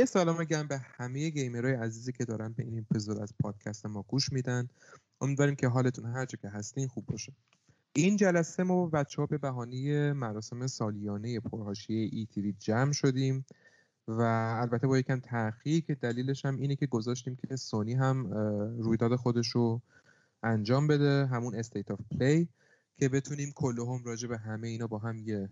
یه سلام گرم به همه گیمرهای عزیزی که دارن به این اپیزود از پادکست ما گوش میدن. امیدواریم که حالتون هر جا که هستین خوب باشه. این جلسه ما با بچه ها به بهانه مراسم سالیانه پرحاشیه E3 جمع شدیم و البته با یکم تاخیر که دلیلش هم اینه که گذاشتیم که سونی هم رویداد خودش رو انجام بده همون State of Play که بتونیم کلهم راجع به همه اینا با هم یه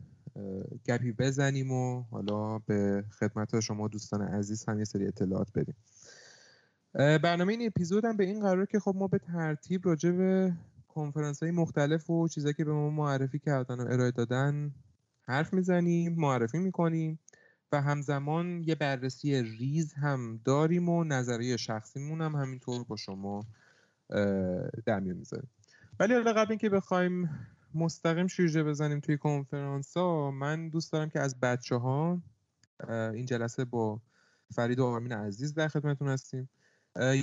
گپی بزنیم و حالا به خدمت شما دوستان عزیز هم یه سری اطلاعات بدیم. برنامه این اپیزود هم به این قرار که خب ما به ترتیب راجع به کنفرانس های مختلف و چیزایی که به ما معرفی کردن و ارائه دادن حرف می‌زنیم معرفی می‌کنیم و همزمان یه بررسی ریز هم داریم و نظریه شخصیمون هم همینطور با شما در میون می‌ذاریم. ولی حالا قبل اینکه بخوایم مستقیم شیرجه بزنیم توی کنفرانس ها من دوست دارم که از بچه ها این جلسه با فرید و آرمین عزیز در خدمتون هستیم.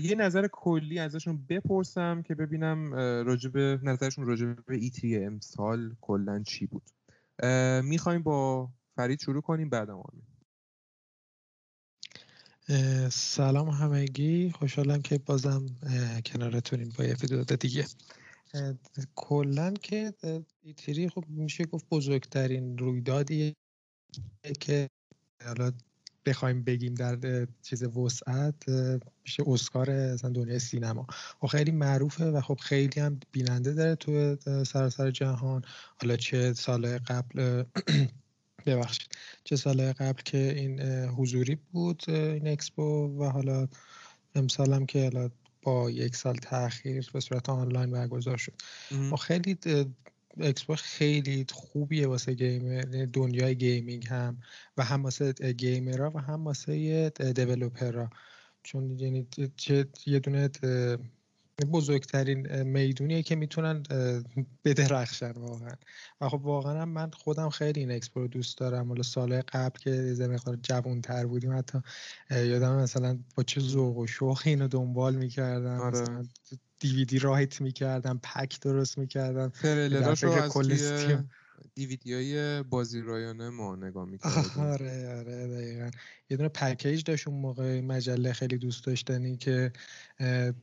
یه نظر کلی ازشون بپرسم که ببینم راجب نظرشون راجب ایتی امسال کلا چی بود. می‌خوایم با فرید شروع کنیم بعد آرمین. سلام همگی. خوشحالم که بازم کنارتونیم با یه دیگه. کلا که ایتری خب میشه گفت بزرگترین رویدادی که حالا بخوایم بگیم در چیز وسعت میشه اسکار اصلا دنیای سینما. خب خیلی معروفه و خب خیلی هم بیننده داره تو سراسر جهان. حالا چه سال قبل ببخشید. چه سال قبل که این حضوری بود این اکسپو و حالا امسال هم که حالا با یک سال تاخیر به صورت آنلاین برگزار شد. ما خیلی اکسپو خیلی خوبیه واسه گیمر دنیای gaming هم و هم واسه گیمرها و هم واسه developer ها. چون یعنی یه دونه بزرگترین میدونیه که می‌تونن بدرخشن واقعا. و خب واقعا هم من خودم خیلی این اکسپو رو دوست دارم. حالا سال قبل که یه مقدار جوان تر بودیم حتی یادم مثلا با چه ذوق و شوخی اینو دنبال می‌کردم. آره. مثلا دیویدی رایت می‌کردم پک درست می‌کردم. تریلراشو از دیویدی های بازی رایانه ما نگاه می‌کردیم. آره آره دقیقا. یه دونه پکیج داشت اون موقع مجله خیلی دوست داشتنی که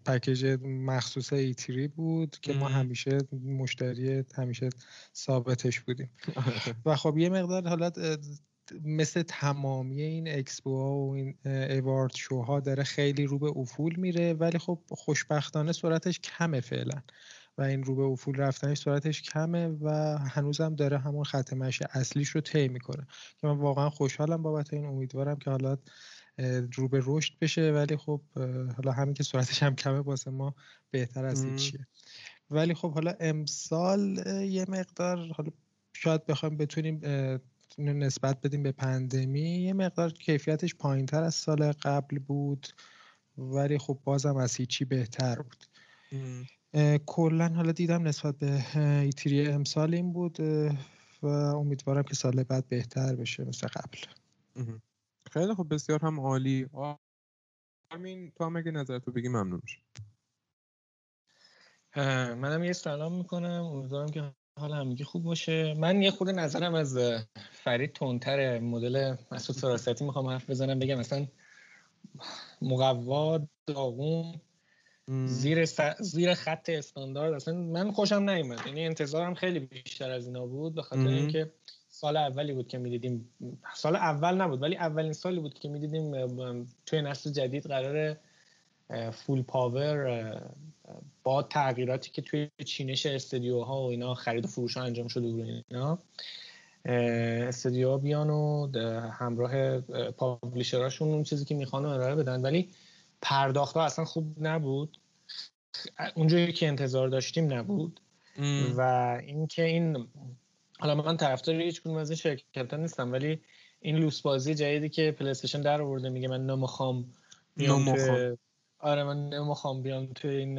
پکیج مخصوص ایتری بود که ما همیشه مشتری همیشه ثابتش بودیم. و خب یه مقدار حالت مثل تمامی این اکسپو ها و این ایوارد شوها داره خیلی رو به افول میره ولی خب خوشبختانه سرعتش کمه فعلا. و این رو به افول رفتنش سرعتش کمه و هنوزم داره همون خط مشی اصلیش رو طی می‌کنه. که من واقعا خوشحالم بابت این امیدوارم که حالا رو به رشد بشه. ولی خب حالا همین که سرعتش هم کمه واسه ما بهتر از هیچیه. ولی خب حالا امسال یه مقدار حالا شاید بخوایم بتونیم نسبت بدیم به پندمی. یه مقدار کیفیتش پایین تر از سال قبل بود. ولی خب بازم از هیچی بهتر بود. کلا حالا دیدم نسبت به ایتری امسال این بود و امیدوارم که سال بعد بهتر بشه مثل قبل. خیلی خب بسیار هم عالی. همین تو هم اگه نظرتو بگی ممنون میشه منم یه سلام می‌کنم. امیدوارم که حال همگی خوب باشه. من یه خود نظرم از فرید تونتر مدل مسعود فراستی می‌خوام حرف بزنم. بگم مثلا مقوا داغون. زیر زیر خط استاندارد. اصلا من خوشم نیومد. یعنی انتظارم خیلی بیشتر از اینا بود به خاطر اینکه سال اولی بود که می‌دیدیم. سال اول نبود ولی اولین سالی بود که می‌دیدیم توی نسل جدید قرار فول پاور با تغییراتی که توی چینش استدیوها و اینا خرید و فروش انجام شده بود اینا استدیوها بیان و همراه پابلیشراشون اون چیزی که می‌خوان ارائه بدن. ولی پرداخت ها اصلا خوب نبود. اونجوری که انتظار داشتیم نبود. و اینکه این حالا من طرفدار هیچ کدوم از این شرکت نیستم ولی این لوس بازی جدیدی که PlayStation در آورده میگه من نمی‌خوام بیام آره من نمی‌خوام بیام تو این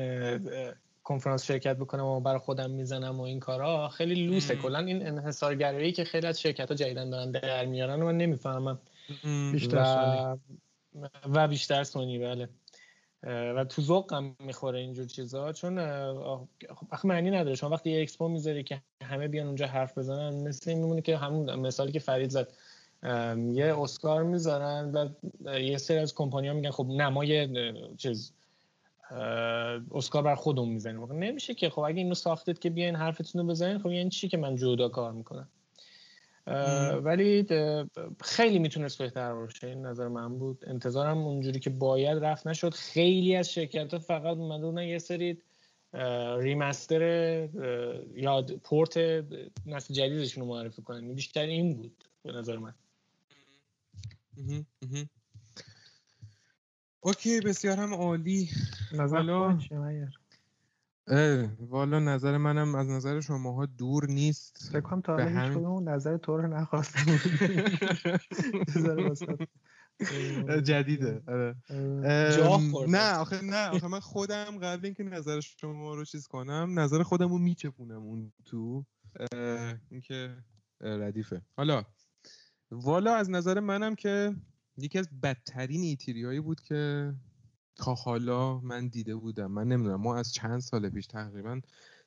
کنفرانس شرکت بکنم و برای خودم می‌زنم و این کارا. خیلی لوسه. کلا این انحصارگرایی که خیلی از شرکت ها جدیدن دارن در میارن و من نمی‌فهمم. بیشتر و بیشتر سونی بله. و تو ذوقم می‌خوره اینجور چیزا. چون خب معنی نداره. شما وقتی یه اکسپو می‌ذاری که همه بیان اونجا حرف بزنن مثل این میمونه که همون مثالی که فرید زد. یه اسکار می‌ذارن و یه سری از کمپانی میگن خب نه ما یه چیز اسکار بر خودمون می‌زنیم. نمیشه که. خب اگه اینو ساختید که بیاین حرفتون رو بزنین خب یعنی چی که من جدا کار می‌کنم؟ ولی خیلی می‌تونست بهتر باشه این نظر من بود. انتظارم اونجوری که باید رفت نشد. خیلی از شرکت ها فقط اومدن یه سری ریمستر یا پورت نسل جدیدشون رو معرفی کنن. بیشتر این بود به نظر من. اوکی بسیار هم عالی. نظر والا نظر منم از نظر شماها دور نیست. فکر کنم تا هم... نظر تو رو نخواستم جدیده. آره. نه آخه نه آخه من خودم قبل اینکه نظر شما رو چیز کنم نظر خودم رو میچپونم اون تو. اینکه ردیفه. حالا والا از نظر منم که یکی از بدترین ایتیری هایی بود که تا حالا من دیده بودم. من نمی‌دونم ما از چند سال پیش تقریبا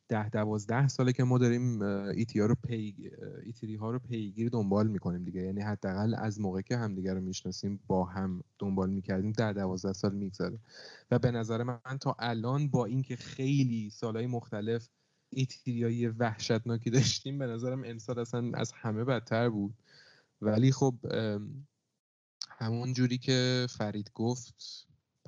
ده دوازده ساله که ما داریم ایتی ها رو پی ایتری ها رو پیگیر دنبال می‌کنیم دیگه. یعنی حداقل از موقع که همدیگه رو می‌شناسیم با هم دنبال می‌کردیم در دوازده سال میگذره. و به نظر من تا الان با اینکه خیلی سالهای مختلف های وحشتناکی داشتیم به نظرم امسال اصلا از همه بدتر بود. ولی خب همون جوری که فرید گفت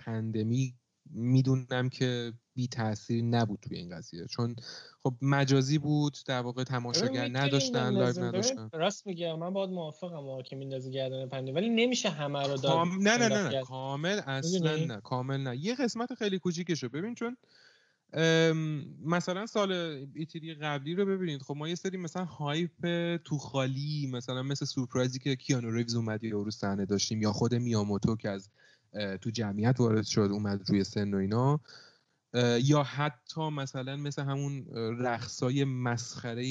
pandemic می‌دونم که بی تاثیر نبود توی این قضیه. چون خب مجازی بود در واقع تماشاگر نداشتن live نداشتن. راست میگه من باید موافقم که میندازی گردن pandemic ولی نمیشه همه رو داد نه نه نه, نه. کامل اصلا نه. کامل نه. یه قسمت خیلی کوچیکشو ببین چون مثلا سال E3 قبلی رو ببینید. خب ما یه سری مثلا hype تو خالی مثلا مثل سورپرایزی که کیانو ریوز اومد یا رو صحنه داشتیم یا خود میاموتو که از تو جمعیت وارد شد اومد روی سن و اینا. یا حتی مثلا مثل همون رقصای مسخره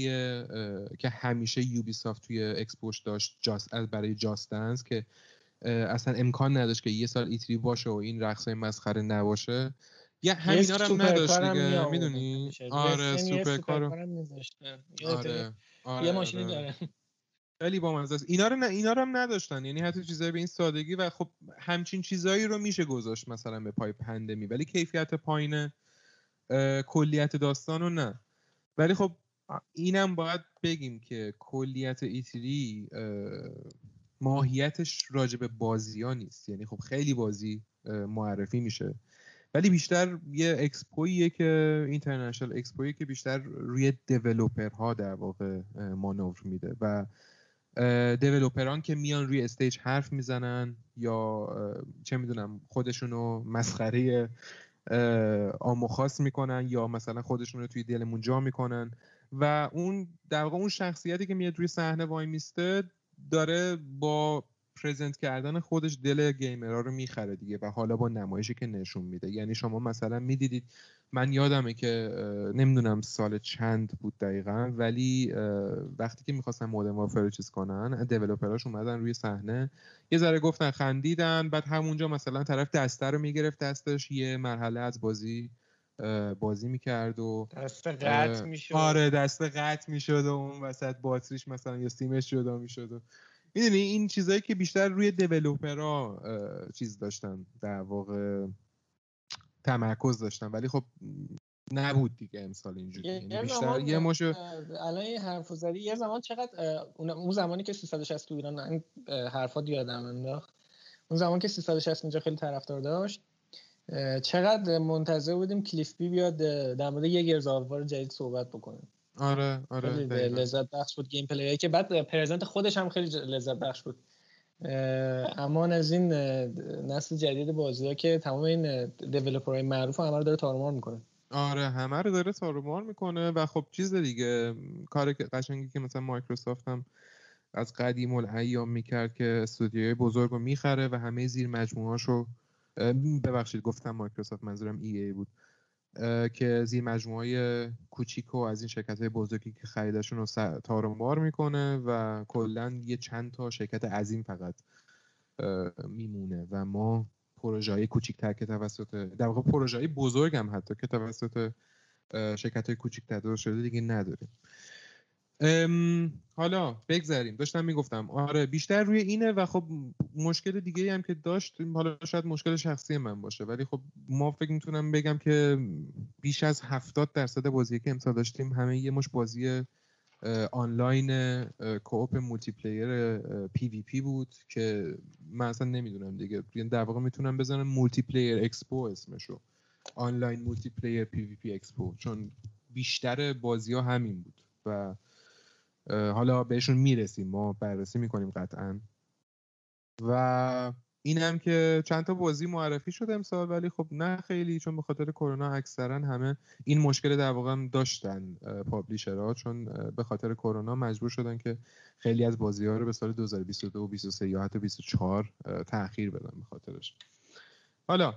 که همیشه Ubisoft توی اکسپوش داشت Just برای Just Dance که اصلا امکان نداشت که یه سال E3 باشه و این رقصای مسخره نباشه. یه همینا رو نداشت دیگه می‌دونی؟ آره super car و آره آره یه ماشینی آره. داره خیلی با است. اینا رو نه اینا رو هم نداشتن. یعنی حتی چیزایی به این سادگی و خب همچین چیزایی رو میشه گذاشت مثلا به پای pandemic. ولی کیفیت پایین کلیت داستان رو نه. ولی خب اینم باید بگیم که کلیت E3 ماهیتش راجب بازی ها نیست. یعنی خب خیلی بازی معرفی میشه. ولی بیشتر یه expo یه که international expo یه که بیشتر روی ها در واقع مانور میده. و developer ان که میان روی stage حرف می‌زنن یا چه می‌دونم خودشونو مسخره آموخاس می‌کنن یا مثلا خودشون رو توی دلمون جا می‌کنن. و اون در واقع اون شخصیتی که میاد روی صحنه وای میسته داره با پرزنت کردن خودش دل گیمرها رو می‌خره دیگه و حالا با نمایشی که نشون میده. یعنی شما مثلا می‌دیدید من یادمه که نمی‌دونم سال چند بود دقیقا ولی وقتی که می‌خواستن مودم وارفر چیز کنن دیولوپراش اومدن روی صحنه یه ذره گفتن خندیدن بعد همونجا مثلا طرف دسته رو می‌گرفت دستش یه مرحله از بازی بازی می‌کرد و دست قطع می‌شد. آره دست قطع می‌شد و اون وسط باتریش مثلا یا سیمش جدا می‌شد می‌دونی این چیزایی که بیشتر روی دیولوپرا چیز داشتن در واقع تمرکز داشتن. ولی خب نبود دیگه امسال اینجوری. یعنی بیشتر یه مشو الان این حرفو زدی. یه زمان چقدر اون زمانی که 360 تو ایران این حرفا یادم انداخت. اون زمان که 360 اینجا خیلی طرفدار داشت چقدر منتظر بودیم Cliffy B بیاد در مورد یه Gears of War جدید صحبت بکنه. آره آره لذت بخش بود gameplay که بعد present خودش هم خیلی لذت بخش بود. اما از این نسل جدید بازی ها که تمام این developer های معروف همه رو داره تارمار می‌کنه. آره همه رو داره تارمار می‌کنه و خب چیز دیگه کار قشنگی که مثلا مایکروسافت هم از قدیم الایام می‌کرد که استودیوهای بزرگ رو می‌خره و همه زیر مجموعه رو ببخشید گفتم مایکروسافت منظورم ای ای بود. که زیر مجموعه کوچیک و از این شرکت های بزرگی که خریدشون رو تارمار می‌کنه و کلا یه چند تا شرکت عظیم فقط میمونه و ما پروژه های کوچیک که توسط در واقع پروژه های بزرگ هم حتی که توسط شرکت های کوچیک شده دیگه نداریم. حالا بگذریم. داشتم می‌گفتم. آره بیشتر روی اینه و خب مشکل دیگه هم که داشت حالا شاید مشکل شخصی من باشه. ولی خب ما فکر می‌تونم بگم که بیش از هفتاد درصد بازی که امسال داشتیم همه یه مشت بازی آنلاین co-op multiplayer PvP بود که من اصلا نمی‌دونم دیگه. یعنی در واقع می‌تونم بزنم multiplayer expo اسمشو. online multiplayer PvP expo. چون بیشتر بازی ها همین بود و حالا بهشون می‌رسیم ما بررسی می‌کنیم قطعا. و این هم که چند تا بازی معرفی شد امسال ولی خب نه خیلی چون به خاطر کرونا اکثرا همه این مشکل در واقع داشتن پابلیشرها چون به خاطر کرونا مجبور شدن که خیلی از بازی ها رو به سال 2022 و 23 یا حتی 24 تاخیر بدن به خاطرش. حالا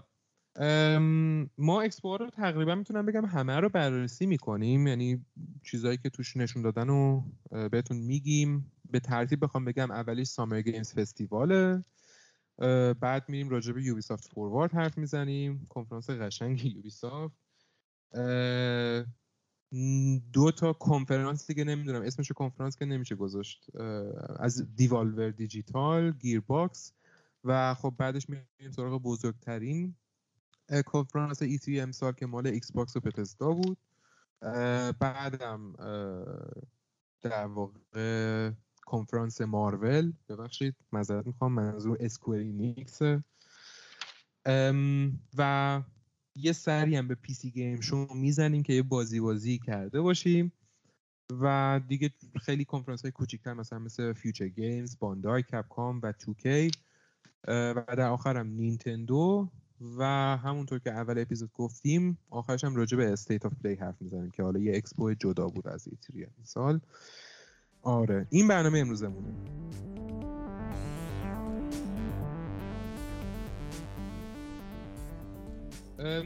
ما اکسپو رو تقریبا می‌تونم بگم همه رو بررسی می‌کنیم. یعنی چیزهایی که توش نشون دادن رو بهتون میگیم. به ترتیب بخوام بگم اولی Summer Games Festival ه بعد میریم راجع به Ubisoft Forward حرف می‌زنیم. کنفرانس قشنگ Ubisoft. دو تا کنفرانس دیگه نمی‌دونم. اسمش کنفرانس که نمیشه گذاشت. از Devolver Digital Gearbox و خب بعدش میریم سراغ بزرگترین کنفرانس E3 امسال که مال Xbox و Bethesda بود. بعدم در واقع کنفرانس مارول. ببخشید معذرت می‌خوام منظور Square و یه سری هم به PC Game Show می‌زنیم که یه بازی بازی کرده باشیم. و دیگه خیلی کنفرانس های کوچیکتر مثلا مثل Future Games Bandai Capcom و 2K و در آخرم نینتندو. و همونطور که اول اپیزود گفتیم آخرش هم راجع به State of Play حرف می‌زنیم که حالا یه expo جدا بود از E3 سال. آره این برنامه امروزمونه.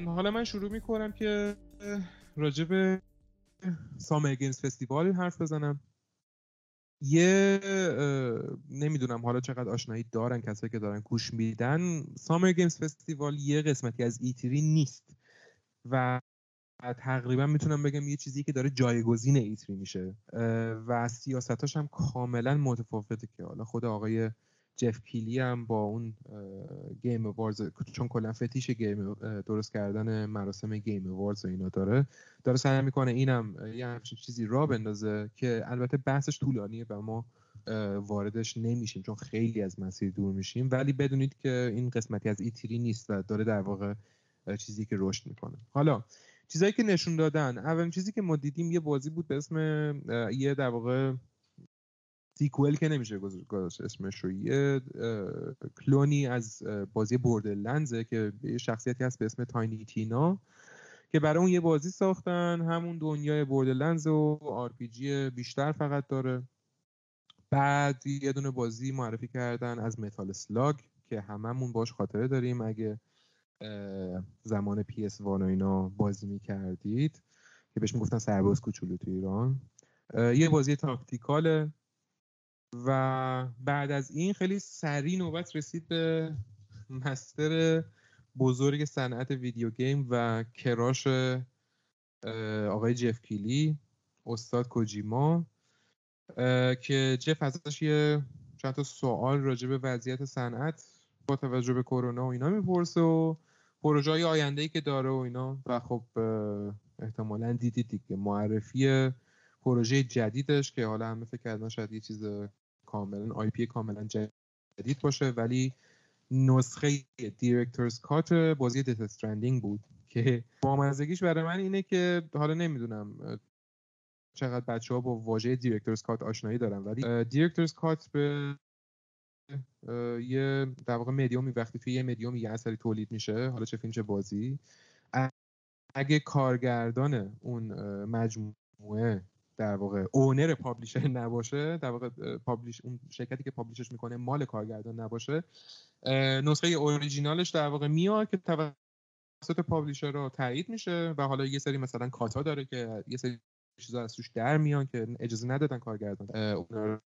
حالا من شروع می‌کنم که راجع به Summer Games Festival حرف بزنم. یه نمی‌دونم حالا چقدر آشنایی دارن کسایی که دارن گوش میدن. Summer Games Festival یه قسمتی از E3 نیست و تقریبا می‌تونم بگم یه چیزی که داره جایگزین E3 میشه. و سیاستاش هم کاملا متفاوته که حالا خود آقای Geoff Keighley هم با اون Game Awards چون کلا فتیش گیم درست کردن مراسم Game Awards و اینا داره. داره سعی می‌کنه اینم یه همچین چیزی را بندازه که البته بحثش طولانیه و ما واردش نمیشیم چون خیلی از مسیر دور میشیم. ولی بدونید که این قسمتی از ایتری نیست و داره در واقع چیزی که رشد می‌کنه. حالا چیزایی که نشون دادن اولین چیزی که ما دیدیم یه بازی بود به اسم یه در واقع سیکوئل که نمیشه گذاشت اسمش رو. یه کلونی از بازی بوردرلندزه که یه شخصیتی هست به اسم تاینی تینا که برای اون یه بازی ساختن. همون دنیای Borderlands و RPG بیشتر فقط داره. بعد یه دونه بازی معرفی کردن از Metal Slug که هممون باش خاطره داریم. اگه زمان PS One و اینا بازی می‌کردید که بهش می‌گفتن سرباز کوچولو تو ایران. یه بازی tactical ه. و بعد از این خیلی سریع نوبت رسید به مستر بزرگ صنعت ویدیو گیم و کراش آقای جف کیلی استاد کوجیما که جف ازش یه چند تا سوال راجع به وضعیت صنعت با توجه به کرونا و اینا می‌پرسه و پروژه های آینده ای که داره و اینا. و خب احتمالا دیدید دیگه معرفی پروژه جدیدش که حالا همه فکر کردن شاید یه چیز کاملا IP کاملا جدید باشه. ولی نسخه director's cut بازی Death Stranding بود که بامزگیش برای من اینه که حالا نمی‌دونم چقدر بچه ها با واژه director's cut آشنایی دارن. ولی director's cut به یه در واقع مدیومی وقتی توی یه مدیومی یه اثری تولید میشه حالا چه فیلم چه بازی اگه کارگردان اون مجموعه در واقع owner publisher نباشه در واقع publish اون شرکتی که publish ش می‌کنه مال کارگردان نباشه. نسخه اوریجینالش در واقع میاد که توسط publisher رو تایید میشه و حالا یه سری مثلا cut ا داره که یه سری چیزا از توش در میان که اجازه ندادن کارگردان اون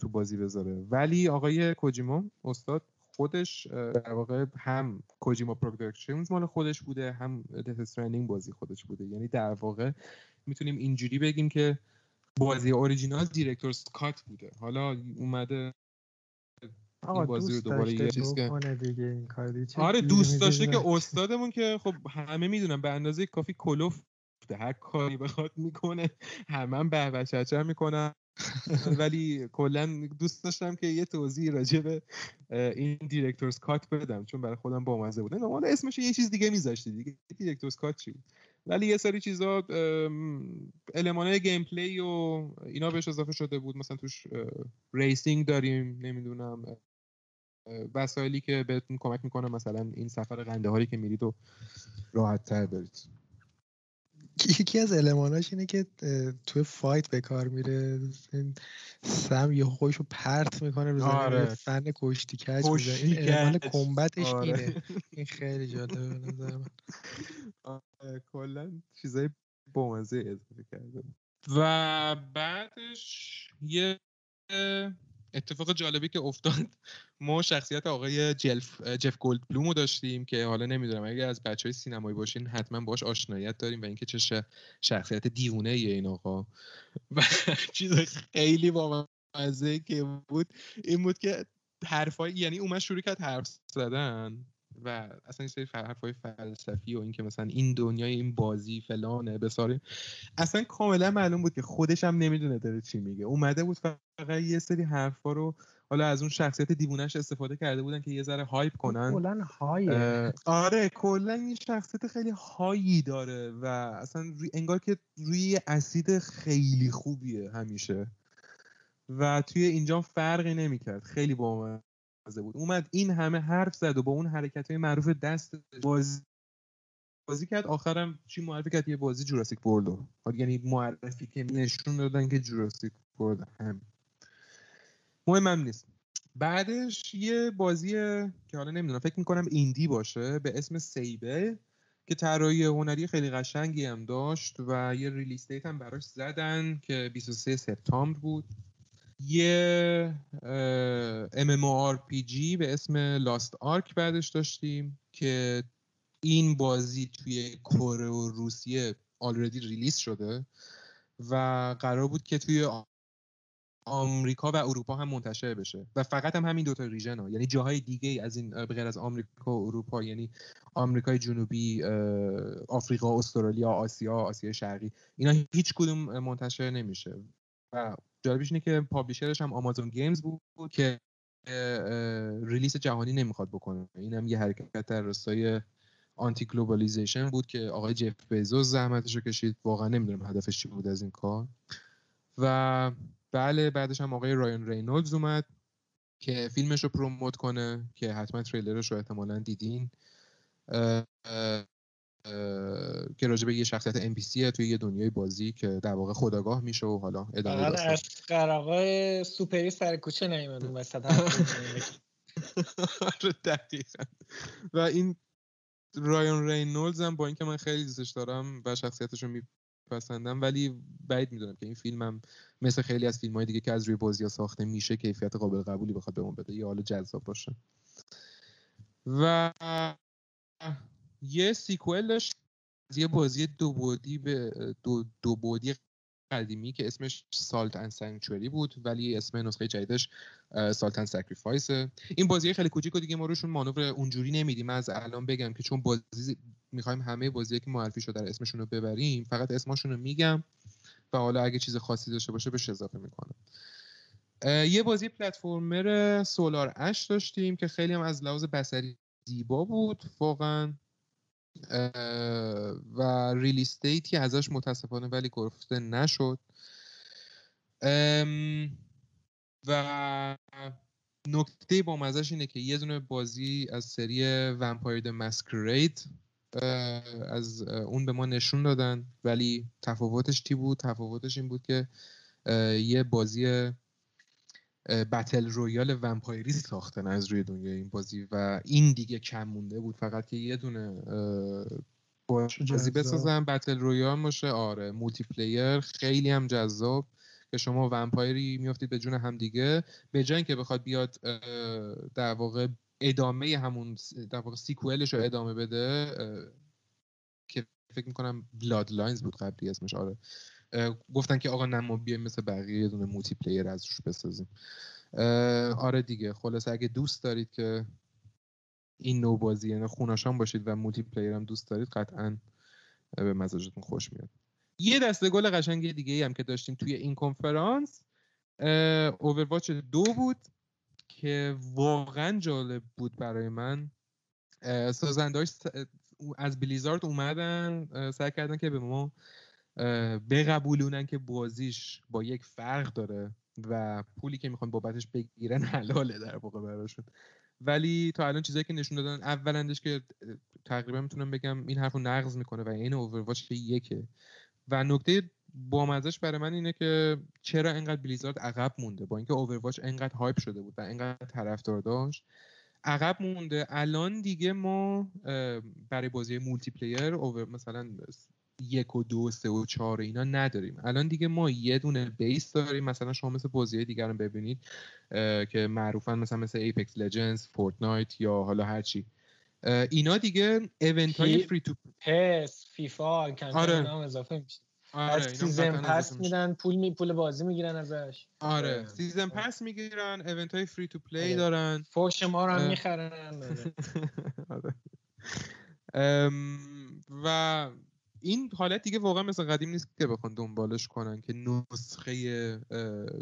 تو بازی بذاره. ولی آقای کوجیما استاد خودش در واقع هم Kojima Productions مال خودش بوده هم Stranding بازی خودش بوده. یعنی در واقع می‌تونیم اینجوری بگیم که بازی original director cut بوده. حالا اومده آقا بازی رو دوباره یه چیز که دیگه این آره دوست داشته که استادمون که خب همه می‌دونن به اندازه کافی کلوف هر کاری بخواد می‌کنه. همه هم به می‌کنن. ولی کلا دوست داشتم که یه توضیح راجع به این director's cut بدم. چون برای خودم بامزه بود نه اسمش یه چیز دیگه میذاشتی. دیگه director's cut چی ولی یه سری چیزا المانای gameplay و اینا بهش اضافه شده بود. مثلا توش racing داریم نمی‌دونم وسایلی که بهتون کمک می‌کنه مثلا این سفر قنده که میرید و راحت تر برید. یکی از الماناش اینه که توی fight به کار میره سم یه خودش رو پرت می‌کنه رو آره. فن کشتی می‌زنه. این المان combat ش آره. اینه. این خیلی جالبه نظر من. آره، کلا چیزای بامزه اضافه کرده و بعدش یه اتفاق جالبی که افتاد ما شخصیت آقای جلف جف گولد بلومو داشتیم که حالا نمی‌دونم اگه از بچه های سینمایی باشین حتما باش آشنایت داریم و اینکه چه شخصیت دیوونه این آقا. و چیز خیلی با که بود این بود که حرفای یعنی اومد شروع کرد حرف زدن. و اصلا این سری حرفای فلسفی و اینکه مثلا این دنیای این بازی فلانه بساره اصلا کاملا معلوم بود که خودش هم نمی‌دونه داره چی میگه. اومده بود فقط یه سری حرفا رو حالا از اون شخصیت دیوونش استفاده کرده بودن که یه ذره هایپ کنن. کلا هایه آره کلا این شخصیت خیلی هایی داره و اصلا انگار که روی اسید خیلی خوبیه همیشه. و توی اینجا فرقی نمی‌کرد. خیلی با بود. اومد این همه حرف زد و با اون حرکت های معروف دست بازی بازی کرد. آخرم چی معرفی کرد؟ یه بازی Jurassic World و یعنی معرفی که نشون دادن که Jurassic World هم مهمم نیست. بعدش یه بازی که حالا نمی‌دونم فکر می‌کنم indie باشه به اسم Sable که طراحی هنری خیلی قشنگی هم داشت و یه release date هم براش زدن که 23 سپتامبر بود. یه MMORPG به اسم Lost Ark بعدش داشتیم که این بازی توی کره و روسیه already release شده و قرار بود که توی آمریکا و اروپا هم منتشر بشه. و فقط هم همین دوتا region ها. یعنی جاهای دیگه از این به غیر از آمریکا و اروپا یعنی آمریکای جنوبی آفریقا استرالیا آسیا آسیا شرقی. اینا هیچ کدوم منتشر نمیشه. و جالبیش اینه که publisher ش هم Amazon Games بود که release جهانی نمی‌خواد بکنه. این هم یه حرکت در راستای anti globalization بود که آقای جف بیزوس زحمتش رو کشید. واقعا نمی‌دونم هدفش چی بود از این کار. و بله بعدش هم آقای رایان رینولدز اومد که فیلمش رو promote کنه که حتما تریلرش رو احتمالا دیدین. که راجع به یه شخصیت ام توی یه دنیای بازی که در واقع خداگاه میشه و حالا ادامه داستان. از قراغای سوپری سر کوچه نیومد اون وسط آره، دقیقا. و این رایان رینولدز هم با اینکه من خیلی دوستش دارم و شخصیتش رو میپسندم ولی بعید می‌دونم که این فیلم هم مثل خیلی از فیلم های دیگه که از روی بازی ها ساخته میشه کیفیت قابل قبولی بخواد به اون بده یا حالا جذاب باشه. و یه sequel داشت. یه بازی دو بعدی به دو, دو بعدی قدیمی که اسمش Salt and Sanctuary بود ولی اسم نسخه جدیدش Salt and Sacrifice این بازی خیلی کوچیک و دیگه ما روشون مانور اونجوری نمیدیم. از الان بگم که چون بازی می‌خوایم همه بازی که معرفی شده در اسمشون رو ببریم فقط اسمشون رو میگم و حالا اگه چیز خاصی داشته باشه بهش اضافه می‌کنم. یه بازی platformer Solar Ash داشتیم که خیلی هم از لحاظ بصری زیبا بود. واقعا و release date ی ازش متاسفانه ولی گفته نشد. و نکته با مزش اینه که یه دونه بازی از سری Vampire Masquerade از اون به ما نشون دادن ولی تفاوتش چی بود؟ تفاوتش این بود که یه بازی battle royale vampire ی ساختن از روی دنیای این بازی و این دیگه کم مونده بود. فقط که یه دونه بازی بسازن battle royale باشه. آره multiplayer خیلی هم جذاب که شما vampire ی میافتید به جون هم دیگه. به جای که بخواد بیاد در واقع ادامه همون در واقع sequel ش رو ادامه بده که فکر می‌کنم Bloodlines بود قبلی اسمش. آره. گفتن که آقا نه ما بیایم مثل بقیه یه دونه multiplayer از روش بسازیم آره دیگه خلاص اگه دوست دارید که این نوع بازی یعنی خون‌آشام باشید و multiplayer هم دوست دارید قطعا به مزاجتون خوش میاد. یه دسته گل قشنگ دیگه هم که داشتیم توی این کنفرانس Overwatch دو بود که واقعا جالب بود برای من. سازنداش از بلیزارد اومدن سعی کردن که به ما بقبولونن که بازیش با یک فرق داره و پولی که می‌خوان بابتش بگیرن حلاله در واقع براشون. ولی تا الان چیزایی که نشون دادن اولندش که تقریبا می‌تونم بگم این حرف رو نقض می‌کنه و این اوورواچ یکه. و نکته بامزش برای من اینه که چرا انقدر بلیزارد عقب مونده؟ با اینکه اوورواچ انقدر هایپ شده بود و انقدر طرفدار داشت عقب مونده. الان دیگه ما برای بازی multiplayer مثلا یک و دو سه و چهار اینا نداریم. الان دیگه ما یه دونه base داریم. مثلا شما مثل بازی دیگر رو ببینید که معروفن مثلا مثل Apex Legends Fortnite یا حالا هرچی اینا دیگه event های free to پس فیفا کم آره. اضافه میشه. آره season pass میدن پول می پول بازی می‌گیرن ازش. آره season pass می‌گیرن event های free to play دارن. فوش ما رو هم می‌خرن. آره. و این حالت دیگه واقعا مثل قدیم نیست که بخوان دنبالش کنن که نسخه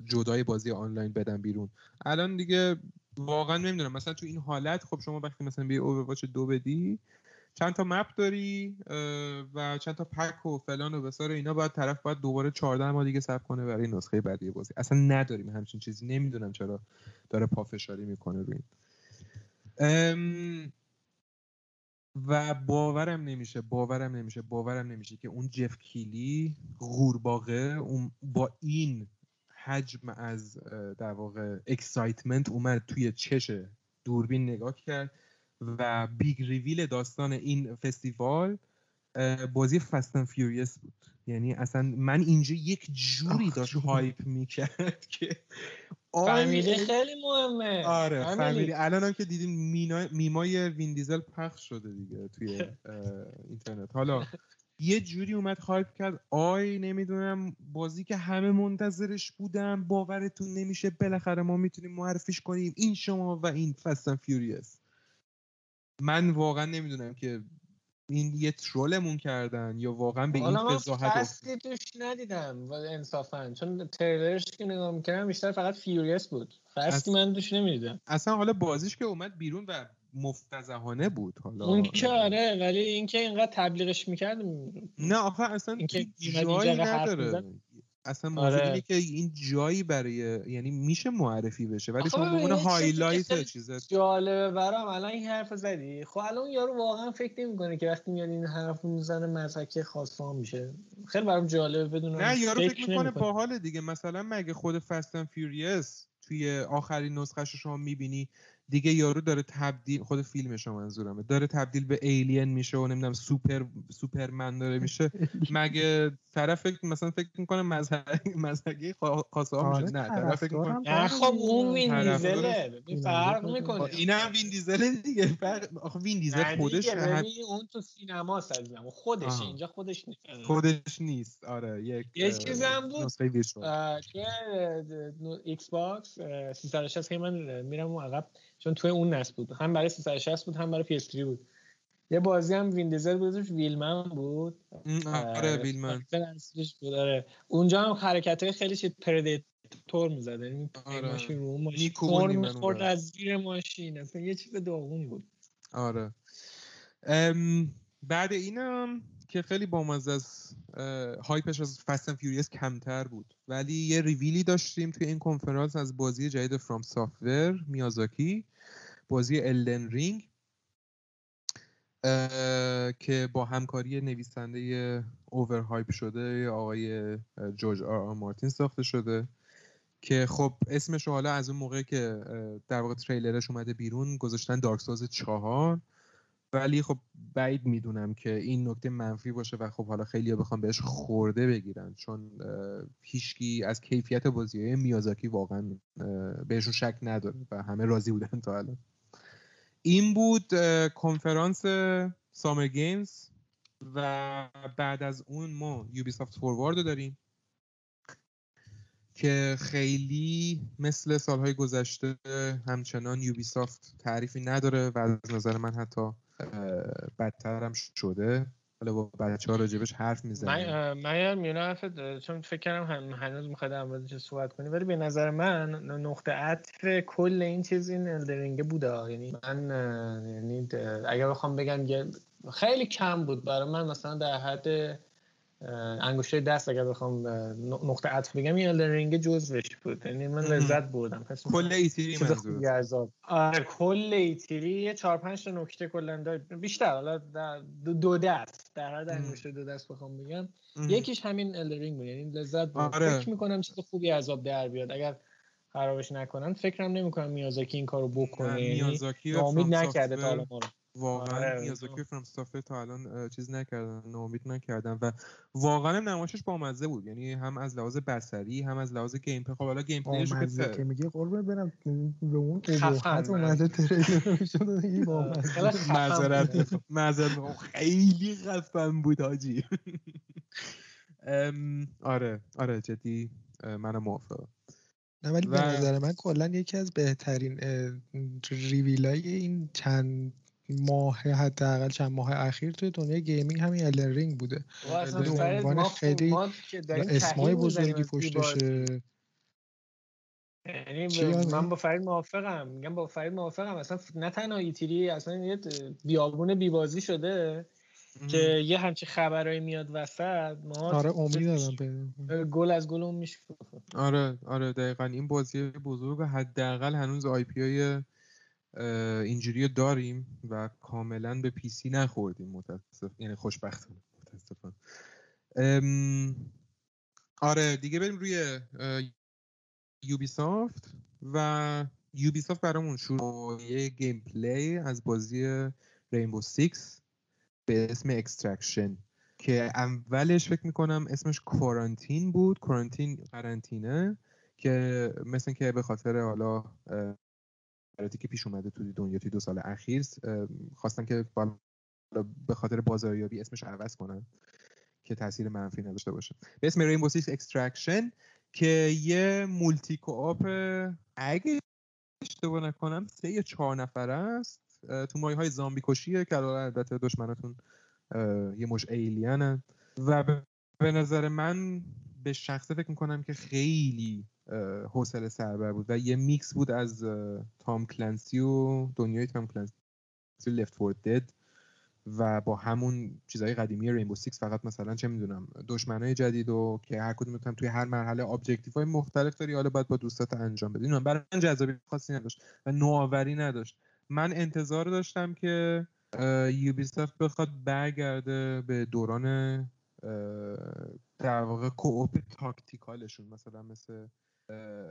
جدای بازی آنلاین بدن بیرون. الان دیگه واقعا نمی‌دونم. مثلا تو این حالت خب شما وقتی مثلا بی Overwatch دو بدی چند تا map داری و چند تا pack و فلان و بیسار اینا باید طرف باید دوباره 14 ما دیگه ثبت کنه برای نسخه بعدی بازی. اصلا نداریم همچین چیزی. نمی‌دونم چرا داره پافشاری می‌کنه روی این. و باورم نمیشه باورم نمیشه باورم نمیشه که اون جف کیلی غورباغه اون با این حجم از در واقع excitement اومد توی چش دوربین نگاه کرد و big reveal داستان این فستیوال بازی Fast and Furious بود. یعنی اصلا من اینجا یک جوری داشت hype می‌کرد که family خیلی مهمه. آره family. الان هم که دیدیم میمای وین دیزل پخش شده دیگه توی اینترنت. حالا یه جوری اومد hype کرد. آی نمی‌دونم بازی که همه منتظرش بودم باورتون نمیشه بالاخره ما می‌تونیم معرفیش کنیم. این شما و این Fast and Furious من واقعا نمی‌دونم که این یه troll مون کردن یا واقعا به این فضاحت فصلی توش ندیدم انصافا. چون تریلرش که نگاه می‌کردم بیشتر فقط Furious بود. Fast ی من توش نمی‌دیدم. اصلا حالا بازیش که اومد بیرون و مفتضحانه بود حالا. اون که آره ولی اینکه اینقدر تبلیغش می‌کرد نه آخه اصلا جایی نداره. اصلا موضوع آره. که این جایی برای یعنی میشه معرفی بشه ولی شما به highlight چیزه. جالبه برام الان این حرف زدی؟ خب الان یارو واقعا فکر نمی‌کنه که وقتی میاد این حرف می‌زنه مضحک خاص و عام میشه. خیلی برام جالبه بدونم نه یارو فکر, فکر می‌کنه باحال دیگه. مثلا مگه خود Fast and Furious توی آخرین نسخهش شما می‌بینی؟ دیگه یارو داره تبدیل خود فیلمش منظورمه. داره تبدیل به alien میشه و نمی‌دونم super Superman داره میشه. مگه طرف فکر مثلا فکر می‌کنه مضحک خاص و عام میشه؟ نه طرف فکر می‌کنه خب اون وین دیزله فرق می‌کنه این هم وین دیزل دیگه فرق آخه وین دیزل خودش اون تو سینما عزیزم. خودش اینجا خودش نیست. خودش نیست. آره یک یه چیزی هم بود که Xbox 360 من میرم اون عقب. چون توی اون نسل بود. هم برای 360 بود هم برای PS3 بود. یه بازی هم وین دیزل بود Wheelman بود. آره Wheelman. بود آره. اونجا هم حرکت های خیلی چیز Predator می‌زد. یعنی آره. ماشین رو ماشین می‌خورد از زیر ماشین. اصلا یه چیز داغونی بود. آره. بعد اینم که خیلی بامزه از hype ش از Fast and Furious کمتر بود. ولی یه ریویلی داشتیم توی این کنفرانس از بازی جدید FromSoftware میازاکی بازی Elden Ring که با همکاری نویسنده over hype شده آقای جورج آر آر مارتین ساخته شده که خب اسمش حالا از اون موقع که در واقع تریلرش اومده بیرون گذاشتن دارک ساز چهار. ولی خب بعید می‌دونم که این نکته منفی باشه و خب حالا خیلی بخوام بهش خورده بگیرن. چون هیچکی از کیفیت بازی میازاکی واقعا بهشون شک نداره و همه راضی بودن تا الان. این بود کنفرانس سامر گیمز و بعد از اون ما یوبی سافت فوروارد داریم که خیلی مثل سالهای گذشته همچنان یوبیسافت تعریفی نداره و از نظر من حتی بدتر هم شده. حالا با بچه ها راجبش حرف می‌زنیم. من من میونه چون فکر هم هنوز می‌خواد چه صحبت کنی ولی به نظر من نقطه عطف کل این چیز این الدرینگه بوده. یعنی من یعنی اگر بخوام بگم خیلی کم بود برای من مثلا در حد انگشته دست اگر بخوام نقطه عطف بگم این الدرینگ جزوش بود. یعنی من لذت بردم. کل ایتیری آره کل ایتیری یه چهار پنج تا نکته کلا بیشتر حالا دو دست. در حد انگشته دو دست بخوام بگم. یکیش همین الدرینگ بود. یعنی لذت برد. آره. فکر می‌کنم چیز خوبی عذاب در بیاد. اگر خرابش نکنن فکرم نمی‌کنم میازاکی این کارو بکنه. یعنی میازاکی امید نکرده تا حالا ما واقعا آره میازاکی فرام تا الان چیز نکردن ناامید نکردن و واقعا نمایشش با مزه بود. یعنی هم از لحاظ بصری هم از لحاظ gameplay خب حالا gameplay ش که که میگه قربه برم. به اون ابهت اومده تریلر معذرت معذرت خیلی خفن بود حاجی. آره آره جدی منم موافقم. نه ولی به نظر من کلا یکی از بهترین ریویلای این چند ماه حداقل چند ماه اخیر توی دنیای gaming همین Elden Ring بوده. به عنوان خیلی اسمای بزرگی پشتشه یعنی من با فرید موافقم. میگم با فرید موافقم. اصلا نه تنها E3 اصلا یه بیابون بی‌بازی شده که یه همچی خبرایی میاد وسط. ما آره امید گل از گل میشه آره آره دقیقا. این بازی بزرگ حداقل هنوز IP های اینجوری داریم و کاملا به پیسی نخوردیم متاسف یعنی خوشبختانه متاسفانه. آره دیگه بریم روی Ubisoft و Ubisoft برامون شروع یه gameplay از بازی Rainbow Six به اسم Extraction که اولش فکر می‌کنم اسمش Quarantine بود Quarantine قرنطینه که مثل که به خاطر حالا شرایطی که پیش اومده تو دنیا توی دو سال اخیر خواستن که به خاطر بازاریابی اسمش عوض کنن که تاثیر منفی نداشته باشه. به اسم Rainbow Six Extraction که یه multi co-op اگه اشتباه نکنم سه یا چهار نفره است. تو مایه های زامبی کشیه که البته دشمناتون یه مشت alien ن و به نظر من به شخصه فکر می‌کنم که خیلی حوصله سربر بود و یه میکس بود از Tom Clancy و دنیای Tom Clancy Left 4 Dead و با همون چیزهای قدیمی Rainbow Six فقط مثلا چه می‌دونم دشمنای جدید و که هر کدوم توی هر مرحله objective های مختلف داری حالا باید با دوستات انجام بدی. برای من جذابی خاصی نداشت و نوآوری نداشت. من انتظار داشتم که یوبیسافت بخواد برگرده به دوران در واقع کوپ تاکتیکالشون مثلا مثل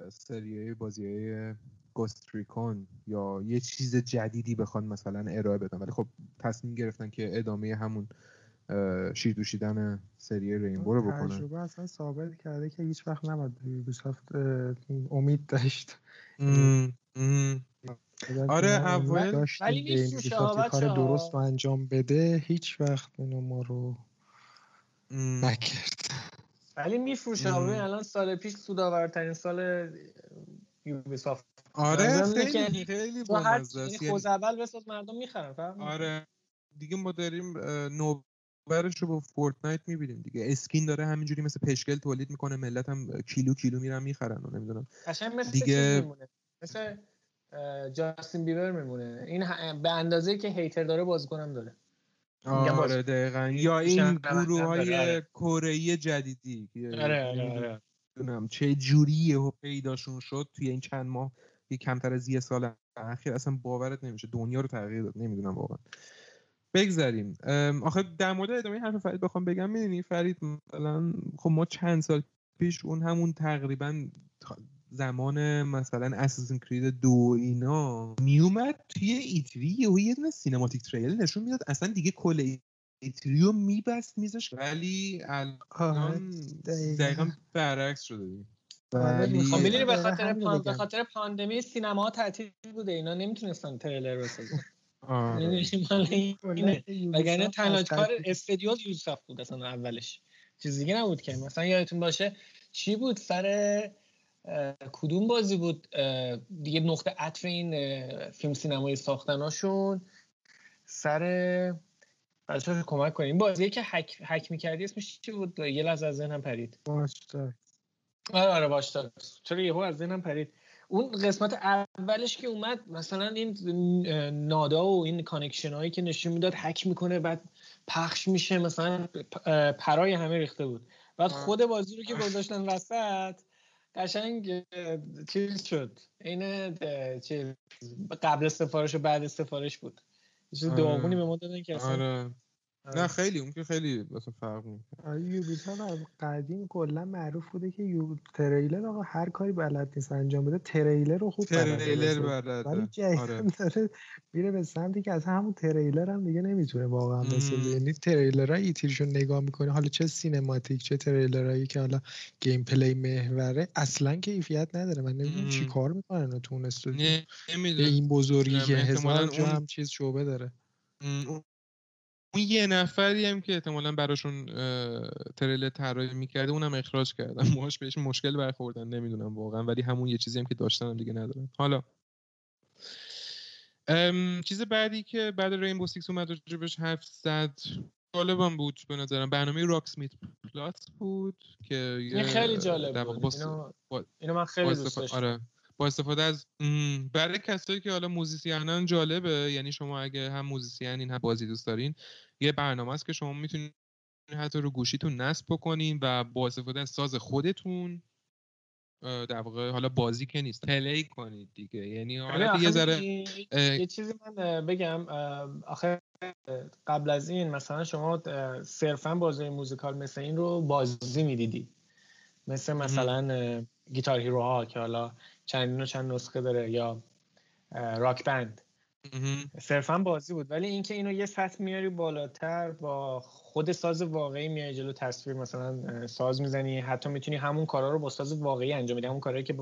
سریای بازی های گستریکون یا یه چیز جدیدی بخوان مثلا ارائه بدن. ولی خب تصمیم گرفتن که ادامه همون شیر دوشیدن سری رینبو رو بکنن. تجربه اصلا ثابت کرده که هیچ وقت نباید یوبیسافت امید داشت. آره اول ولی کار درست رو انجام بده هیچ وقت اینو ما رو نکرد. ولی میفروشه. الان سال پیش سودآورترین سال یوبیسافت. آره خیلی خیلی بامزه است. یعنی اول بساز مردم می‌خرن آره. دیگه ما داریم نوبرش رو با فورتنایت می‌بینیم دیگه. اسکین داره همینجوری مثل پشکل تولید می‌کنه. ملت هم کیلو کیلو میرن می‌خرن و نمی‌دونم. مثل دیگه مثل جاستین بیبر میمونه. این به اندازه که هیتر داره بازیکنم داره. آره دقیقا. یا این گروه های آره. کره جدیدی آره آره آره. چه جوریه و پیداشون شد توی این چند ماه یه کمتر از یه سال اخیر اصلا باورت نمیشه. دنیا رو تغییر داد. نمی‌دونم واقعا. بگذاریم. آخه در مورد ادامه حرف فرید بخوام بگم می‌دونی فرید مثلا خب ما چند سال پیش اون همون تقریبا زمان مثلا Assassin's Creed دو اینا میومد توی E3 و یه دونه cinematic trailer نشون می‌داد. اصلا دیگه کل E3 رو میبست میزش ولی الان دقیقا. برعکس شده ولی خب می‌دونی به خاطر به خاطر پاندمی سینما تعطیل بوده. اینا نمی‌تونستن تریلر بسازن. وگرنه تنها کار استدیو یوسف بود اصلا اولش. چیز دیگه نبود که. مثلا یادتون باشه چی بود سر کدوم بازی بود؟ دیگه نقطه عطف این فیلم سینمایی ساختناشون. سر بچه کمک کنیم بازی که حک, حک می‌کردی اسمش چی بود؟ یه لحظه از ذهنم پرید. باشتا آره آره باشتا چرا یهو از ذهنم پرید؟ اون قسمت اولش که اومد مثلا این نادا و این کانکشن هایی که نشون می‌داد حک می‌کنه بعد پخش میشه مثلا پرای همه ریخته بود. بعد خود بازی رو که گذاشتن وسط قشنگ چیز شد. این قبل سفارش و بعد سفارش بود. چیز داغونی به ما دادن که اصلا آره. نه خیلی اون که خیلی مثلا فرق می‌کنه. یوبیسافت از قدیم کلا معروف بوده که یو تریلر آقا هر کاری بلد نیست انجام بده تریلر رو خوب تریلر بلده. ولی آره. داره میره به سمتی که از همون تریلر هم دیگه نمی‌تونه واقعا بسازه یعنی تریلرهای E3 شون نگاه می‌کنه. حالا چه cinematic چه تریلرهایی که حالا gameplay محوره اصلا کیفیت نداره. من نمی‌دونم چی کار می‌کنن تو اون استودیو. این بزرگی که هزار هم چیز شعبه داره. اون یه نفری هم که احتمالا براشون تریلر طراحی می‌کرده اونم اخراج کردن. موهاش بهش مشکل برخوردن نمی‌دونم واقعا. ولی همون یه چیزی هم که داشتن هم دیگه ندارن. حالا چیز بعدی که بعد Rainbow Six اومد راجبش حرف زد جالبم بود به نظرم. برنامه Rocksmith Plus بود که این خیلی جالب بود. اینو, اینو من خیلی دوست داشتم. آره. با استفاده از برای کسایی که حالا musician ان جالبه یعنی شما اگه هم musician هم بازی دوست دارین یه برنامه است که شما می‌تونید حتی رو گوشیتون نصب بکنین و با استفاده از ساز خودتون در واقع حالا بازی که نیست play کنید دیگه. یعنی حالا یه ذره یه چیزی من بگم آخه قبل از این مثلا شما صرفا بازی موزیکال مثل این رو بازی می‌دیدی. مثل مثلا گیتار هیروها که حالا چندین و چند نسخه داره یا راک بند. صرفا بازی بود. ولی اینکه اینو یه سطح میاری بالاتر با خود ساز واقعی میای جلو تصویر مثلا ساز می‌زنی حتی می‌تونی همون کارا رو با ساز واقعی انجام بدی. همون کارهایی که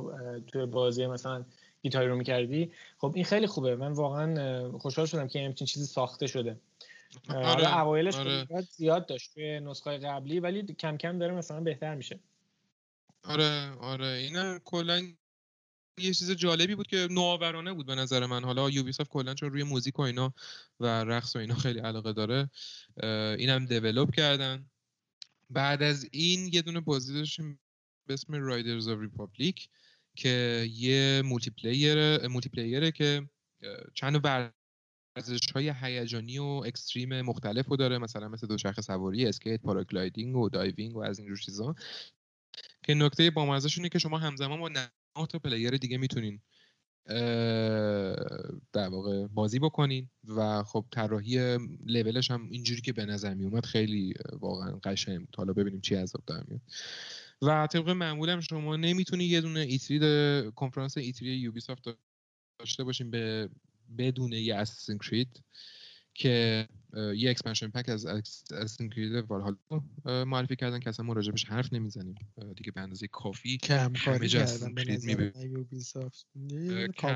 توی بازی مثلا گیتاری رو می‌کردی. خب این خیلی خوبه. من واقعا خوشحال شدم که همچین چیزی ساخته شده. آره اوایلش آره. زیاد داشت توی نسخه قبلی ولی کم کم داره مثلا بهتر میشه. آره آره. اینا کلا یه چیز جالبی بود که نوآورانه بود به نظر من. حالا یوبیسافت کلا چون روی موزیک و اینا و رقص و اینا خیلی علاقه داره اینم دیولپ کردن. بعد از این یه دونه بازی داشتیم به اسم Riders of Republic که یه multiplayer multiplayer ه که چند ورزش های هیجانی و extreme مختلف رو داره مثلا مثل دوچرخه سواری اسکیت paragliding و diving و از اینجور چیزا. که نکته با اینه که شما همزمان با تا player دیگه می‌تونین در واقع بازی بکنین. و خب طراحی لولش هم اینجوری که به نظر می اومد خیلی واقعا قشنگ بود. حالا ببینیم چی از آب در میاد. و طبق معمولم شما نمی‌تونی یه دونه E3 کنفرانس E3 Ubisoft داشته باشین به بدون یه Assassin's Creed که یه expansion pack از Creed Valhalla معرفی کردن که اصلا ما راجبش حرف نمی‌زنیم. دیگه به اندازه کافی کم کاری کردن به نظر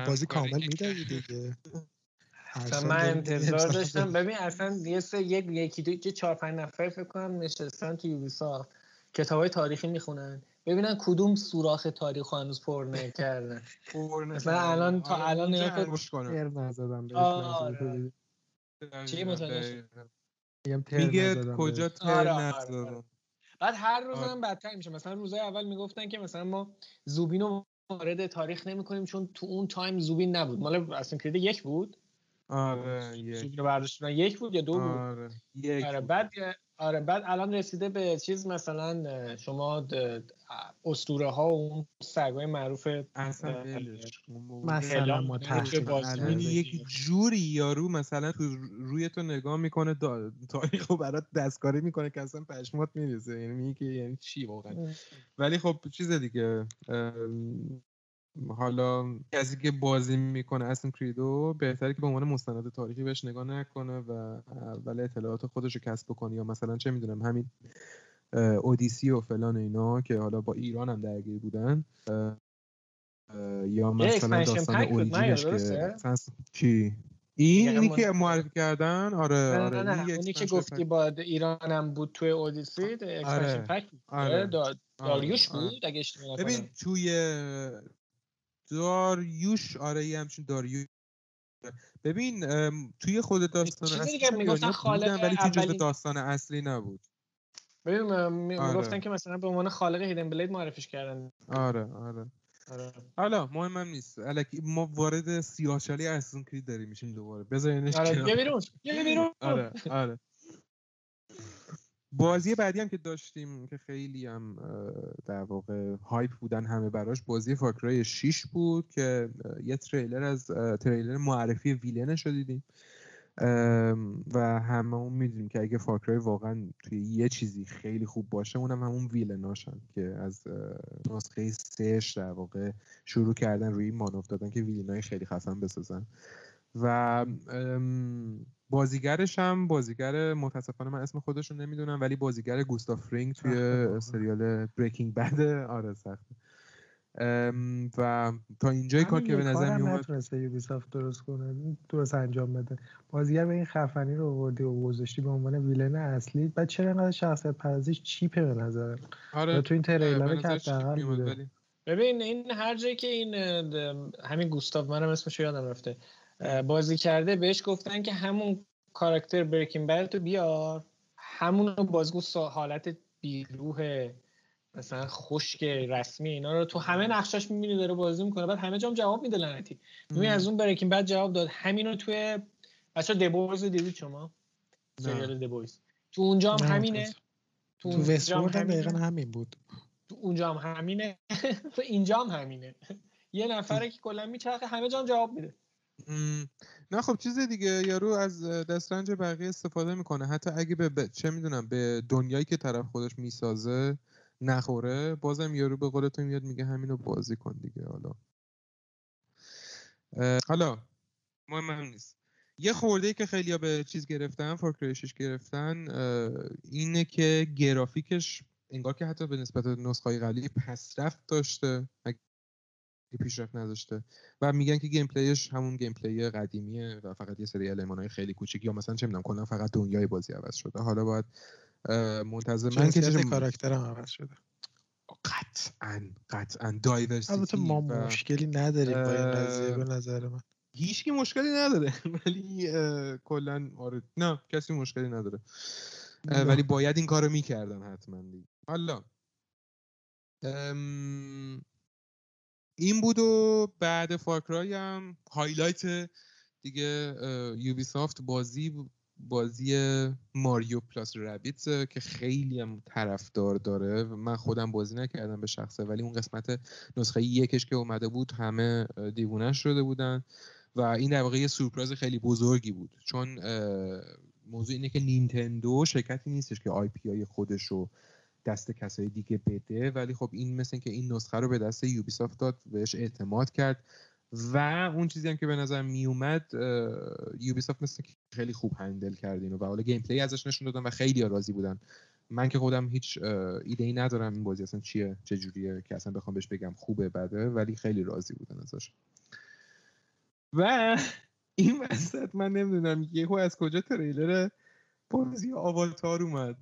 بازی کامل می‌دادی دیگه. من انتظار داشتم. ببین اصلا یه سه یک یکی دو چهار پنج نفر فکر کنم نشستن تو یوبیسافت کتاب های تاریخی می‌خونن. ببینن کدوم سوراخ تاریخ هنوز پر نکردن. مثلا الان تا الان نگاه چی میگه کجا تر آره، آره، آره. بعد هر روز هم بدتر میشه. مثلا روزای اول می‌گفتن که مثلا ما زوبین رو وارد تاریخ نمی کنیم چون تو اون تایم زوبین نبود. مال اصلا کرده یک بود؟ آره یک. زوبین یک بود یا دو بود؟ آره, یک آره بعد آره بعد الان رسیده به چیز مثلا شما اسطوره ها و اون سگای معروف اصلا مثلا ما یک جوری یارو مثلا تو روی تو نگاه می‌کنه تاریخ رو برات دستکاری می‌کنه که اصلا پشمات میریزه. یعنی میگه یعنی چی واقعا؟ ولی خب چیز دیگه حالا کسی که بازی می‌کنه Assassin's Creed و بهتره که به عنوان مستند تاریخی بهش نگاه نکنه و اول اطلاعات خودش رو کسب بکنه یا مثلا چه می‌دونم همین اودیسی و فلان اینا که حالا با ایران هم درگیر بودن. یا مثلا داستان Origins ش که چی؟ این اینی که معرفی کردن؟ آره نه آره نه نه اونی که گفتی با ایرانم بود توی Odyssey expansion pack آره. داریوش بود اگه اشتباه ببین توی داریوش آره یه همچین داریوش. ببین توی خود داستان اصلی می‌گفتن خالق ولی توی جزء داستان اصلی نبود. ببین می‌گفتن که مثلا به عنوان خالق هیدن بلید معرفیش کردن. آره آره. آره. حالا مهمم نیست. الکی ما وارد سیاهچالی اساسن کرید داریم میشیم دوباره. بذارینش آره بیرون بیرون. آره آره. بازی بعدی هم که داشتیم که خیلی هم در واقع hype بودن همه براش بازی Far Cry 6 بود که یه تریلر از تریلر معرفی villain ش رو و همه اون می‌دونیم که اگه Far Cry واقعا توی یه چیزی خیلی خوب باشه اونم همون villain اشن که از نسخه سهش در واقع شروع کردن روی مانور دادن که villain ای خیلی خفن بسازن. و بازیگرش هم بازیگر متاسفانه من اسم خودش رو نمی‌دونم ولی بازیگر گوستاف رینگ توی سریال بریکینگ بد. آره سخته. و تا اینجای کار که به نظر می اومد نتونسته یوبیسافت درست کنه درست انجام بده. بازیگر به این خفنی رو آوردی و گذاشتی به عنوان ویلن اصلی. بعد چرا انقدر شخصیت پردازیش چیپه به نظر آره تو این تریلر که حداقل ببین این هر جایی که این همین گوستاف منم اسمش یادم رفته. بازی کرده بهش گفتن که همون کاراکتر بریکینگ بد تو بیار. همون بازگو حالت بیروه مثلا خشک رسمی اینا رو تو همه نقشاش می‌بینی داره بازی می‌کنه. بعد همه جام جواب میده لعنتی. می‌بینی از اون بریکینگ بعد جواب داد. همین رو توی بچا دبویز دیدید شما؟ سریال دبویز تو اونجا هم همینه. تو, تو وستورد هم دقیقا همین بود. تو اونجا هم همینه. تو اینجا هم همینه. یه نفره که کلا میچرخه همه جام جواب میده. نه خب چیز دیگه یارو از دسترنج بقیه استفاده می‌کنه. حتی اگه به, چه می‌دونم به دنیایی که طرف خودش می‌سازه نخوره بازم یارو به قول تو میاد میگه همینو بازی کن دیگه حالا. حالا مهم هم نیست. یه خورده که خیلی به چیز گرفتن فورکریشش گرفتن اینه که گرافیکش انگار که حتی به نسبت نسخه قبلی پسرفت داشته. پیشرفت نداشته و میگن که gameplay ش همون gameplay قدیمیه و فقط یه سری های خیلی کوچیک یا مثلا چه می‌دونم کلا فقط دنیای بازی عوض شده. حالا باید منتظر موند که چه کاراکترم عوض شده. قطعا قطعا diversity البته ما مشکلی نداریم با این قضیه به نظر من. هیچ مشکلی نداره. ولی کلا آره. نه کسی مشکلی نداره. ولی باید این کارو می‌کردن حتما حالا این بود و بعد Far Cry هم highlight دیگه Ubisoft بازی بازی Mario Plus Rabbids که خیلی هم طرفدار داره. من خودم بازی نکردم به شخصه ولی اون قسمت نسخه یکش که اومده بود همه دیوونش شده بودن و این در واقع یه سورپرایز خیلی بزرگی بود. چون موضوع اینه که نینتندو شرکتی نیستش که IP های خودش رو دست کسای دیگه بده. ولی خب این مثل که این نسخه رو به دست Ubisoft داد بهش اعتماد کرد. و اون چیزی هم که به نظر می اومد Ubisoft مثل که خیلی خوب handle کرد و حالا gameplay ازش نشون دادن و خیلی راضی بودن. من که خودم هیچ ایده ای ندارم این بازی اصلا چیه چه جوریه که اصلا بخوام بهش بگم خوبه بده ولی خیلی راضی بودن ازش. و این وسط من نمی‌دونم یهو از کجا تریلر بازی Avatar اومد.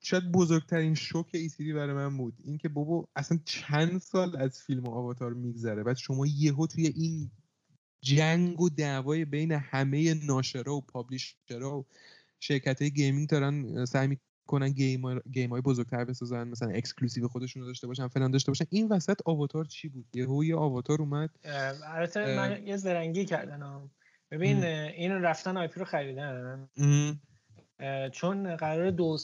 شاید بزرگترین شوک E3 برای من بود. اینکه بابا اصلا چند سال از فیلم Avatar میگذره بعد شما یهو توی این جنگ و دعوای بین همه ناشرا و publisher ا و شرکت های gaming دارن سعی می‌کنن game, game های بزرگتر بسازن مثلا exclusive خودشون رو داشته باشن فلان داشته باشن. این وسط Avatar چی بود؟ یهو یه Avatar اومد. البته من یه زرنگی کردن ببین این رفتن آیپی رو خریدن. چون قرار دو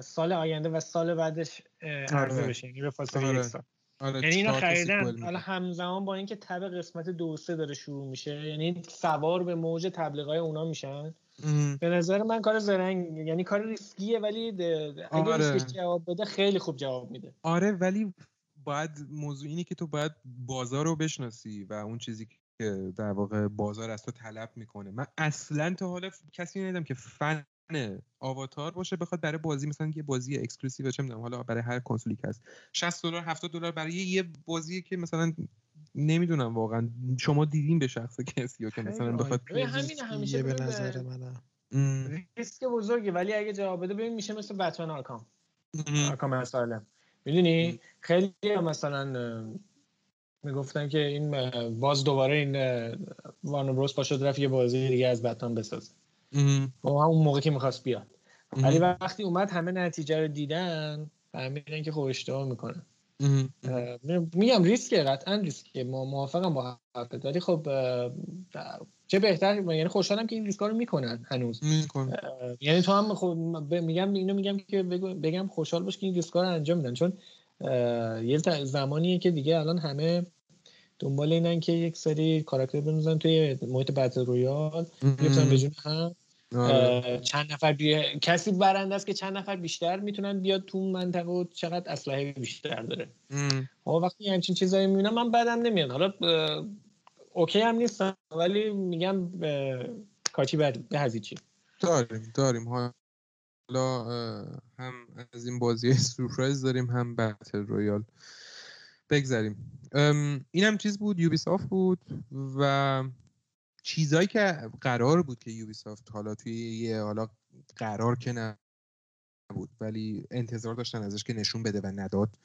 سال آینده و سال بعدش عرضه آره. بشه یعنی به فاصله آره. یک سال آره یعنی اینو خریدن حالا همزمان با اینکه تب قسمت دو سه داره شروع میشه یعنی سوار به موج تبلیغای اونا میشن به نظر من کار زرنگ یعنی کار ریسکیه ولی اگه آره. جواب بده خیلی خوب جواب میده آره ولی باید موضوع اینه که تو باید بازار رو بشناسی و اون چیزی که در واقع بازار از تو طلب می‌کنه من اصلا تا حالا کسی ندیدم که fan Avatar باشه بخواد برای بازی مثلا یه بازی exclusive چه می‌دونم حالا برای هر کنسولی که هست. 60 دلار 70 دلار برای یه بازی که مثلا نمی‌دونم واقعا. شما دیدین به شخص کسی که مثلا بخواد همین همیشه به نظر منم. ریسک بزرگی ولی اگه جواب بده ببین میشه مثل Batman Arkham. آرکام اسالم می‌دونی؟ خیلی مثلا می‌گفتن که این باز دوباره این وارنر بروس پاشد رفت یه بازی دیگه از بتمن بسازه. با همون موقع که می‌خواست بیاد. ولی وقتی اومد همه نتیجه رو دیدن فهمیدن که خب اشتباه می‌کنن. میگم ریسکه قطعا ریسکه ما موافقم با حرفت. ولی خب چه بهتر یعنی خوشحالم که این ریسکا رو می‌کنن هنوز. یعنی تو هم خب میگم اینو میگم که بگم خوشحال باش که این ریسکا رو انجام میدن. چون یه زمانیه که دیگه الان همه دنبال اینن که یک سری کاراکتر بندازن توی محیط battle royale. بیفتن به هم آره. چند نفر بی... کسی برنده است که چند نفر بیشتر می‌تونن بیاد تو منطقه و چقدر اسلحه بیشتر داره. خب وقتی همچین چیزایی می‌بینم من بدم نمیاد. حالا okay هم نیستم ولی میگم کاچی به از هیچی؟ داریم داریم. حالا هم از این بازی سورپرایز داریم هم battle royale. بگذاریم. اینم چیز بود Ubi بود و چیزایی که قرار بود که Ubisoft حالا توی یه حالا قرار که نبود ولی انتظار داشتن ازش که نشون بده و نداد.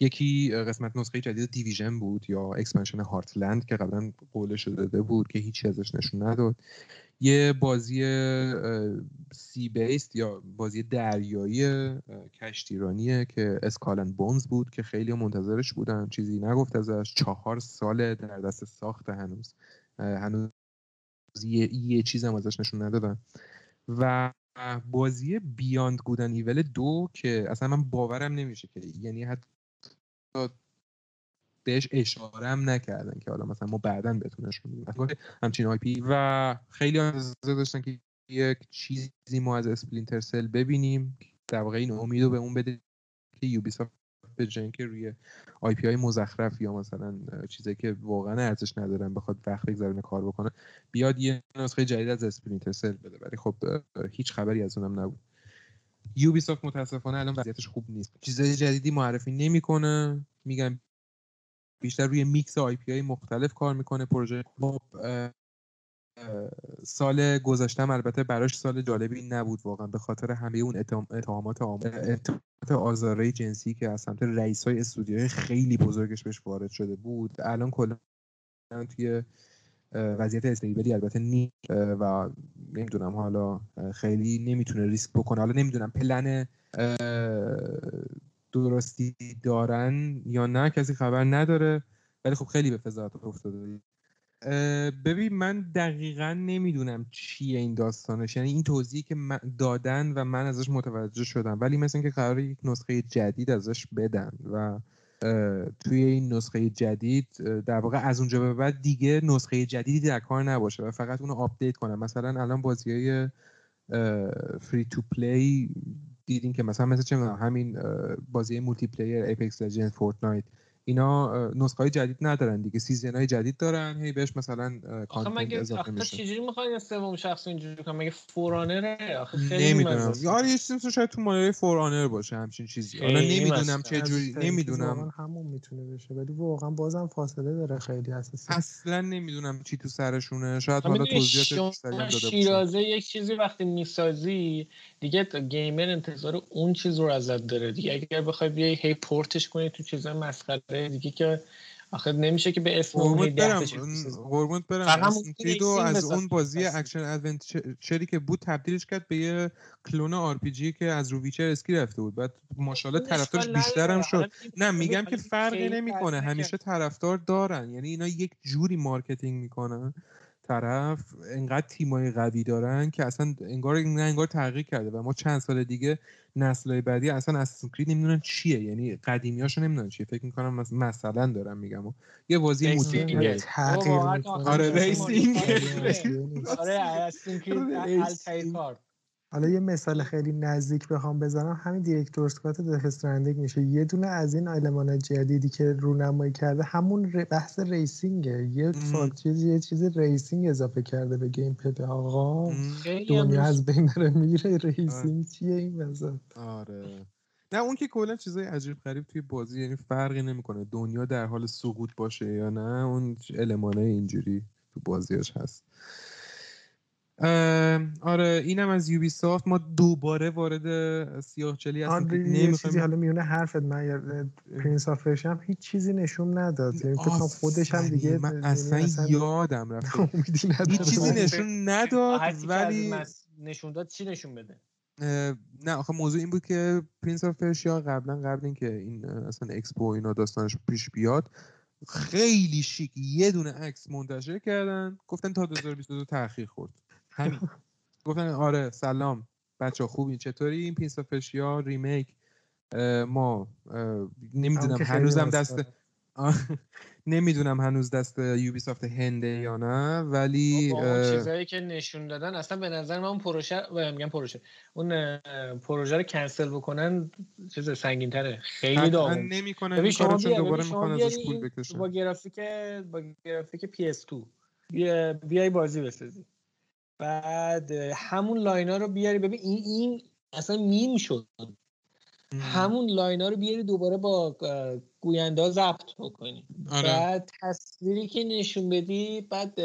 یکی قسمت نسخه جدید Division بود یا expansion Heartland که قبلا قولش داده بود که هیچی ازش نشون نداد. یه بازی سی بیست یا بازی دریایی کشتیرانیه که اسکالن بونز بود که خیلی منتظرش بودن. چیزی نگفت ازش. چهار سال در دست ساخت هنوز. هنوز یه, یه چیز هم ازش نشون ندادن. و بازی بیاند گودن ایول دو که اصلا من باورم نمیشه که یعنی حتی بهش اشاره هم نکردن که حالا مثلا ما بعدا بهتون نشون میدیم. همچین IP و خیلی انتظار داشتن که یک چیزی ما از اسپلینتر سل ببینیم در واقع این امیدو به اون بده که یوبیسافت به جنگ روی IP های مزخرف یا مثلا چیزی که واقعا ارزش ندارن بخواد وقت بگذارونه کار بکنه بیاد یه نسخه جدید از اسپلینتر سل بده. ولی خب هیچ خبری از اونم نبود. یوبی سافت متاسفانه الان وضعیتش خوب نیست. چیزای جدیدی معرفی نمی‌کنه. میگم بیشتر روی میکس IP مختلف کار می‌کنه. پروژه خب سال گذشتم البته براش سال جالبی نبود واقعا. به خاطر همه اون اتهامات اتهامات آزارهای جنسی که از سمت رئیس های استودیوهای خیلی بزرگش بهش وارد شده بود. الان کلا توی وضعیت stable ی البته نی و نمی‌دونم حالا خیلی نمی‌تونه ریسک بکنه. حالا نمی‌دونم پلن درستی دارن یا نه کسی خبر نداره. ولی خب خیلی به فضاحت افتاده. ببین من دقیقا نمی‌دونم چیه این داستانش. یعنی این توضیحی که دادن و من ازش متوجه شدم. ولی مثل اینکه قرار یک نسخه جدید ازش بدن و توی این نسخه جدید در واقع از اونجا به بعد دیگه نسخه جدیدی در کار نباشه و فقط اونو آپدیت کنم مثلا الان بازی های free to play دیدین که مثلا مثل چه همین بازی multiplayer اپکس لجند فورتنایت اینا نسخه های جدید ندارن دیگه season های جدید دارن هی بهش مثلا content اضافه میشه. چجوری می‌خواین سوم شخص اینجوری کنم مگه فور آنره؟ آخه خیلی نمی‌دونم. آره یه چیزی شاید تو مایه فور آنر باشه همچین چیزی. حالا نمی‌دونم چه جوری نمی‌دونم. همون می‌تونه بشه ولی واقعا بازم فاصله داره خیلی اساسی اصلا نمی‌دونم چی تو سرشونه. شاید حالا توضیحات بیشتری داده شیرازه یک چیزی وقتی می‌سازی دیگه gamer انتظار اون چیز رو ازت داره دیگه. اگر بخوای بیای هی پورتش کنی تو چیزای مسخره دیگه که آخه نمیشه که به اسم قربونت برم. قربونت برم. از اون بازی action adventure ی که بود تبدیلش کرد به یه clone RPG که از رو ویچر اسکی رفته بود. بعد ماشاءالله طرفدارش بیشتر هم شد. نه میگم که فرقی نمی‌کنه. همیشه طرفدار دارن. یعنی اینا یک جوری marketing می‌کنن. طرف انقدر تیمای قوی دارن که اصلا انگار نه انگار تغییر کرده. و ما چند سال دیگه نسلهای بعدی اصلا از کرید نمی‌دونن چیه. یعنی قدیمیاشو نمی‌دونن چیه. فکر می‌کنم مثلا دارم میگم. و یه بازی موسیقی تغییر آره ریسینگ آره حالا یه مثال خیلی نزدیک بخوام بزنم. همین دیرکتور اسکات دف میشه. یه دونه از این المانات جدیدی که رونمایی کرده همون بحث ریسینگه. یه چیز یه چیز racing اضافه کرده به gameplay. آقا دنیا از بین داره میره. racing چیه این مثلا آره. نه اون که کلا چیزای عجیب غریب توی بازی یعنی فرقی نمی‌کنه. دنیا در حال سقوط باشه یا نه اون المانه اینجوری تو بازیاش هست. آره اینم از یوبی سافت ما دوباره وارد سیاه چلی هستیم یه چیزی حالا میونه حرفت من پرینس آف هم هیچ چیزی نشون نداد. یعنی خودش هم دیگه من یعنی اصلا, یادم رفت. هیچ چیزی نشون نداد ولی نشون داد چی نشون بده؟ نه آخه موضوع این بود که پرینس آف پرشیا قبلا قبل اینکه این اصلا expo اینا داستانش پیش بیاد خیلی شیک یه دونه عکس منتشر کردن گفتن تا 2022 تاخیر خورد. همین. گفتن آره سلام. بچه خوبی چطوری؟ این پرینس آف پرشیا remake ما نمی‌دونم هنوزم دست نمی‌دونم هنوز دست یوبی سافت هنده یا نه ولی اون چیزایی که نشون دادن اصلا به نظر من اون پروژه میگم پروژه. اون پروژه رو کنسل بکنن چیز سنگین تره خیلی داغون. نمی‌کنن چون دوباره می‌خوان ازش پول بکشن. با گرافیک با گرافیک PS2 بیای بازی بسازی. بعد همون line ا رو بیاری. ببین این این اصلا میم شد. همون line ا رو بیاری دوباره با گوینده ضبط بکنی. آره. بعد تصویری که نشون بدی بعد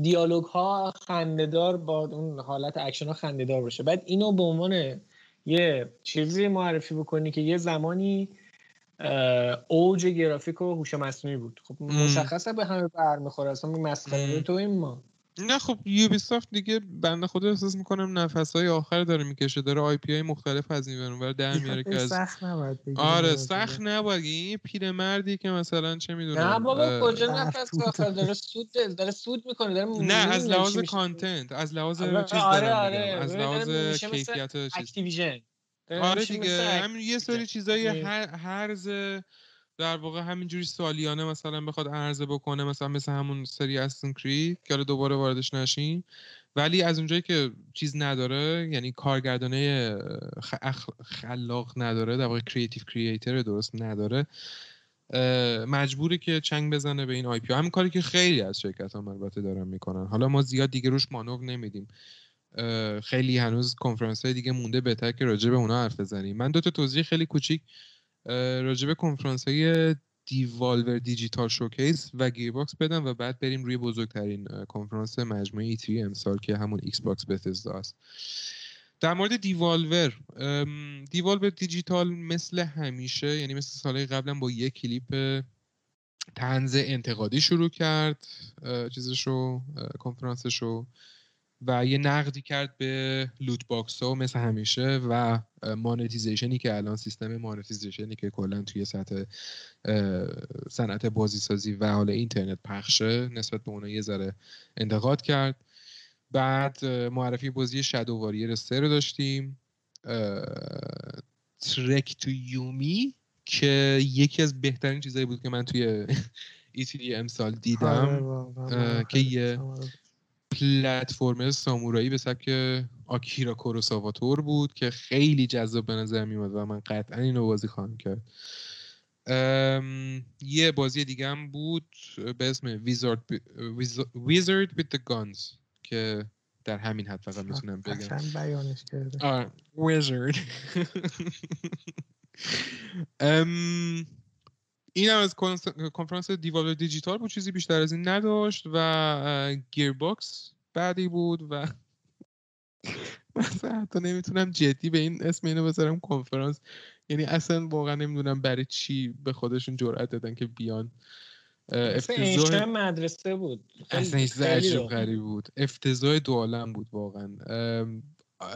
دیالوگ ها خندهدار با اون حالت اکشن ها خندهدار باشه. بعد اینو به عنوان یه چیزی معرفی بکنی که یه زمانی اوج گرافیک و هوش مصنوعی بود. خب مشخصه به همه برمیخوره. اصلا مسخره تو این ما. نه خب یوبی سافت دیگه بنده خود احساس می‌کنم نفس های آخر داره می‌کشه داره IP های مختلف از این ور در میاره که از سخت نباید آره سخت نباید. این پیرمردی که مثلا چه می‌دونم نه بابا کجا نفس آخر؟ داره سود داره سود می‌کنه داره نه از لحاظ content از لحاظ چیز آره آره از لحاظ کیفیت اکتیویژن. آره دیگه همین یه سری چیزای هرز در واقع همینجوری سالیانه مثلا بخواد عرضه بکنه مثلا مثل همون سری اساسینز کرید که دوباره واردش نشیم. ولی از اونجایی که چیز نداره یعنی کارگردانه خلاق نداره در واقع creative creator درست نداره مجبوری که چنگ بزنه به این IP همین کاری که خیلی از شرکت هم البته دارن می‌کنن. حالا ما زیاد دیگه روش مانور نمیدیم. خیلی هنوز کنفرانس های دیگه مونده بهتر که راجع به اونا حرف بزنیم. من دو تا توضیح خیلی کوچیک راجبه کنفرانس های دیوالور دیجیتال شوکیس و گیرباکس بدم و بعد بریم روی بزرگترین کنفرانس مجموعه ای تری امسال که همون ایکس باکس بتزدا است. در مورد دیوالور دیوالور دیجیتال مثل همیشه یعنی مثل سالهای قبلا با یک کلیپ طنز انتقادی شروع کرد چیزشو کنفرانسشو. و یه نقدی کرد به loot box ها مثل همیشه و monetization ی که الان سیستم monetization ی که کلا توی سطح صنعت بازی سازی و حال اینترنت پخشه نسبت به اونها یه ذره انتقاد کرد. بعد معرفی بازی شادو واریر 3 رو داشتیم. ترک تو یومی که یکی از بهترین چیزایی بود که من توی ایتیلی امسال دیدم. آره، که یه پلتفرم سامورایی به سبک آکیرا کوروساواتور بود که خیلی جذاب به نظر میومد و من قطعا اینو بازی خواهم کرد. یه بازی دیگه هم بود به اسم ویزارد ویزارد with the Guns که در همین حد فقط می‌تونم بگم. بیانش کرده. آره ویزارد این هم از کنفرانس دیوالور دیجیتال بود چیزی بیشتر از این نداشت و گیرباکس بعدی بود و مثلا حتی نمی‌تونم جدی به این اسم اینو بذارم کنفرانس. یعنی اصلا واقعا نمی‌دونم برای چی به خودشون جرأت دادن که بیان. افتضاح مدرسه بود. اصلا عجیب غریب بود. افتضاح دو عالم بود واقعا.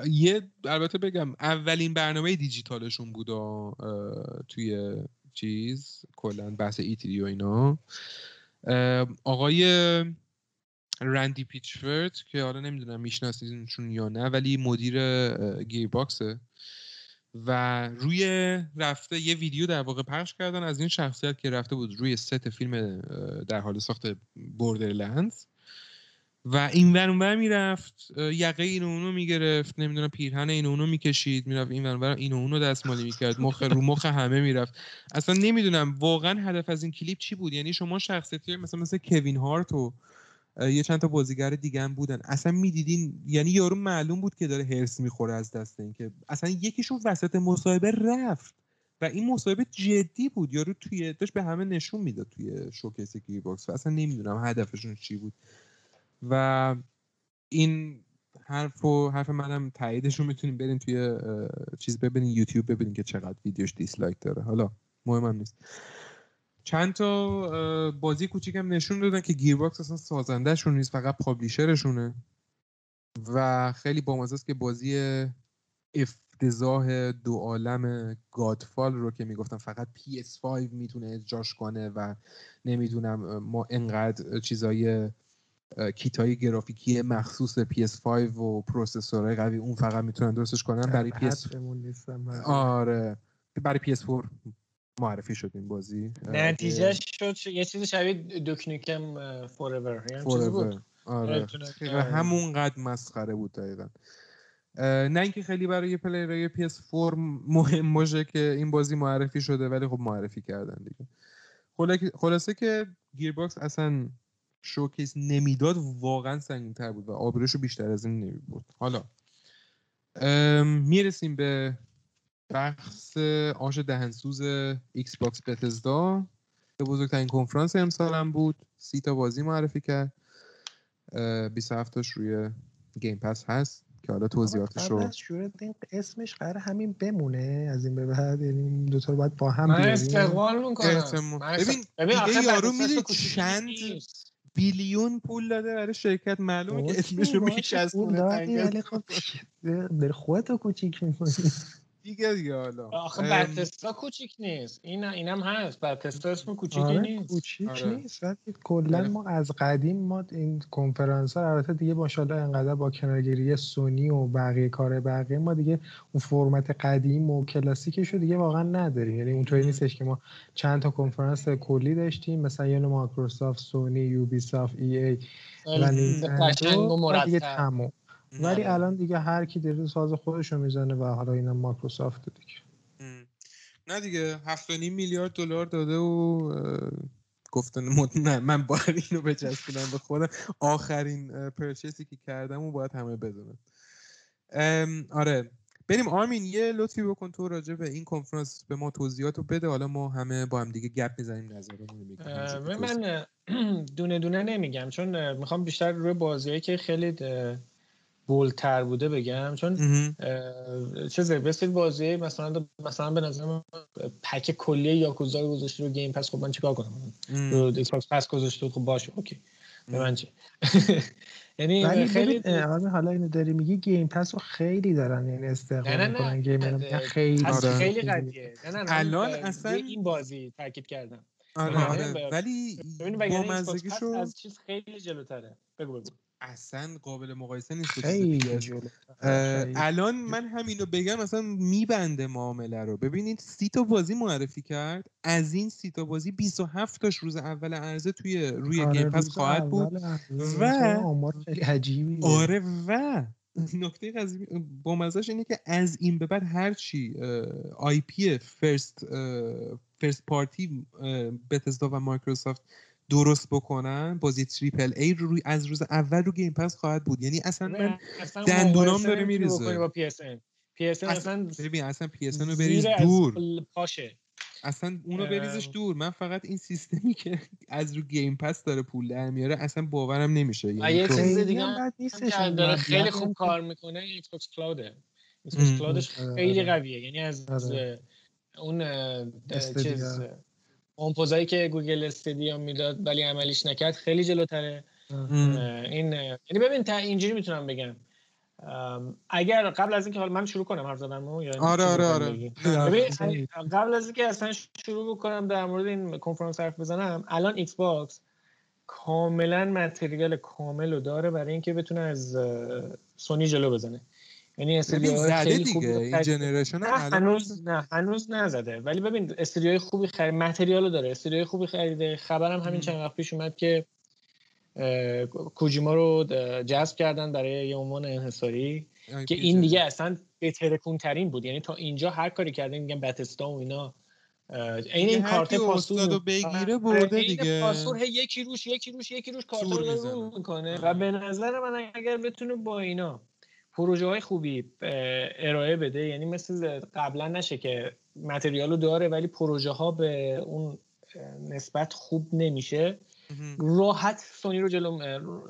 یه البته بگم اولین برنامه دیجیتالشون بود توی چیز کلا بحث ایتری و اینا. آقای رندی پیچفرد که حالا نمی‌دونم میشناسیدشون یا نه ولی مدیر گیرباکسه و روی رفته یه ویدیو در واقع پخش کردن از این شخصیت که رفته بود روی ست فیلم در حال ساخت بوردرلندز. و این ور اونور می‌رفت یقه این اونو می‌گرفت نمی‌دونم پیرهن این اونو می‌کشید می‌رفت این ور این اونو دستمالی می‌کرد مخ رو مخ همه می‌رفت. اصلا نمی‌دونم واقعا هدف از این کلیپ چی بود؟ یعنی شما شخصیتی مثلا مثل کوین هارت و یه چند تا بازیگر دیگه هم بودن. اصلا می‌دیدین؟ یعنی یارو معلوم بود که داره حرص می‌خوره از دست این که اصلا یکیشون وسط مصاحبه رفت. و این مصاحبه جدی بود. یارو توی داشت به همه نشون می‌داد توی showcase گیرباکس. و اصلا نمی‌دونم هدفشون چی بود. و این حرف و حرف منم تاییدش رو می‌تونیم برین توی چیز ببینین یوتیوب ببینین که چقدر ویدیوش dislike داره. حالا مهمم نیست. چند تا بازی کوچیکم نشون دادن که گیرباکس اصلا سازندهشون نیست فقط publisher شونه. و خیلی بامزه است که بازی افتضاح دو عالم گادفال رو که می‌گفتن فقط PS5 می‌تونه اجراش کنه و نمی‌دونم ما انقدر چیزای کیتای گرافیکی مخصوص PS5 و پروسسورهای قوی اون فقط می‌تونن درستش کنن. برای PS آره. برای PS4 معرفی شد این بازی نتیجه شد یه چیزی شبیه دوکنیکم فوراور یعنی آره. همون قد مسخره بود دقیقا. نه اینکه خیلی برای player های PS4 مهم باشه که این بازی معرفی شده ولی خب معرفی کردن دیگه. خلاصه که گیرباکس اصلا showcase نمی‌داد واقعا سنگین تر بود و آبروشو بیشتر از این نمی بود حالا می‌رسیم به بحث آش دهنسوز ایکس باکس بتزدا. که بزرگترین کنفرانس امسال هم بود. سی تا بازی معرفی کرد. 27 تاش روی گیم پس هست که حالا توضیحاتش رو اسمش قرار همین بمونه از این به بعد. یعنی دو تا باید با هم من استقبال می‌کنم. ببین دیگه یارو می‌دونی چند بیلیون پول داده برای شرکت معلومه که اسمش رو میچسبونه ولی خب در خودتو کوچیک می‌کنی. دیگه دیگه حالا. آخه بتستا کوچیک نیست. این اینم هست. بتستا اسم کوچیکی آره نیست. کوچیک آره. نیست کلا آره. ما از قدیم ما این کنفرانس ها البته دیگه ماشاءالله انقدر با کنارگیری سونی و بقیه کار بقیه ما دیگه اون فرمت قدیم و کلاسیکش رو دیگه واقعا نداریم. یعنی اونطوری نیستش که ما چند تا کنفرانس کلی داشتیم. مثلا یه مایکروسافت سونی یوبی سافت ای ای و دیگه تموم. ولی الان دیگه هر کی داره ساز خودش رو می‌زنه و حالا اینم مایکروسافت دیگه. نه دیگه 7.5 میلیارد دلار داده و گفتن نه من باید اینو بچسبونم به خودم. آخرین پرچیسی که کردم و باید همه بدونن آره. بریم آرمین یه لطفی بکن تو راجع به این کنفرانس به ما توضیحات رو بده. حالا ما همه با هم دیگه گپ می‌زنیم نظرمون من دونه دونه نمیگم چون می‌خوام بیشتر روی بازیایی که خیلی بولتر بوده بگم چون چه بسید بازی مثلا مثلا به نظر من پک کلی یاکوزا رو گذاشته رو گیم پس خب من چیکار کنم؟ رو ایکس پس گذاشته خب باشه اوکی. به من چه یعنی خیلی حالا اینو داری میگی گیم پس رو خیلی دارن یعنی استقبال می‌کنن گیم خیلی. خیلی قضیه. الان اصلا این بازی تاکید کردم. آره آره. ولی با مزدگیشو از چیز خیلی جلوتره. بگو بگو. اصلا قابل مقایسه نیست الان من همینو بگم اصلا میبنده معامله رو. ببینید سی تا بازی معرفی کرد. از این سی تا بازی 27 تاش روز اول عرضه توی روی آره گیم پس خواهد بود. و آره و نکته قضیه بامزه‌اش اینه که از این به بعد هرچی IP first first party بتزدا و مایکروسافت درست بکنن بازی triple A رو روی از روز اول رو Game Pass خواهد بود. یعنی اصلا من دندونام داره میریزه. با پی اس ان؟ پی اس ان اصلا ببین اصلا PS رو بریز دور. پاشه. اصلا اونو بریزش دور. من فقط این سیستمی که از رو Game Pass داره پول در میاره اصلا باورم نمیشه. یعنی یه چیز دیگه داره خیلی خوب کار می‌کنه ایکس باکس cloud ه ایکس باکس cloud ش خیلی قویه. یعنی از آره. اون چیز اون که گوگل استیدیا می‌داد ولی عملیش نکرد خیلی جلوتره. این یعنی ببین تا اینجوری می‌تونم بگم. اگر قبل از اینکه حالا من شروع کنم حرف زدن یا آره آره آره. قبل از اینکه اصلا شروع بکنم در مورد این کنفرانس حرف بزنم الان ایکس باکس کاملا متریال کامل رو داره برای اینکه بتونه از سونی جلو بزنه. یعنی استودیو خیلی خوب این جنریشن هنوز نه هنوز نزده. ولی ببین استودیوهای خوبی خرید متریال داره. استودیوهای خوبی خریده. خبرم همین چند وقت پیش اومد که کوجیما رو جذب کردن برای یه عنوان انحصاری که این دیگه اصلا بهترکون ترین بود. یعنی تا اینجا هر کاری کرده میگن بتستا و اینا. این این کارت پاسور رو بگیره برده دیگه. پاسور یکی روش یکی روش یکی روش کارت رو می‌کنه. و به نظر من اگر بتونه با اینا پروژه های خوبی ارائه بده. یعنی مثل قبلا نشه که متریالو داره ولی پروژه ها به اون نسبت خوب نمیشه. راحت سونی رو جلو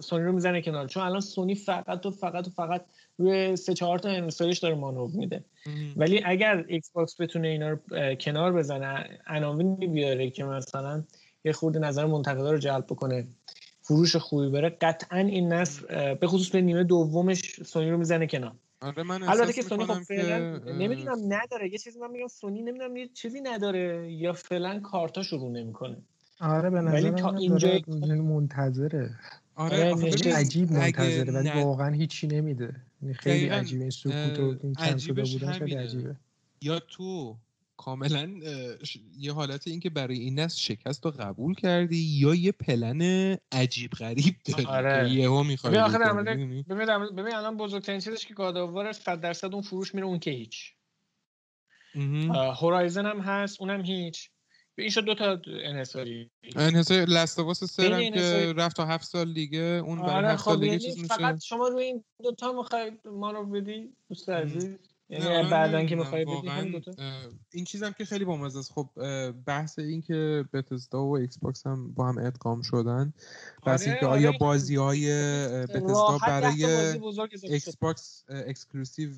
سونی رو می‌زنه کنار. چون الان سونی فقط و فقط و فقط روی سه چهار تا انستالش داره مانور میده. ولی اگر ایکس باکس بتونه اینا رو کنار بزنه عناوینی بیاره که مثلا یه خورده نظر منتقدا رو جلب بکنه. فروش خوبی بره. قطعا این نسل به خصوص به نیمه دومش سونی رو می‌زنه کنار. آره من البته که سونی خب فعلا نمی‌دونم نداره. یه چیزی من میگم سونی نمی‌دونم یه چیزی نداره یا فعلا کارتا شروع نمی‌کنه. آره به نظر تا اینجا منتظره. آره, آره عجیب منتظره ولی واقعا هیچی نمیده. یعنی خیلی عجیبه این سکوت و این کنسوله بودن خیلی عجیبه. یا تو کاملا یه حالت این که برای این نسل شکست رو قبول کردی یا یه پلن عجیب غریب داری آره. یهو می‌خوای ببین ببین الان بزرگترین چیزش که گاداوار 100 درصد اون فروش میره اون که هیچ. هورایزن هم هست اونم هیچ. این شد دو تا انحصاری انحصاری لستواس سر هم که رفت تا هفت سال دیگه اون برای آره هفت سال دیگه یعنی چیز میشه. فقط شما روی این دو تا می‌خواید مانور بدی دوست عزیز. یعنی بعدا که می‌خوای بدی این چیزم که خیلی بامزه است. خب بحث این که بتزدا و ایکس باکس هم با هم ادغام شدن بحث آره اینکه آره. آیا بازی های بتزدا برای ایکس باکس exclusive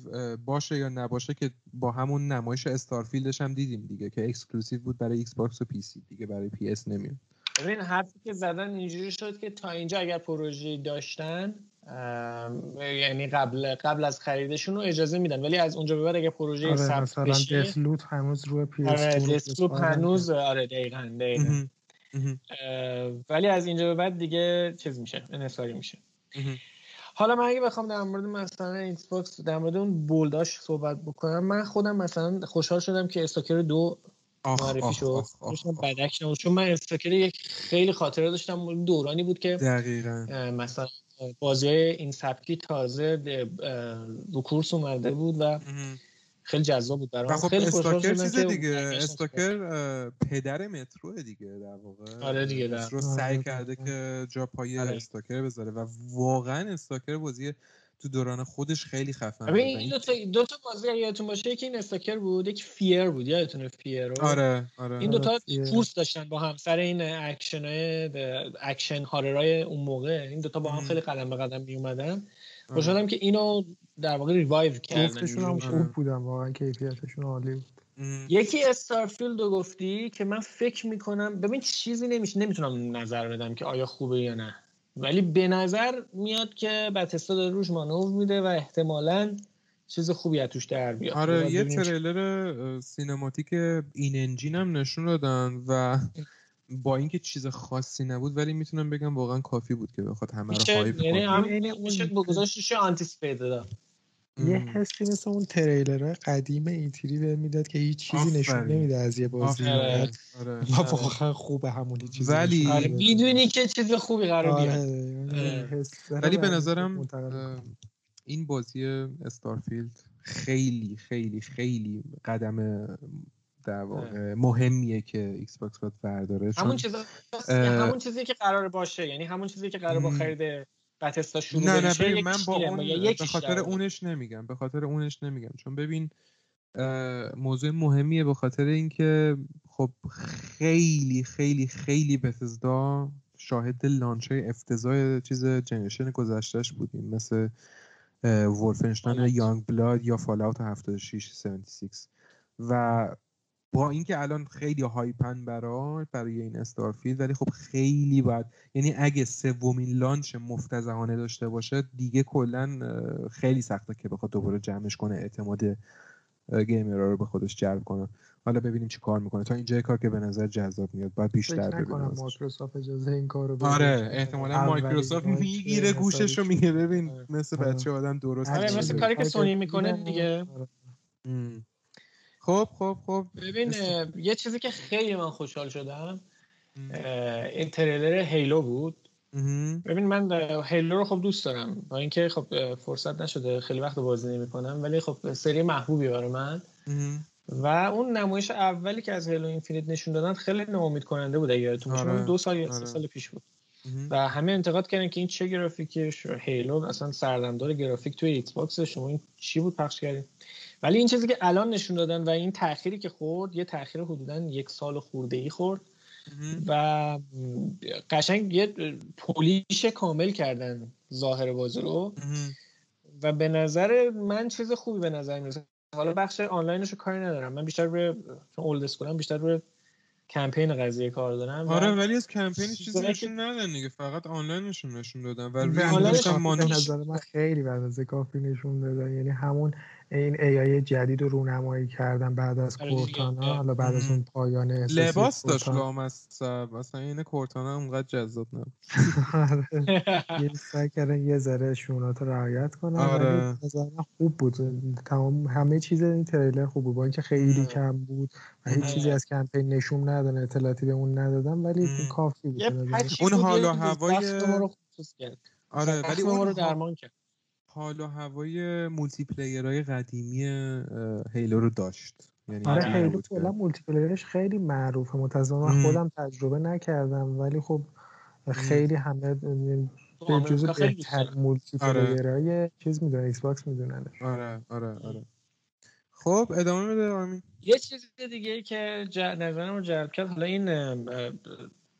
باشه یا نباشه که با همون نمایش استارفیلدش هم دیدیم دیگه که exclusive بود برای ایکس باکس و PC دیگه برای PS نمیاد ببین حرفی که زدن اینجوری شد که تا اینجا اگر پروژه داشتن یعنی قبل قبل از خریدشون رو اجازه میدن. ولی از اونجا به بعد اگه پروژه آره ثبت بشه. دث‌لوپ هنوز روی پی آره هنوز آره دقیقاً دقیقاً. ولی از اینجا به بعد دیگه چیز میشه انحصاری میشه. حالا من اگه بخوام در مورد مثلا ایکس باکس در مورد اون bold هاش صحبت بکنم من خودم مثلا خوشحال شدم که استاکر دو معرفی شد. بدک نبود. چون من استاکر یک خیلی خاطره داشتم دورانی بود که دقیقا. مثلا بازی این سبکی تازه رو کورس اومده بود و خیلی جذاب بود برام. خب خیلی استاکر چیز دیگه استاکر پدر مترو دیگه در واقع. آره دیگه در مترو سعی کرده که جا پای آره. استاکر بذاره و واقعا استاکر بازی تو دوران خودش خیلی خفن بود این دو تا دو تا بازی یادتون باشه یکی این استاکر بود یک فیر بود. یادتونه فیر رو؟ آره آره این دو تا کورس داشتن با هم سر این action action horror اون موقع. این دو تا با هم خیلی قدم به قدم می اومدن خوشحالم که اینو در واقع revive کردن هم خوب بودن واقعا کیفیتشون عالی بود. یکی استارفیلد رو گفتی که من فکر می‌کنم ببین چیزی نمیشه نمی‌تونم نظر بدم که آیا خوبه یا نه. ولی به نظر میاد که بتزدا داره روش مانور میده و احتمالا چیز خوبی از توش در بیاد. آره یه تریلر cinematic in-engine هم نشون دادن و با اینکه چیز خاصی نبود ولی می‌تونم بگم واقعا کافی بود که بخواد همه رو hype یعنی هم میشه گذاشتش anticipated یه حسی مثل اون تریلر قدیم E3 به می‌داد که هیچ چیزی نشون نمیده از یه بازی آره. و واقعا خوبه همونی چیزی ولی آره می‌دونی که چیز خوبی قرار بیاد. آره. ولی به نظرم این بازی استارفیلد خیلی خیلی خیلی قدم در واقع مهمیه که ایکس باکس باید برداره. همون چیزا همون چیزی که قرار باشه یعنی همون چیزی که قرار با خرید بتزدا شروع نه نه من با اون به خاطر اونش نمیگم به خاطر اونش نمیگم. چون ببین موضوع مهمیه به خاطر اینکه خب خیلی خیلی خیلی Bethesda شاهد launch های افتضاح چیز generation گذشته‌ش بودیم. مثل Wolfenstein Youngblood یا Fallout 76 76 و با اینکه الان خیلی hype ن برای برای این Starfield ولی خب خیلی باید یعنی اگه سومین launch مفتضحانه داشته باشه دیگه کلا خیلی سخته که بخواد دوباره جمعش کنه اعتماد گیمرها رو به خودش جلب کنه. حالا ببینیم چی کار می‌کنه. تا اینجای کار که به نظر جذاب میاد باید بیشتر ببینیم. مایکروسافت اجازه این کارو بده. آره احتمالاً مایکروسافت می‌گیره گوشش رو میگه ببین آره. مثل بچه آدم درست آره مثل کاری که سونی می‌کنه دیگه. خب خب خب. ببین یه چیزی که خیلی من خوشحال شدم این تریلر هیلو بود. ببین من هیلو رو خب دوست دارم. با اینکه خب فرصت نشده خیلی وقت بازی نمی کنم ولی خب سری محبوبی برای من. و اون نمایش اولی که از Halo Infinite نشون دادن خیلی ناامید کننده بود. اگه تو آره. دو سال یا آره. سال پیش بود. و همه انتقاد کردن که این چه گرافیکه Halo اصلا سردمدار گرافیک توی Xbox شما این چی بود پخش کردین؟ ولی این چیزی که الان نشون دادن و این تأخیری که خورد یه تأخیر حدودا یک سال خورده ای خورد و قشنگ یه polish کامل کردن ظاهر بازی رو. و به نظر من چیز خوبی به نظر می‌رسه. حالا بخش آنلاینش رو کاری ندارم. من بیشتر به اولد اسکولم بیشتر به کمپین قضیه کار دارم. آره ولی از کمپینش چیزی نشون ندادن دیگه. فقط آنلاینشون نشون دادن. و روی نظر من خیلی بعد از کافی نشون دادن. یعنی همون این ای آی جدید رو رونمایی کردن بعد از آره کورتانا حالا بعد از اون پایان لباس داشت لامصب مثلا این کورتانا اونقدر جذاب نبود. یه سعی کردن یه ذره شئونات رو رعایت کنن آره. خوب بود. تمام همه چیز این تریلر خوب بود. با اینکه خیلی آره. کم بود و هیچ چیزی از کمپین نشون ندادن اطلاعاتی به اون ندادن ولی کافی بود اون حال و هوای آره ولی اون رو درمان کرد. حال و هوای multiplayer های قدیمی Halo رو داشت. یعنی آره Halo کلا multiplayer ش خیلی معروفه. متأسفانه من خودم تجربه نکردم ولی خب خیلی همه به جزو بهتر multiplayer های آره. چیز می‌دونن Xbox می‌دونن آره آره آره. خب ادامه بده آرمین یه چیز دیگه که نظرم رو جلب کرد حالا این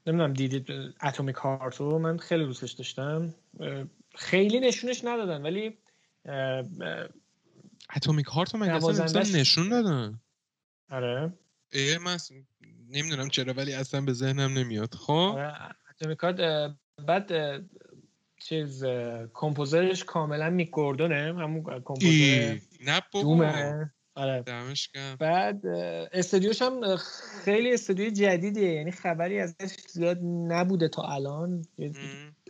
نمی‌دونم دیدید Atomic Heart رو من خیلی دوستش داشتم. خیلی نشونش ندادن ولی Atomic Heart رو اصلا نشون دادن. آره. ای من نمی‌دونم چرا ولی اصلا به ذهنم نمیاد. خب؟ اتمیک هارت بعد چیز کمپوزرش کاملا میک گوردونه همون کمپوزر نه آره. بعد استودیوش هم خیلی استودیو جدیدیه یعنی خبری ازش زیاد نبوده تا الان.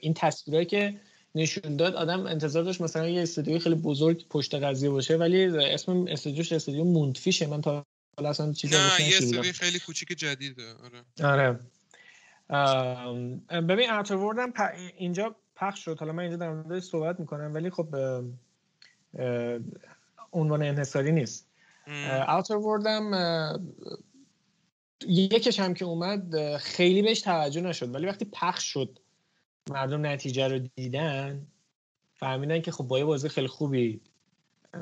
این تصویرهایی که نشون داد. آدم انتظار داشت مثلا یه استودیوی خیلی بزرگ پشت قضیه باشه ولی اسم استودیوش استودیو مونتفیشه. من تا حالا اصلا چیزی نه یه خیلی کوچیک جدیده. آره. آره. ببین اوتر هم اینجا پخش شد. حالا من اینجا در مورد صحبت می‌کنم ولی خب عنوان انحصاری نیست. اوتر وردم یکش هم که اومد خیلی بهش توجه نشد ولی وقتی پخش شد مردم نتیجه رو دیدن فهمیدن که خب با یه بازی خیلی خوبی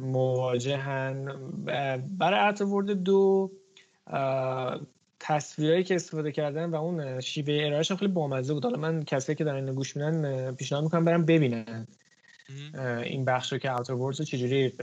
مواجهن. برای ارتورد دو تصویرهایی که استفاده کردن و اون شیوه ارائهشون خیلی بامزه بود. حالا من کسی که دارن گوش میدن پیشنهاد می‌کنم برم ببینن. این بخش رو که اوتر رو چجوری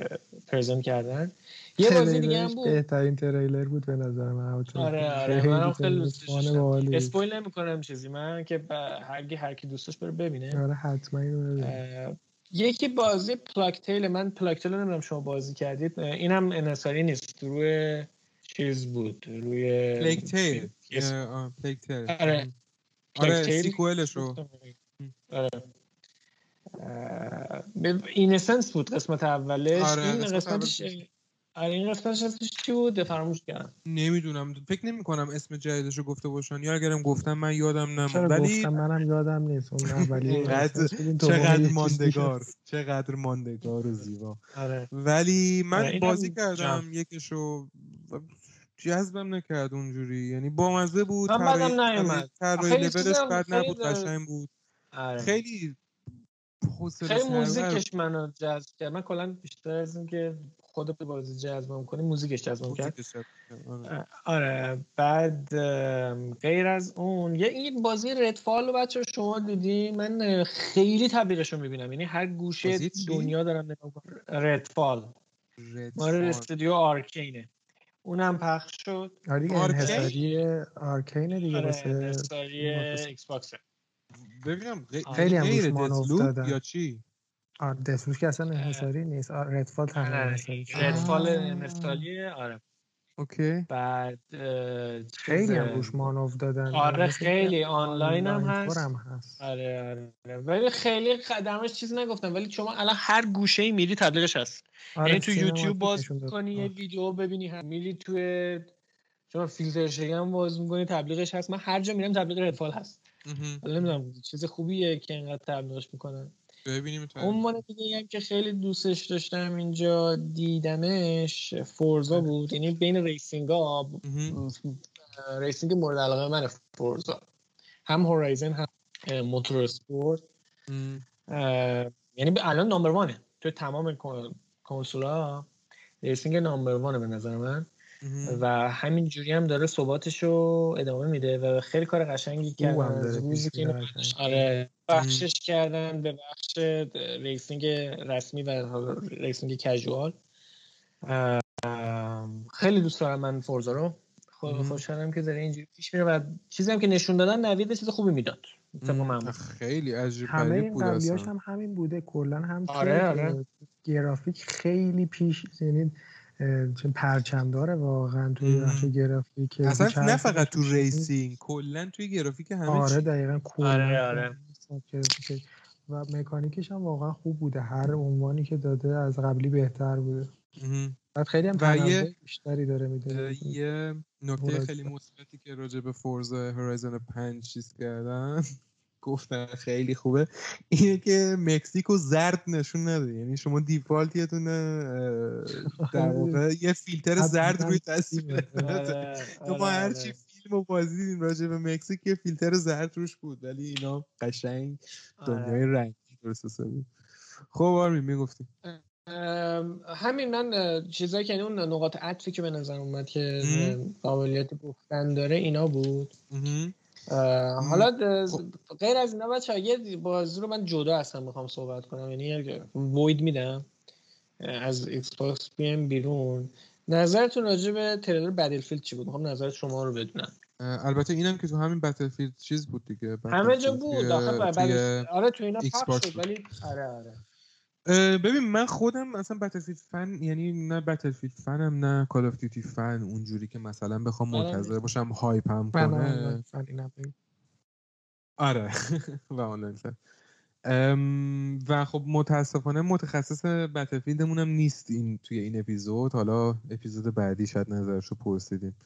پرزنت کردن. یه بازی دیگه هم بود. بهترین تریلر بود به نظر من آره آره. من خیلی دوست داشتم. اسپویل نمی‌کنم چیزی. من که هر هر کی دوستش بره ببینه. آره حتما اینو یکی بازی Plague Tale من Plague Tale نمی‌دونم شما بازی کردید. اینم انحصاری نیست. روی چیز بود. روی Plague Tale Plague Tale آره. آره sequel ش رو. آره. Innocence بود قسمت اولش. آره این قسمتش آره این قسمتش اسمش چی بود؟ فراموش کردم. نمی‌دونم. فکر نمی کنم اسم جدیدشو گفته باشن. یا اگرم گفتم من یادم نمون ولی گفتم؟ منم یادم نیست. اون اولی چقدر ماندگار. چقدر ماندگار و زیبا. آره. ولی من آره بازی کردم. یکیشو جذبم نکرد اونجوری. یعنی بامزه بود. من بعدم نیومد. طراحی لولش بد نبود قشنگ بود. آره. خیلی خیلی موزیکش منو جذب کرد. من کلا بیشتر از اینکه خود بازی جذبم کنه موزیکش جذبم کرد آره. آره. بعد غیر از اون یه این بازی ردفال رو بچه شما دیدی؟ من خیلی تبلیغش رو می‌بینم. یعنی هر گوشه دنیا دارم نگاه ردفال مال استودیو آرکینه اونم پخش شد. آره انحصاری آرکینه دیگه آره انحصاری ایکس باکسه ببینم خیلی هم روش مانو یا چی؟ آره دسلوپ که اصلا انحصاری نیست. ردفال تنها انحصاری ردفال انحصاریه آره. اوکی. بعد خیلی هم روش مانو دادن. آره خیلی آنلاین هم هست. هم هست. آره آره. ولی خیلی خدمش چیزی نگفتم. ولی شما الان هر گوشه ای میری تبلیغش هست. آره یعنی تو یوتیوب باز کنی یه ویدیو ببینی هم میری تو شما فیلتر شگم باز می‌کنی تبلیغش هست. من هر جا میرم تبلیغ ردفال هست. نمی‌دونم چیز خوبیه که اینقدر تبلیغش می‌کنن. ببینیم اون دیگه هم که خیلی دوستش داشتم اینجا دیدمش Forza بود. یعنی بین racing ها racing مورد علاقه من Forza. هم Horizon هم Motorsport یعنی الان number one ه. تو تمام کنسولا racing number one ه به نظر من. و همین جوری هم داره ثباتش رو ادامه میده و خیلی کار قشنگی کردن. روزی که آره. بخشش کردن به بخش racing رسمی و racing casual خیلی دوست دارم من Forza رو. خوشحالم که داره اینجوری پیش میره و چیزی هم که نشون دادن نوید چیز خوبی می‌داد. خیلی عجیب همه این هم همین بوده. کلا هم آره آره. گرافیک خیلی پیش یعنی چون پرچم داره واقعا توی بخش گرافیک اصلا نه فقط تو racing کلا توی گرافیک همه آره دقیقا آره آره. و مکانیکش هم واقعا خوب بوده هر عنوانی که داده از قبلی بهتر بوده. بعد خیلی هم یه بیشتری داره میده یه نکته خیلی مثبتی که راجع به فورز هورایزن 5 چیز کردن گفتن خیلی خوبه. اینه که مکزیکو زرد نشون نده. یعنی شما دیفالت یه دونه در واقع یه فیلتر زرد روی تصویر آره، تو ما هر چی فیلم و بازی دیدیم راجع به مکزیک یه فیلتر زرد روش بود. ولی اینا قشنگ دنیای آره. رنگی درست بود خب آرمین می‌گفتی. همین من چیزایی که یعنی اون نقاط عطفی که به نظر اومد که قابلیت گفتن داره اینا بود. حالا خب. غیر از اینا بچه یه بازی رو من جدا هستم می‌خوام صحبت کنم. یعنی وید میدم از ایکس باکس بیم بیرون. نظرتون راجع به تریلر بتلفیلد چی بود؟ می‌خوام نظر شما رو بدونم. البته اینم که تو همین Battlefield چیز بود دیگه همه جا بود. آره تو اینا پخش شد ولی آره آره. ببین من خودم مثلا Battlefield fan یعنی نه Battlefield fan م نه Call of Duty fan اونجوری که مثلا بخوام آره. منتظر باشم hype هم کنه. آره و آنلاین و خب متاسفانه متخصص Battlefield مون هم نیست این توی این اپیزود. حالا اپیزود بعدی شاید نظرشو پرسیدیم.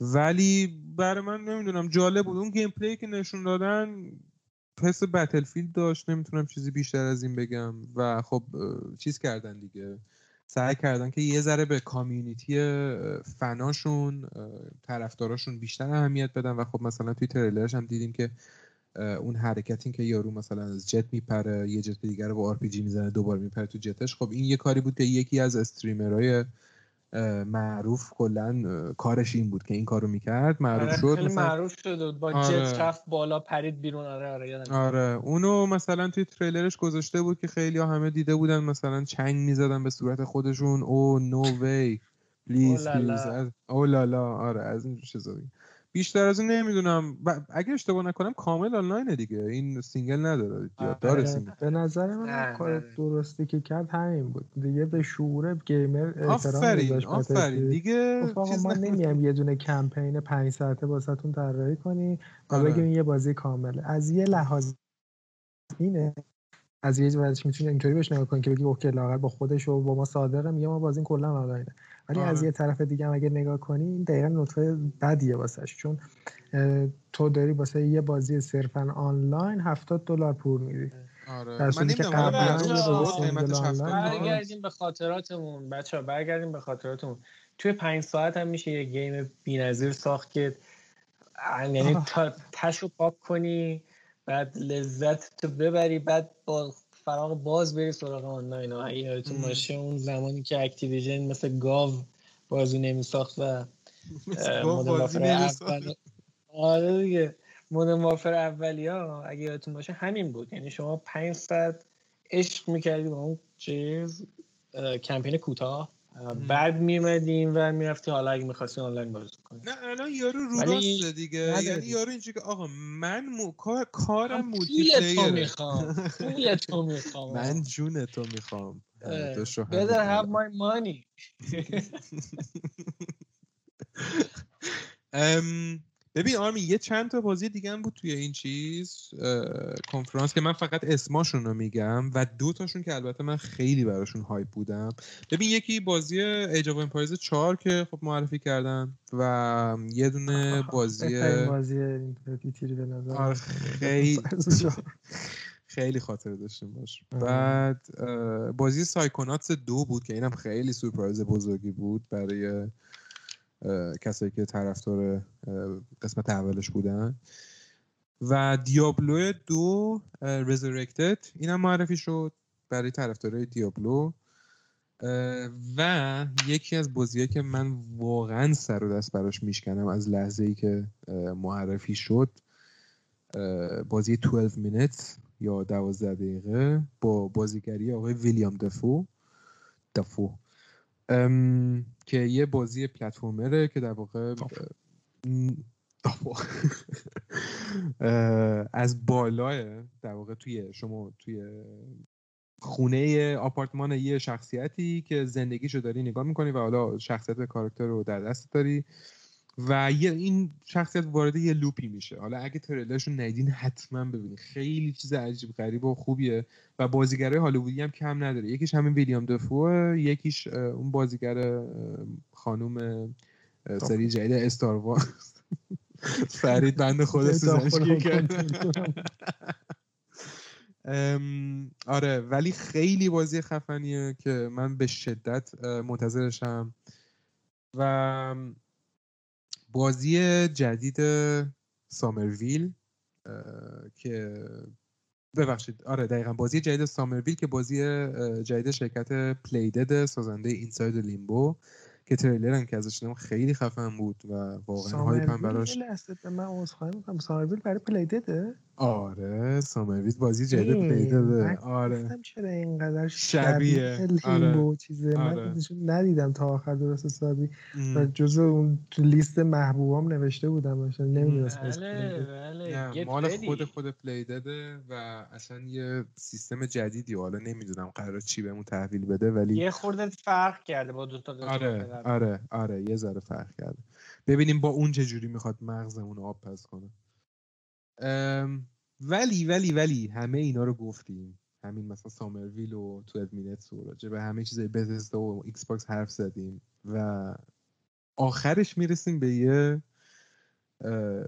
ولی برای من نمی‌دونم جالب بود. اون gameplay که نشون دادن حس Battlefield داشت نمی‌تونم چیزی بیشتر از این بگم و خب چیز کردن دیگه. سعی کردن که یه ذره به community fan اشون طرفداراشون بیشتر اهمیت بدن و خب مثلا توی تریلرش هم دیدیم که اون حرکتی که یارو مثلا از جت میپره یه جت دیگر رو با آر پی جی می‌زنه دوباره میپره تو جتش خب این یه کاری بود که یکی از streamer های معروف کلا کارش این بود که این کارو می‌کرد معروف آره، شد. خیلی معروف شد با آره. جت رفت بالا پرید بیرون. آره آره آره. اونو مثلا توی تریلرش گذاشته بود که خیلی ها همه دیده بودن مثلا چنگ می‌زدن به صورت خودشون. oh no way please please ooh la la آره از این چیزا بیشتر از این نمی‌دونم. اگه اشتباه نکنم کامل آنلاینه دیگه. این single نداره. یا داره single. به نظر من کار درستی که کرد همین بود. دیگه به شعور gamer آفرین آفرین. دیگه ما نمیام یه دونه کمپین 5 ساعته واسهتون طراحی کنی و آره. بگیم یه بازی کامله. از یه لحاظ اینه. از یه وجه می‌تونی اینطوری بهش نگاه کنی که بگی اوکی لاغر با خودش و با ما صادقه میگه ما بازی کلا آنلاینه. ولی از آره. یه طرف دیگه هم اگه نگاه کنی این دقیقا نطفه بدیه واسش. چون تو داری واسه یه بازی صرفا آنلاین 70 دلار پول میدی. آره. که برگردیم به خاطراتمون. بچه ها برگردیم به خاطراتمون. توی پنج ساعت هم میشه یه game بی‌نظیر ساخت که یعنی تشو پاک کنی بعد لذت تو ببری بعد با فراغ بال بری سراغ آنلاین اگه یادتون باشه اون زمانی که Activision مثل گاو بازی نمیساخت و Modern اول آره دیگه. Modern Warfare اولی ها اگه یادتون باشه همین بود. یعنی شما پنج ساعت عشق می‌کردی با اون چیز کمپین کوتاه. بعد میمدیم و می‌رفتی حالا اگه می‌خواستی آنلاین بازی کنی. نه الان یارو رو راسته دیگه. یعنی یارو اینجوری که آقا من مو... کارم مولتی پلیره می‌خوام. تو می‌خوام. من جون تو می‌خوام. better have my money. ببین آرمی یه چند تا بازی دیگه هم بود توی این چیز کنفرانس که من فقط اسماشون رو میگم و دو تاشون که البته من خیلی براشون hype بودم. ببین یکی بازی Age of Empires 4 که خب معرفی کردن و یه دونه بازی بازی به آره، خیلی خیلی خاطره داشتیم باش. بعد بازی Psychonauts دو بود که اینم خیلی سورپرایز بزرگی بود برای کسایی که طرفدار قسمت اولش بودن. و دیابلو دو رزرکتد اینم معرفی شد برای طرفدارای دیابلو. و یکی از بازیه که من واقعا سر و دست براش میشکنم از لحظه ای که معرفی شد بازی 12 مینت یا 12 دقیقه با بازیگری آقای ویلیام دفو. دفو. که یه بازی پلتفرمره که در واقع از بالای در واقع توی شما توی خونه آپارتمان یه شخصیتی که زندگیشو داری نگاه می‌کنی و حالا شخصیت کاراکتر رو در دست داری. و یه این شخصیت وارد یه لوپی میشه. حالا اگه تریلرش رو ندین حتما ببینید خیلی چیز عجیب غریب و خوبیه و بازیگرای هالیوودی هم کم نداره. یکیش همین ویلیام دفو یکیش اون بازیگر خانوم سری جدید استار وارز. فرید بند خود آره ولی خیلی بازی خفنیه که من به شدت منتظرشم. و بازی جدید سامرویل که ببخشید آره دقیقا بازی جدید سامرویل که بازی جدید شرکت Playdead سازنده Inside Limbo که تریلر هم که ازش خیلی خفن بود و واقعا hype هم براش من عذرخواهی می‌کنم. Somerville برای Playdead ه آره Somerville بازی جدید Playdead ه آره. چرا اینقدر شبیه. Limbo آره. چیزه؟ آره. من ندیدم تا آخر درست حسابی. و جزء اون تو لیست محبوبام نوشته بودم مثلا نمی‌دونستم بله بله. مال خود خود Playdead ه و اصلا یه سیستم جدیدی. حالا نمی‌دونم قرار چی بهمون تحویل بده ولی یه خورده فرق کرده با دو تا آره آره آره. یه ذره فرق کرده. ببینیم با اون چه جوری می‌خواد مغزمون آب پس کنه. ولی ولی ولی همه اینا رو گفتیم. همین مثلا Somerville و Twelve Minutes و راجع به همه چیزای Bethesda و Xbox حرف زدیم. و آخرش می‌رسیم به یه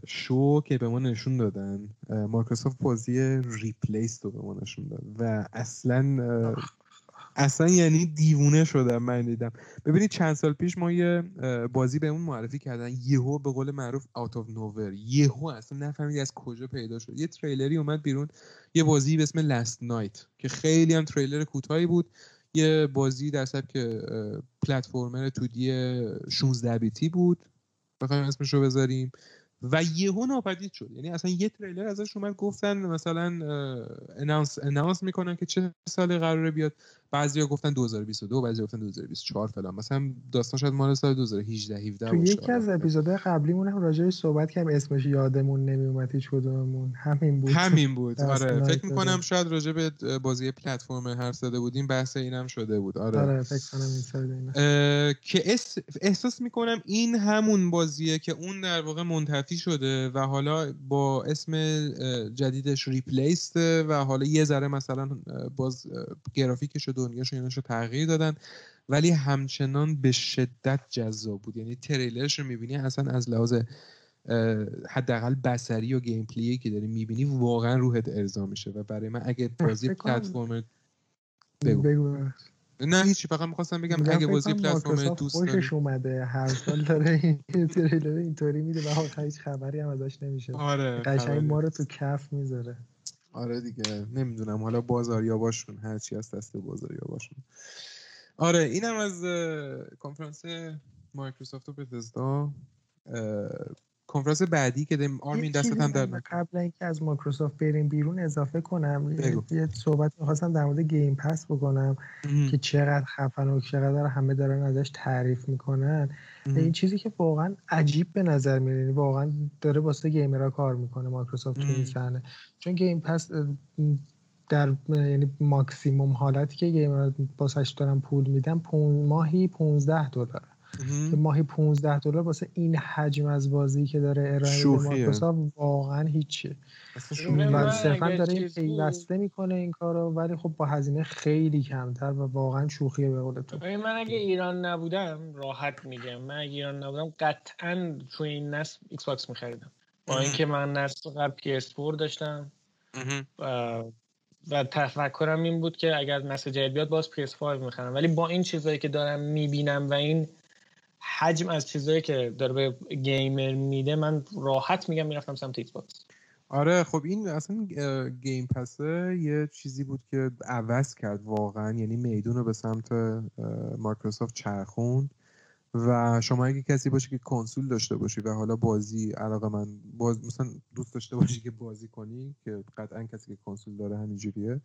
شو که به ما نشون دادن. مایکروسافت بازی Replaced رو به ما نشون داد. و اصلا اصلا یعنی دیوونه شدم من دیدم. ببینید چند سال پیش ما یه بازی به اون معرفی کردن. یهو به قول معروف out of nowhere یهو اصلا نفهمید از کجا پیدا شد. یه تریلری اومد بیرون. یه بازی به اسم Last Night که خیلی هم تریلر کوتاهی بود. یه بازی در سبک platformer 2D 16 بیتی بود. بخوایم اسمش رو بذاریم. و یهو ناپدید شد. یعنی اصلا یه تریلر ازش اومد گفتن مثلا اناونس می‌کنن که چه سالی قراره بیاد. بعضیا گفتن 2022 بعضیا گفتن 2024 فلان. مثلا داستان شاید مال سال 2018 17 تو یکی از اپیزودهای قبلیمون هم راجع صحبت کردیم اسمش یادمون نمیومد هیچ کدوممون. همین بود. همین بود. آره. فکر می‌کنم شاید راجع به بازی پلتفرم حرف زده بودیم بحث اینم شده بود. آره. آره فکر کنم این که احساس می‌کنم این همون بازیه که اون در واقع منتفی شده و حالا با اسم جدیدش Replaced و حالا یه ذره مثلا باز گرافیکش دنیاش رو تغییر دادن. ولی همچنان به شدت جذاب بود. یعنی تریلرش رو می‌بینی اصلا از لحاظ حداقل بصری و gameplay که داری می‌بینی واقعا روحت ارضا میشه. و برای من اگه بازی پلتفرم بگو, بگو. نه هیچی فقط می‌خواستم بگم اگه بازی پلتفرم دوست داری. اومده. هر سال داره این تریلر اینطوری میده و هیچ خبری هم ازش نمیشه. آره قشنگ ما رو تو کف می‌ذاره. آره دیگه نمی‌دونم. حالا بازاریا باشون هرچی از دست بازاریا باشون آره اینم از کنفرانس مایکروسافت و بتزدا. کنفرانس بعدی که آرمین دستت هم در قبل اینکه از مایکروسافت بریم بیرون اضافه کنم یه صحبت می‌خواستم در مورد Game Pass بکنم که چقدر خفن و چقدر همه دارن ازش تعریف می‌کنن. این چیزی که واقعا عجیب به نظر میاد یعنی واقعا داره واسه gamer ها کار می‌کنه مایکروسافت تو این صحنه. چون Game Pass در یعنی ماکسیموم حالتی که gamer ها واسش دارن پول میدن ماهی 15 دلار. که ماهی 15 دلار واسه این حجم از بازی که داره ارائه میده مایکروسافت واقعا هیچیه و صرفا داره این PS Plus می‌کنه این کارو ولی خب با هزینه خیلی کمتر و واقعا شوخیه به قول تو. من اگه ایران نبودم راحت میگم. من اگه ایران نبودم قطعا تو این نسل Xbox میخریدم. با اینکه من نسل قبل PS داشتم. و و تفکرم این بود که اگر نسل جدید بیاد باز PS5 می‌خرم. ولی با این چیزایی که دارم می‌بینم و این حجم از چیزایی که داره به gamer میده من راحت میگم می‌رفتم سمت Xbox آره خب این اصلا گیم پسه یه چیزی بود که عوض کرد واقعا یعنی میدون رو به سمت مایکروسافت چرخوند و شما اگه کسی باشه که کنسول داشته باشی و حالا بازی علاقه من باز مثلا دوست داشته باشی که بازی کنی که قطعا کسی که کنسول داره همینجوریه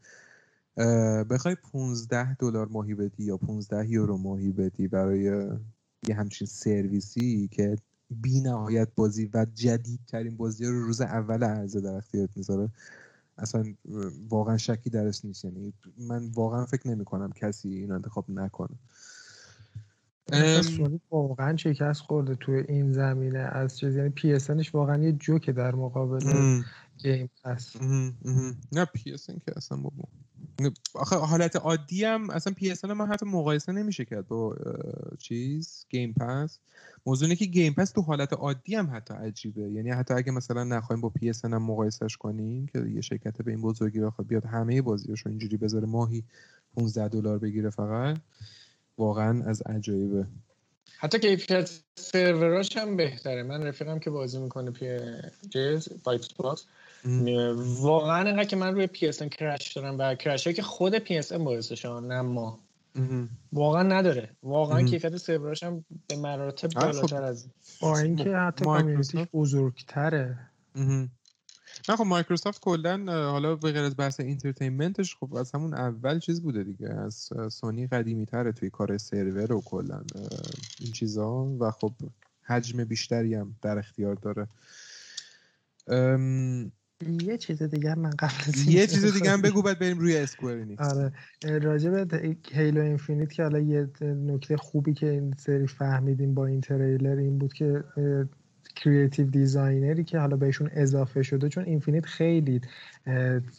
بخوای 15 دلار ماهی بدی یا 15 یورو ماهی بدی برای یه همچین سرویسی که بی نهایت بازی و جدیدترین بازی رو روز اول عرضه در اختیارت می‌ذاره اصلا واقعا شکی درش نیست. یعنی من واقعا فکر نمی کنم کسی این انتخاب نکنه. سونی واقعا شکست خورده توی این زمینه از چیز. یعنی PS واقعا یه جوکه در مقابل Game Pass. نه PS که اصلا بابا. آخه حالت عادی هم اصلا PS من حتی مقایسه نمیشه کرد با چیز Game Pass موضوع که Game Pass تو حالت عادی هم حتی عجیبه. یعنی حتی اگه مثلا نخوایم با PS هم مقایسش کنیم که یه شرکت به این بزرگی بخواد بیاد همه بازیاشو اینجوری بذاره ماهی 15 دلار بگیره فقط واقعا از عجایبه. حتی کیفیت سروراش هم بهتره. من رفیقم که بازی می‌کنه PUBG Xbox واقعا اینقدر که من روی PS crash دارم و crash که خود PS ام باعثش نه ما. واقعا نداره. واقعا کیفیت سروراش هم به مراتب خب. بالاتر از با اینکه حتی کامیونیتی بزرگتره. نه خب مایکروسافت کلا حالا به غیر از بحث اینترتینمنتش خب از همون اول چیز بوده دیگه. از سونی قدیمی تره توی کار سرور و کلا این چیزا. و خب حجم بیشتری هم در اختیار داره. یه چیز دیگه من قبل یه چیز دیگه هم بگو بعد بریم روی Square آره. راجع به Halo Infinite که حالا یه نکته خوبی که این سری فهمیدیم با این تریلر این بود که creative designer ی که حالا بهشون اضافه شده چون Infinite خیلی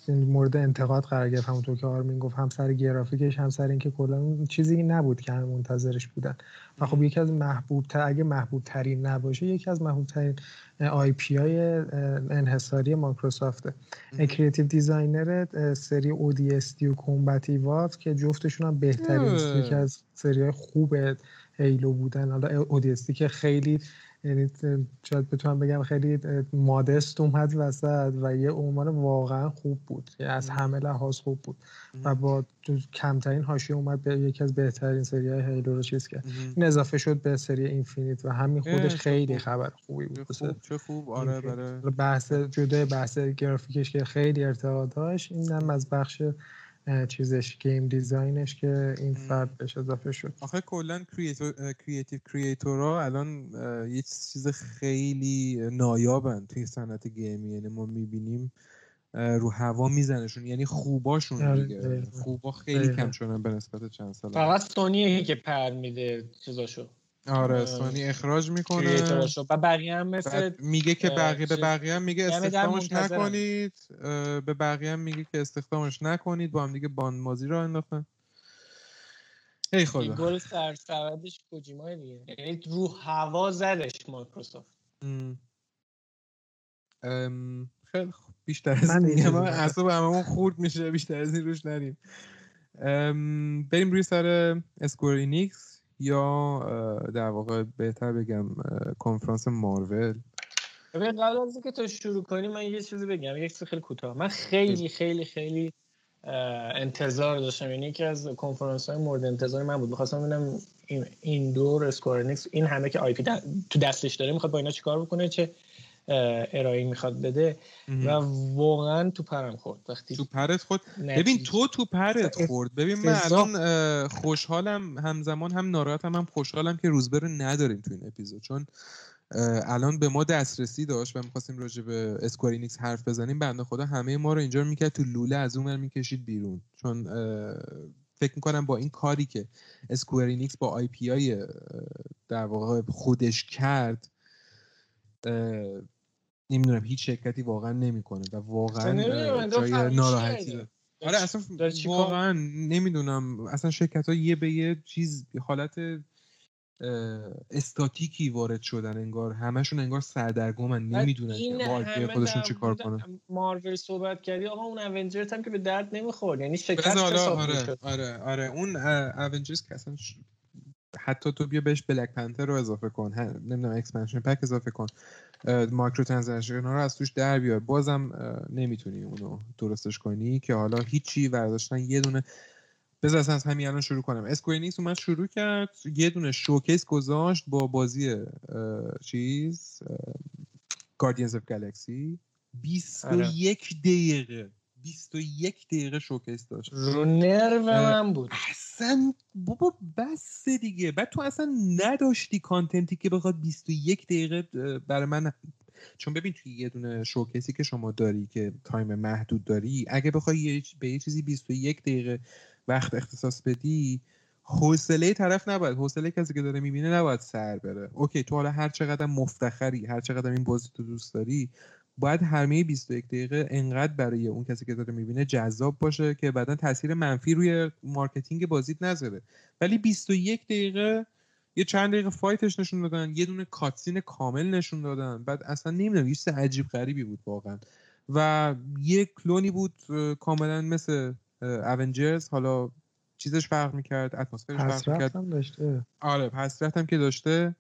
مورد انتقاد قرار گرفت. همونطور که آرمین گفت هم سر گرافیکش هم سر اینکه کلا چیزی نبود که هم منتظرش بودن. و خب یکی از محبوب تر اگه محبوب ترین نباشه یکی از محبوب ترین IP های انحصاری Microsoft ه creative designer سری ODST و Combat Evolved که جفتشون هم بهترین یکی از سری های خوب Halo بودن. حالا ODST که خیلی یعنی شاید بتونم بگم خیلی modest اومد وسط و یه عنوان واقعا خوب بود. یعنی از همه لحاظ خوب بود. و با کمترین حاشیه اومد به یکی از بهترین سری های Halo رو چیز کرد این اضافه شد به سری Infinite و همین خودش خیلی خبر خوبی بود چه خوب آره برای بحث جدا بحث گرافیکش که خیلی ارتقا داشت این هم از بخش چیزش game design ش که این فرد بهش اضافه شد. آخه کلا creative creator ا الان یه چیز خیلی نایابن توی صنعت game ی. یعنی ما می‌بینیم رو هوا میزنشون. یعنی خوباشون آره، دیگه. خوبا خیلی کم شدن به نسبت چند سال فقط سونیه که پر میده چیزاشو. آره سونی اخراج می‌کنه. و بقیه هم مثل میگه که بقیه به بقیه هم میگه یعنی استخدامش نکنید به بقیه هم میگه که استخدامش نکنید با هم دیگه باندمازی رو انداختن. ای خدا. این گل سرسودش کجیمای دیگه. یعنی رو هوا زدش مایکروسافت. خیلی خوب. بیشتر از این اعصاب هممون خورد میشه بیشتر از این روش نریم. بریم روی سر Square Enix. یا در واقع بهتر بگم کنفرانس مارول. ببین قبل از اینکه تو شروع کنی من یه چیزی بگم. یک چیز خیلی کوتاه. من خیلی خیلی خیلی انتظار داشتم. یعنی یکی از کنفرانس های مورد انتظار من بود. می‌خواستم ببینم این دور Square Enix این همه که IP تو دستش داره می‌خواد با اینا چیکار بکنه؟ چه ارائه می‌خواد بده و واقعا تو پرم خورد. وقتی تو پرت خورد. ببین تو تو پرت خورد. ببین من الان خوشحالم همزمان هم ناراحتم هم خوشحالم که روزبه رو نداریم تو این اپیزود. چون الان به ما دسترسی داشت و می‌خواستیم راجع به Square Enix حرف بزنیم. بنده خدا همه ما رو اینجا می‌کرد تو لوله از اون می‌کشید بیرون. چون فکر می‌کنم با این کاری که Square Enix با IP های در واقع خودش کرد نمی‌دونم هیچ شرکتی واقعا نمی‌کنه و واقعا جای ناراحتی آره اصلا واقعا نمی‌دونم. اصلا شرکت ها یه به یه چیز حالت استاتیکی وارد شدن انگار. همشون انگار سردرگمن نمی‌دونن خودشون چیکار کنن. مارول صحبت کردی آقا اون Avengers هم که به درد نمی‌خورد یعنی شرکت آره آره آره. اون Avengers که اصلا حتی تو بیا بهش Black Panther رو اضافه کن. نمی‌دونم expansion pack اضافه کن. microtransaction رو از توش در بیار. بازم نمی‌تونی اونو درستش کنی که حالا هیچی برداشتن یه دونه بذار از همین الان شروع کنم. Square Enix اومد شروع کرد. یه دونه showcase گذاشت با بازی چیز Guardians of Galaxy 21 دقیقه. 21 دقیقه showcase داشت. رو نرو من بود. اصلا بابا بس دیگه. بعد تو اصلا نداشتی content ی که بخواد 21 دقیقه برای من چون ببین توی یه دونه showcase ی که شما داری که time محدود داری اگه بخوای به یه چیزی 21 دقیقه وقت اختصاص بدی حوصله طرف نباید. حوصله کسی که داره می‌بینه نباید سر بره. اوکی تو حالا هر چقدر مفتخری هر چقدر این بازی تو دوست داری باید همه 21 دقیقه انقدر برای اون کسی که داره می‌بینه جذاب باشه که بعدا تاثیر منفی روی marketing بازیت نذاره. ولی 21 دقیقه یه چند دقیقه fight ش نشون دادن یه دونه cutscene کامل نشون دادن. بعد اصلا نمی‌دونم یه چیز عجیب غریبی بود واقعا. و یه کلونی بود کاملا مثل Avengers حالا چیزش فرق می‌کرد اتمسفرش فرق می‌کرد. هم داشته. آره حسرت هم که داشته.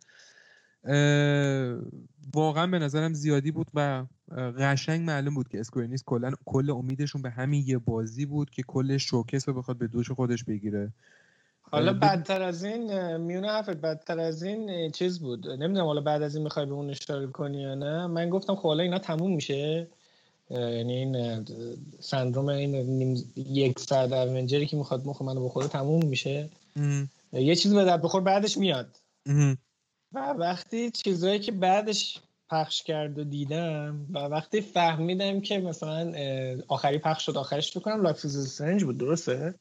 واقعا به نظرم زیادی بود و قشنگ معلوم بود که Square Enix کلا کل امیدشون به همین یه بازی بود که کل showcase رو بخواد به دوش خودش بگیره. حالا بدتر از این میونه حرفت بدتر از این چیز بود. نمی‌دونم حالا بعد از این می‌خوای به اون اشاره کنی یا نه. من گفتم خب حالا اینا تموم میشه. یعنی این سندروم این یک ساعت اونجری که می‌خواد مخ منو بخوره تموم میشه. یه چیزی به بخور بعدش میاد. و وقتی چیزهایی که بعدش پخش کرد و دیدم و وقتی فهمیدم که مثلا آخری پخش شد آخرش تو کنم لایف سنج بود درسته؟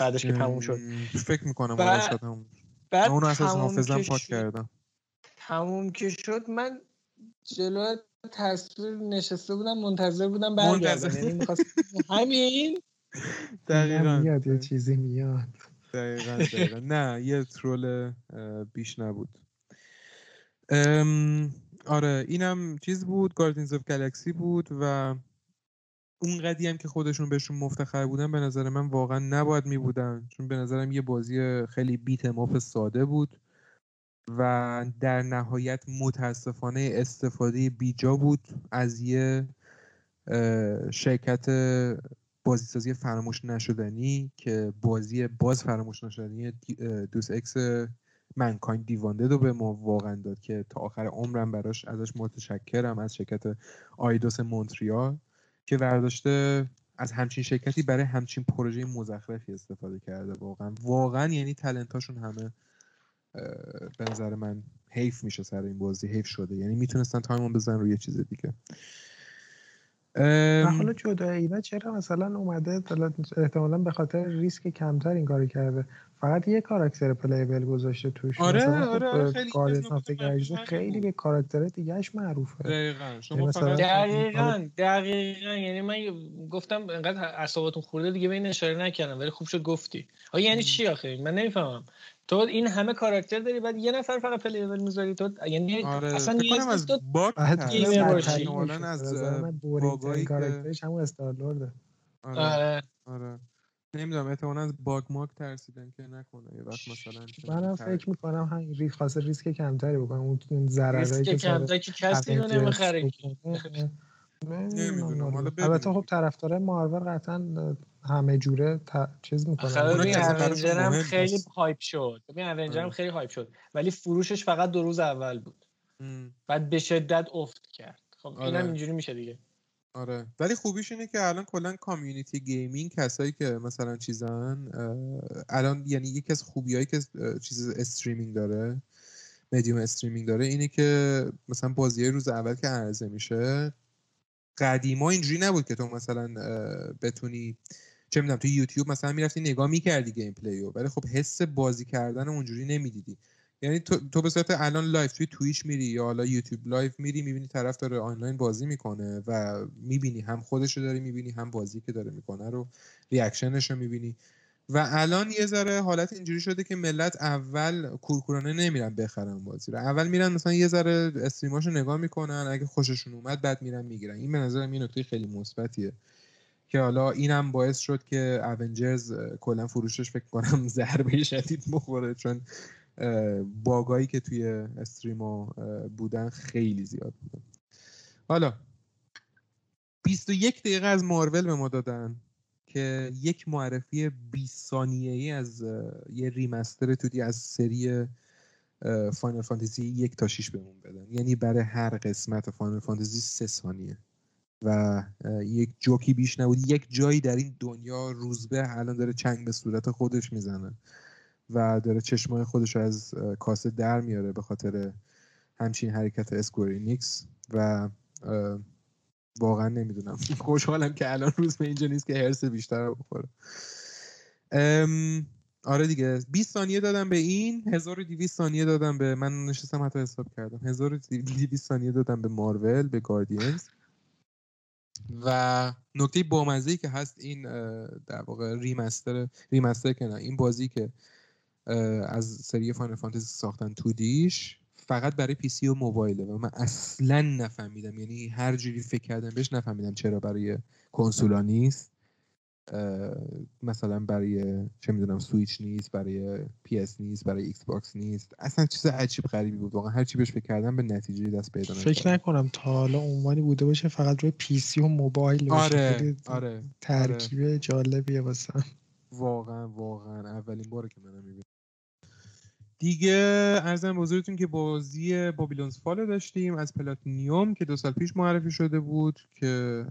بعدش که تموم شد. فکر می‌کنم بعد, بعد اون اساس حافظم پاک کردم. تموم که شد من جلو تصویر نشسته بودم منتظر بودم برگردم. یعنی همین. دقیقا. میاد یه چیزی میاد. دقیقا. نه یه ترول بیش نبود. آره اینم چیز بود. گاردینز اف گلکسی بود و اون قدی هم که خودشون بهشون مفتخر بودن به نظر من واقعا نباید می بودن چون به نظرم یه بازی خیلی بیت ماپ ساده بود و در نهایت متاسفانه استفاده بیجا بود از یه شرکت بازیسازی فراموش نشدنی که بازی باز فراموش نشدنی Deus Ex Mankind Divided رو به ما واقعا داد که تا آخر عمرم براش ازش متشکرم از شرکت Eidos Montreal که برداشته از همچین شرکتی برای همچین پروژه مزخرفی استفاده کرده. واقعا واقعا یعنی talent اشون همه به نظر من حیف میشه سر این بازی حیف شده. یعنی می‌تونستن time شون بذارن روی چیز دیگه. و حالا جدا اینا چرا مثلا اومده احتمالا به خاطر ریسک کمتر این کاری کرده. فقط یه کاراکتر پلیبل گذاشته توش. آره مثلا آره, آره خیلی, خیلی به کاراکتر دیگهش معروفه. دقیقا. شما یعنی فقط دقیقا دقیقا. یعنی من گفتم انقدر اعصابتون خورده دیگه به این اشاره نکردم. ولی خوب شد گفتی. آیا یعنی چی آخه؟ من نمی‌فهمم. تو این همه کاراکتر داری بعد یه نفر فقط پلیبل می‌ذاری. تو یعنی آره. اصلا نیاز از تو باگ گیمر باشی. از باگایی کاراکترش همون استار لورده آره. آره. نمی‌دونم احتمالاً از باگ ماگ ترسیدن که نکنه. یه وقت مثلا منم فکر می‌کنم همین ریسک خاصه ریسک کمتری بکنم. اون ضررایی که کمتری که کسی رو نمی‌خره. نمی‌دونم. البته خب طرفدار مارول قطعا همه جوره چیز می‌کنن ببین اونجر هم خیلی هایپ شد. ببین اونجر هم خیلی هایپ شد. ولی فروشش فقط دو روز اول بود. بعد به شدت افت کرد. خب آره. اینم اینجوری میشه دیگه. آره. ولی خوبیش اینه که الان کلا community gaming کسایی که مثلا چیزن الان یعنی یکی از خوبیایی که چیز streaming داره medium streaming داره اینه که مثلا بازی روز اول که عرضه میشه قدیما اینجوری نبود که تو مثلا بتونی چه می‌دونم تو یوتیوب مثلا می‌رفتی نگاه می‌کردی gameplay و ولی خب حس بازی کردن اونجوری نمی‌دیدی. یعنی تو, تو به صورت الان live توی Twitch میری یا حالا YouTube live میری می‌بینی طرف داره آنلاین بازی می‌کنه و می‌بینی هم خودش رو داری می‌بینی هم بازی که داره می‌کنه رو reaction ش رو می‌بینی. و الان یه ذره حالت اینجوری شده که ملت اول کورکورانه نمیرن بخرن بازی رو. اول میرن مثلا یه ذره stream اشو نگاه می‌کنن اگه خوششون اومد بعد میرن می‌گیرن. این به نظرم یه نکته خیلی مثبتیه که حالا اینم باعث شد که Avengers کلا فروشش فکر کنم ضربه شدید بخوره چون باگایی که توی استریما بودن خیلی زیاد بودن حالا 21 دقیقه از مارول به ما دادن. که یک معرفی 20 ثانیه‌ای از یه ریمستر تودی از سری فاینال فانتزی یک تا 6 بهمون بدن. یعنی برای هر قسمت فاینال فانتزی سه ثانیه. و یک جوکی بیش نبود. یک جایی در این دنیا روزبه الان داره چنگ به صورت خودش می‌زنه. و داره چشمای خودش از کاسه در میاره به خاطر همچین حرکت Square Enix و واقعا نمی‌دونم. خوشحالم که الان روزبه اینجا نیست که حرص بیشتر بخوره آره دیگه. 20 ثانیه دادم به این 1200 ثانیه دادم به من نشستم حتی حساب کردم. 1200 ثانیه دادم به مارول به Guardians. و نکته بامزه که هست این در واقع remaster remaster که نه این بازی که از سری Final Fantasy ساختن 2D یش. فقط برای PC و موبایله و من اصلا نفهمیدم. یعنی هر جوری فکر کردم بهش نفهمیدم چرا برای کنسولا نیست. مثلا برای چه می‌دونم سویچ نیست برای PS نیست برای Xbox نیست. اصلا چیز عجیب غریبی بود. واقعا هر چی بهش فکر کردم به نتیجه دست پیدا فکر نکنم تا حالا عنوانی بوده باشه فقط روی PC و موبایل آره آره ترکیب آره. جالبیه واسه واقعا واقعا. اولین باره که منم می‌بینم دیگه عرضم به حضورتون که بازی Babylon's Fall داشتیم از Platinum که دو سال پیش معرفی شده بود که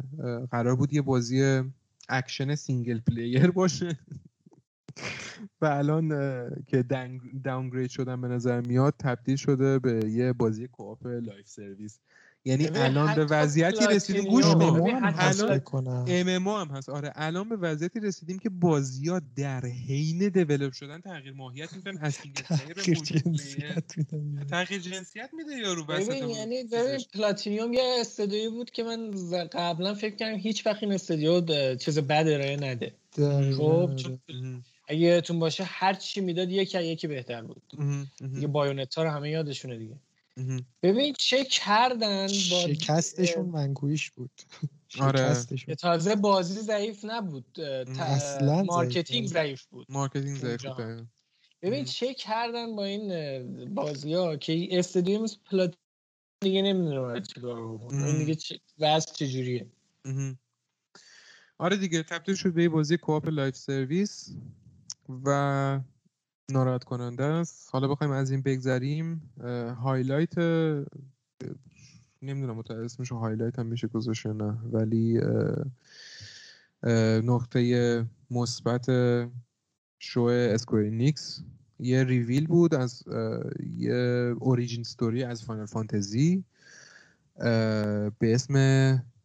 قرار بود یه بازی اکشن single player باشه. و الان که downgrade شدن به نظر میاد تبدیل شده به یه بازی co-op live service. یعنی الان به وضعیتی رسیدیم. گوش کن الان هم هست. آره الان به وضعیتی رسیدیم که بازی ها در حین develop شدن. تغییر ماهیت میدن از تغییر جنسیت میده تغییر جنسیت میده یارو ببین یعنی ببین Platinum یه استودیویی بود که من قبلا فکر کردم هیچ وقت این استودیو چیز بد ارائه نده. خب اگه یادتون باشه هر چی می‌داد یکی یکی بهتر بود. دیگه بایونتا رو همه یادشونه دیگه. ببین چه کردن با شکستشون منگویش بود. آره. تازه بازی ضعیف نبود اصلا مارکتینگ ضعیف بود مارکتینگ ضعیف بود ببین چه کردن با این بازی ها که استادیوم پلات دیگه نمی‌دونم چیکار این دیگه وضع چجوریه. آره دیگه تبدیل شد به بازی co-op live service و ناراحت کننده است. حالا بخوایم از این بگذریم. highlight نمی‌دونم متأسفانه اسمش highlight هم میشه گذاشت نه ولی نقطه مثبت شو Square Enix یه ریویل بود از یه origin story از Final Fantasy به اسم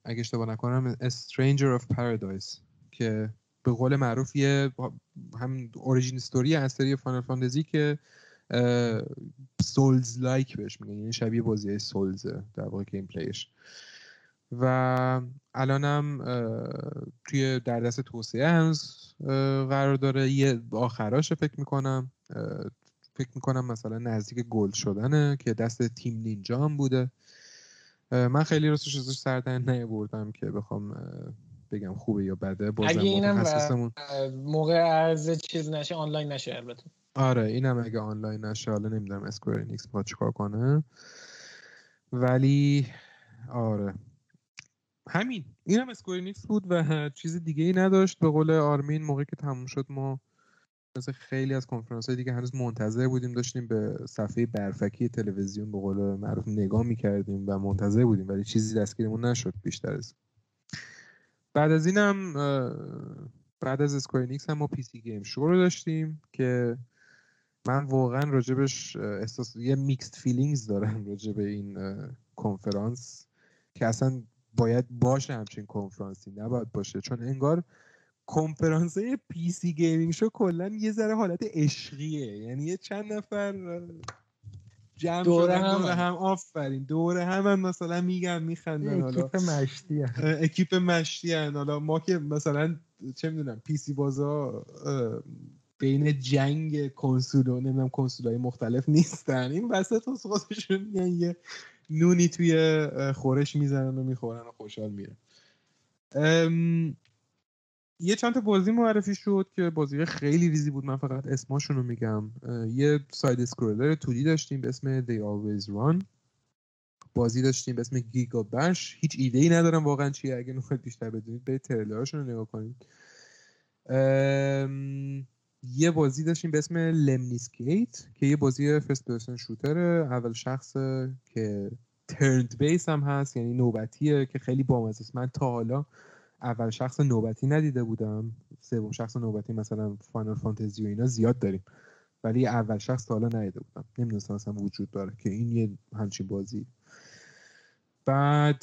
اگه اشتباه نکنم Stranger of Paradise که به قول معروف یه هم origin story از سری Final Fantasy که Souls-like بهش میگن یعنی شبیه بازی Souls در واقع gameplay ش و الانم توی در دست توسعه هنوز قرار داره. یه آخراش فکر می‌کنم فکر می‌کنم مثلا نزدیک gold شدنه که دست Team Ninja هم بوده. من خیلی راستش ازش سر در نبردم که بخوام بگم خوبه یا بده بازم اگه اینم موقع عرض چیز نشه آنلاین نشه البته. آره اینم اگه آنلاین نشه حالا نمی‌دونم Square Enix با چیکار کنه. ولی آره. همین. اینم Square Enix بود و چیز دیگه ای نداشت. به قول آرمین موقعی که تموم شد ما مثل خیلی از کنفرانس های دیگه هنوز منتظر بودیم. داشتیم به صفحه برفکی تلویزیون به قول معروف نگاه می‌کردیم و منتظر بودیم ولی چیزی دستگیرمون نشد بیشتر از بعد از اینم بعد از Square Enix هم ما PC Game Show رو داشتیم که من واقعا راجبش احساس یه mixed feelings دارم راجب این کنفرانس که اصلا باید باشه همچین کنفرانسی نباید باشه. چون انگار کنفرانس PC Gaming Show کلا یه ذره حالت عشقیه. یعنی یه چند نفر جمع دوره هم, دوره هم آفرین. دوره هم, هم مثلا میگم میخندن حالا. اکیپ مشتی اکیپ مشتی حالا ما که مثلا چه می‌دونم PC بازا بین جنگ کنسول و نمی‌دونم کنسول های مختلف نیستن. این وسط از خودشون میگن یه نونی توی خورش می‌زنن و می‌خورن و خوشحال میرن. یه چند تا بازی معرفی شد که بازی خیلی ریزی بود. من فقط اسماشون رو میگم یه side scroller 2D داشتیم به اسم They Always Run. بازی داشتیم به اسم GigaBash. هیچ ایده ای ندارم واقعا چیه. اگه می‌خواید بیشتر بدونید برید تریلرشون رو نگاه کنید. یه بازی داشتیم به اسم Lemnis Gate که یه بازی first person shooter اول شخص که turn based هم هست یعنی نوبتیه که خیلی بامزه است. من تا حالا اول شخص نوبتی ندیده بودم. سوم شخص نوبتی مثلا Final Fantasy و اینا زیاد داریم. ولی اول شخص تا حالا ندیده بودم. نمی‌دونستم اصلا وجود داره که این یه همچین بازی. بعد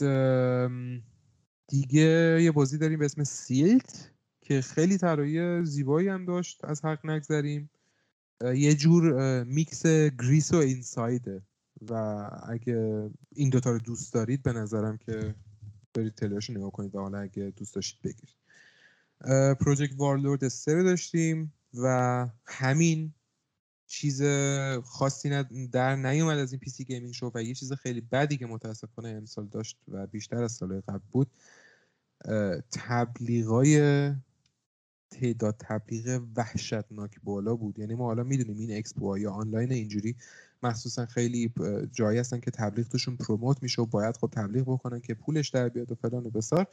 دیگه یه بازی داریم به اسم Silt که خیلی طراحی زیبایی هم داشت. از حق نگذریم. یه جور mix Gris و Inside ه و اگه این دوتا رو دوست دارید به نظرم که برید تریلرش نگاه کنید و حالا اگه دوست داشتید بگیرید. Project Warlord استر داشتیم و همین چیز خاصی در نیومد از این PC Gaming Show و یه چیز خیلی بدی که متاسفانه امسال داشت و بیشتر از سال قبل بود. تبلیغای تعداد تبلیغ وحشتناک بالا بود. یعنی ما حالا می‌دونیم این expo یا آنلاین اینجوری مخصوصا خیلی جایی هستن که تبلیغ توشون promote میشه و باید خب تبلیغ بکنن که پولش در بیاد و فلان و بیسار.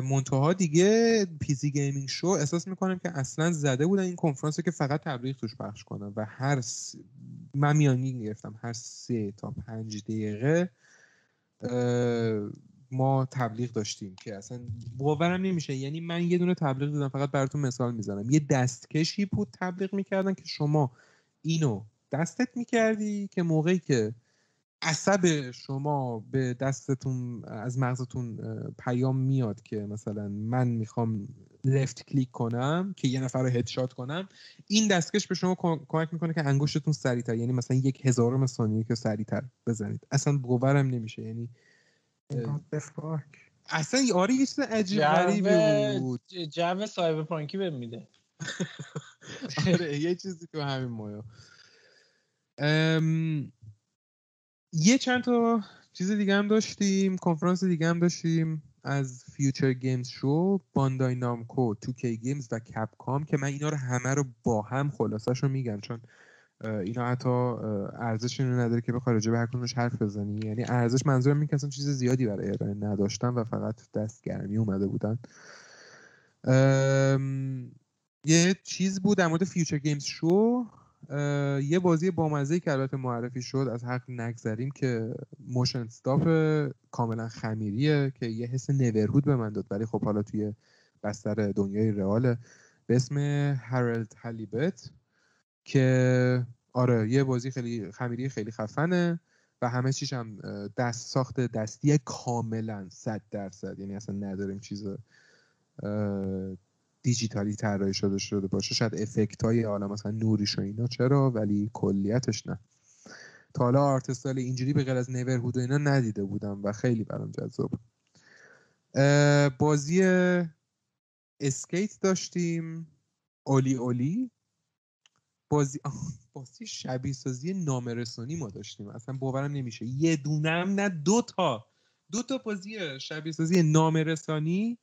منتها دیگه PC Gaming Show احساس می‌کنم که اصلا زده بودن این کنفرانس که فقط تبلیغ توش پخش کنن و هر س... من میانگین گرفتم هر سه تا پنج دقیقه ما تبلیغ داشتیم که اصلا باورم نمیشه. یعنی من یه دونه تبلیغ دیدم فقط براتون مثال می‌زنم. یه دستکشی بود تبلیغ می‌کردن که شما اینو دستت می‌کردی که موقعی که عصب شما به دستتون از مغزتون پیام میاد که مثلا من می‌خوام لفت کلیک کنم که یه نفر رو هدشات کنم این دستکش به شما کمک می‌کنه که انگشتتون سریعتر یعنی مثلا یک هزارم ثانیه که سریعتر بزنید. اصلا باورم نمیشه یعنی اصلا آره یه چیز عجیب غریبی بود. جو سایبرپانکی بهم میده. آره یه چیزی تو همین مایا یه چند تا چیز دیگه هم داشتیم کنفرانس دیگه هم داشتیم از Future Games Show Bandai Namco 2K Games و Capcom که من اینا رو همه رو با هم خلاصش رو میگم چون اینا حتی ارزش اینو نداره که بخوای راجع به هر حرف بزنی. یعنی ارزش منظورم این که چیز زیادی برای ارائه نداشتن و فقط دستگرمی اومده بودن. یه چیز بود در مورد Future Games Show یه بازی بامزه که البته معرفی شد از حق نگذریم که موشن استاپ کاملا خمیریه که یه حس نورهود به من داد. ولی خب حالا توی بستر دنیای رئاله به اسم هرالد هلیبت که آره یه بازی خیلی خمیری خیلی خفنه و همه چیش هم دست ساخت دستی کاملا صد درصد. یعنی اصلا نداریم چیز دیجیتالی طراحی شده شده باشه. شاید افکت های حالا مثلا نوریش و اینا چرا ولی کلیتش نه. تا حالا آرتستال اینجوری به غیر از نیورهود و اینا ندیده بودم و خیلی برام جذاب. بازی اسکیت داشتیم. اولی اولی. بازی بازی شبیه سازی نامرسانی ما داشتیم. اصلا باورم نمیشه. یه دونم نه دو تا. دو تا بازی شبیه سازی نامرسانی.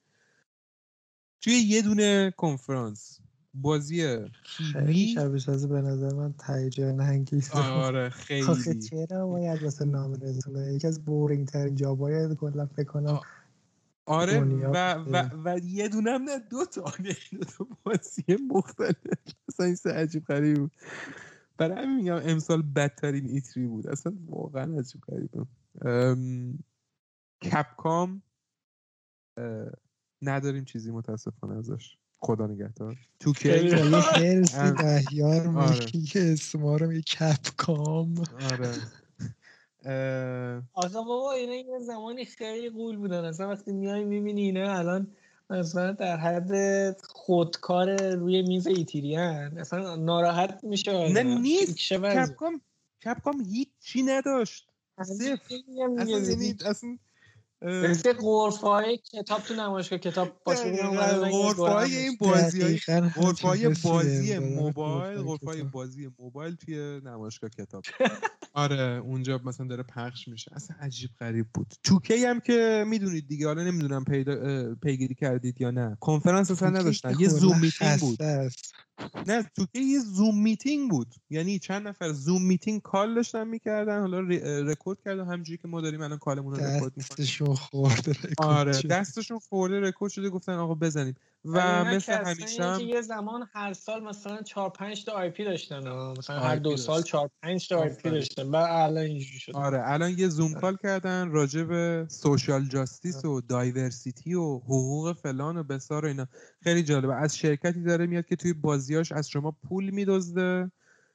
توی یه دونه کنفرانس. بازی خیلی شبیه سازی به نظر من تهیجان انگیز. آره خیلی. آخه چرا باید واسه نامرسانی یکی از بورینگ ترین جابای کلا فکر کنم آره و, و, و یه دونم نه دو تا. دو تا بازی مختلف. اصلا این سه عجیب غریب بود. برای همین میگم امسال بدترین ایتری بود. اصلا واقعا عجیب غریبه کپکام نداریم چیزی متاسفانه ازش. خدا نگهدار. تو که هرسی دهیار میگی که اسما رو میگه کپکام. آره. آقا بابا اینا یه زمانی خیلی قول بودن. اصلا وقتی میای می‌بینی اینا الان مثلا در حد خودکار روی میز ایتیریان. اصلا ناراحت میشه نه نیست. کپکام کپکام هیچی نداشت. صفر. اصلا, اصلا مثل غرفای کتاب تو نمایشگاه کتاب باشه غرفای این بازی غرفای بازی موبایل غرفای بازی موبایل توی نمایشگاه کتاب. آره اونجا مثلا داره پخش میشه. اصلا عجیب غریب بود. توکی هم که می‌دونید دیگه حالا نمی‌دونم پیگیری کردید یا نه. کنفرانس اصلا نداشتن. یه زوم میتینگ بود. نه 2K یه Zoom meeting بود. یعنی چند نفر Zoom meeting call داشتن می‌کردن حالا رکورد کردن. همونجوری که ما داریم الان call مون رو رکورد دستشون خورده آره دستشون خورده رکورد شده گفتن آقا بزنیم و مثل همیشه هم... یه زمان هر سال مثلا 4 5 تا IP داشتن مثلا هر دو سال 4 5 تا IP داشتن. بعد الان اینجوری شد آره الان یه Zoom call کردن راجع به social justice و diversity و حقوق فلان و بیسار و اینا. خیلی جالبه. از شرکتی داره میاد که توی بازیاش از شما پول میدزده.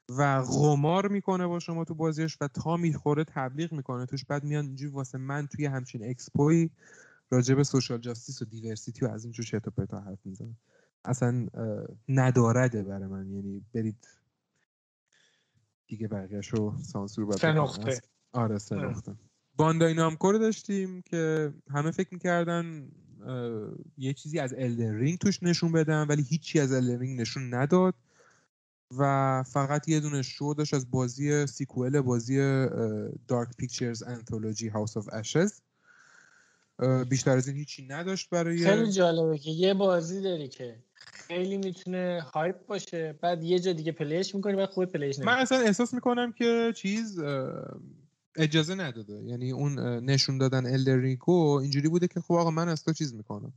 و غمار می‌کنه با شما تو بازیش و تا می‌خوره تبلیغ می‌کنه. توش بعد میان اینجوری واسه من توی همچین اکسپوی راجع به سوشال جاستیس و دیورسیتی و از اینجور چرت و پرتا حرف می‌زنه. اصلا ندارده برای من. یعنی برید دیگه بقیهش رو سانسور باید آره سه باندای نامکو رو داشتیم که همه فکر می‌کردن یه چیزی از Elden Ring توش نشون بدن ولی هیچی از Elden Ring نشون نداد. و فقط یه دونه شو داشت از بازی sequel بازی Dark Pictures Anthology House of Ashes بیشتر از این هیچی نداشت برای خیلی جالبه که یه بازی داری که خیلی می‌تونه hype باشه بعد یه جا دیگه play ش می‌کنی بعد خود play ش من اصلا احساس می‌کنم که چیز اجازه نداده. یعنی اون نشون دادن الدریگو اینجوری بوده که خب آقا من از تو چیز می‌کنم.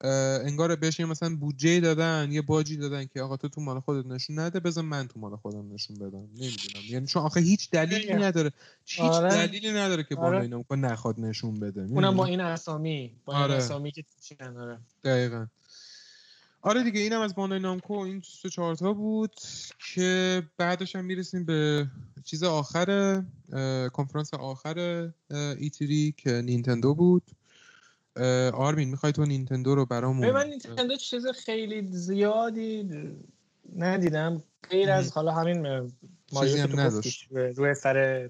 انگار بهش مثلا بودجه دادن یه باجی دادن که آقا تو تو مال خودت نشون نده بذار من تو مال خودم نشون بدم. نمی‌دونم. یعنی چون آخه هیچ دلیلی نداره. هیچ آره. دلیلی نداره که با آره. نخواد نشون بده. اونم با این اسامی. با این آره. اسامی که آره. دقیقا. آره دیگه اینم از باندای نامکو. این سه چهار تا بود که بعدش هم می‌رسیم به چیز آخر کنفرانس آخر ایتری که نینتندو بود. آرمین می‌خوای تو نینتندو رو برامون من نینتندو چیز خیلی زیادی ندیدم. غیر از حالا همین ماریو که روی سر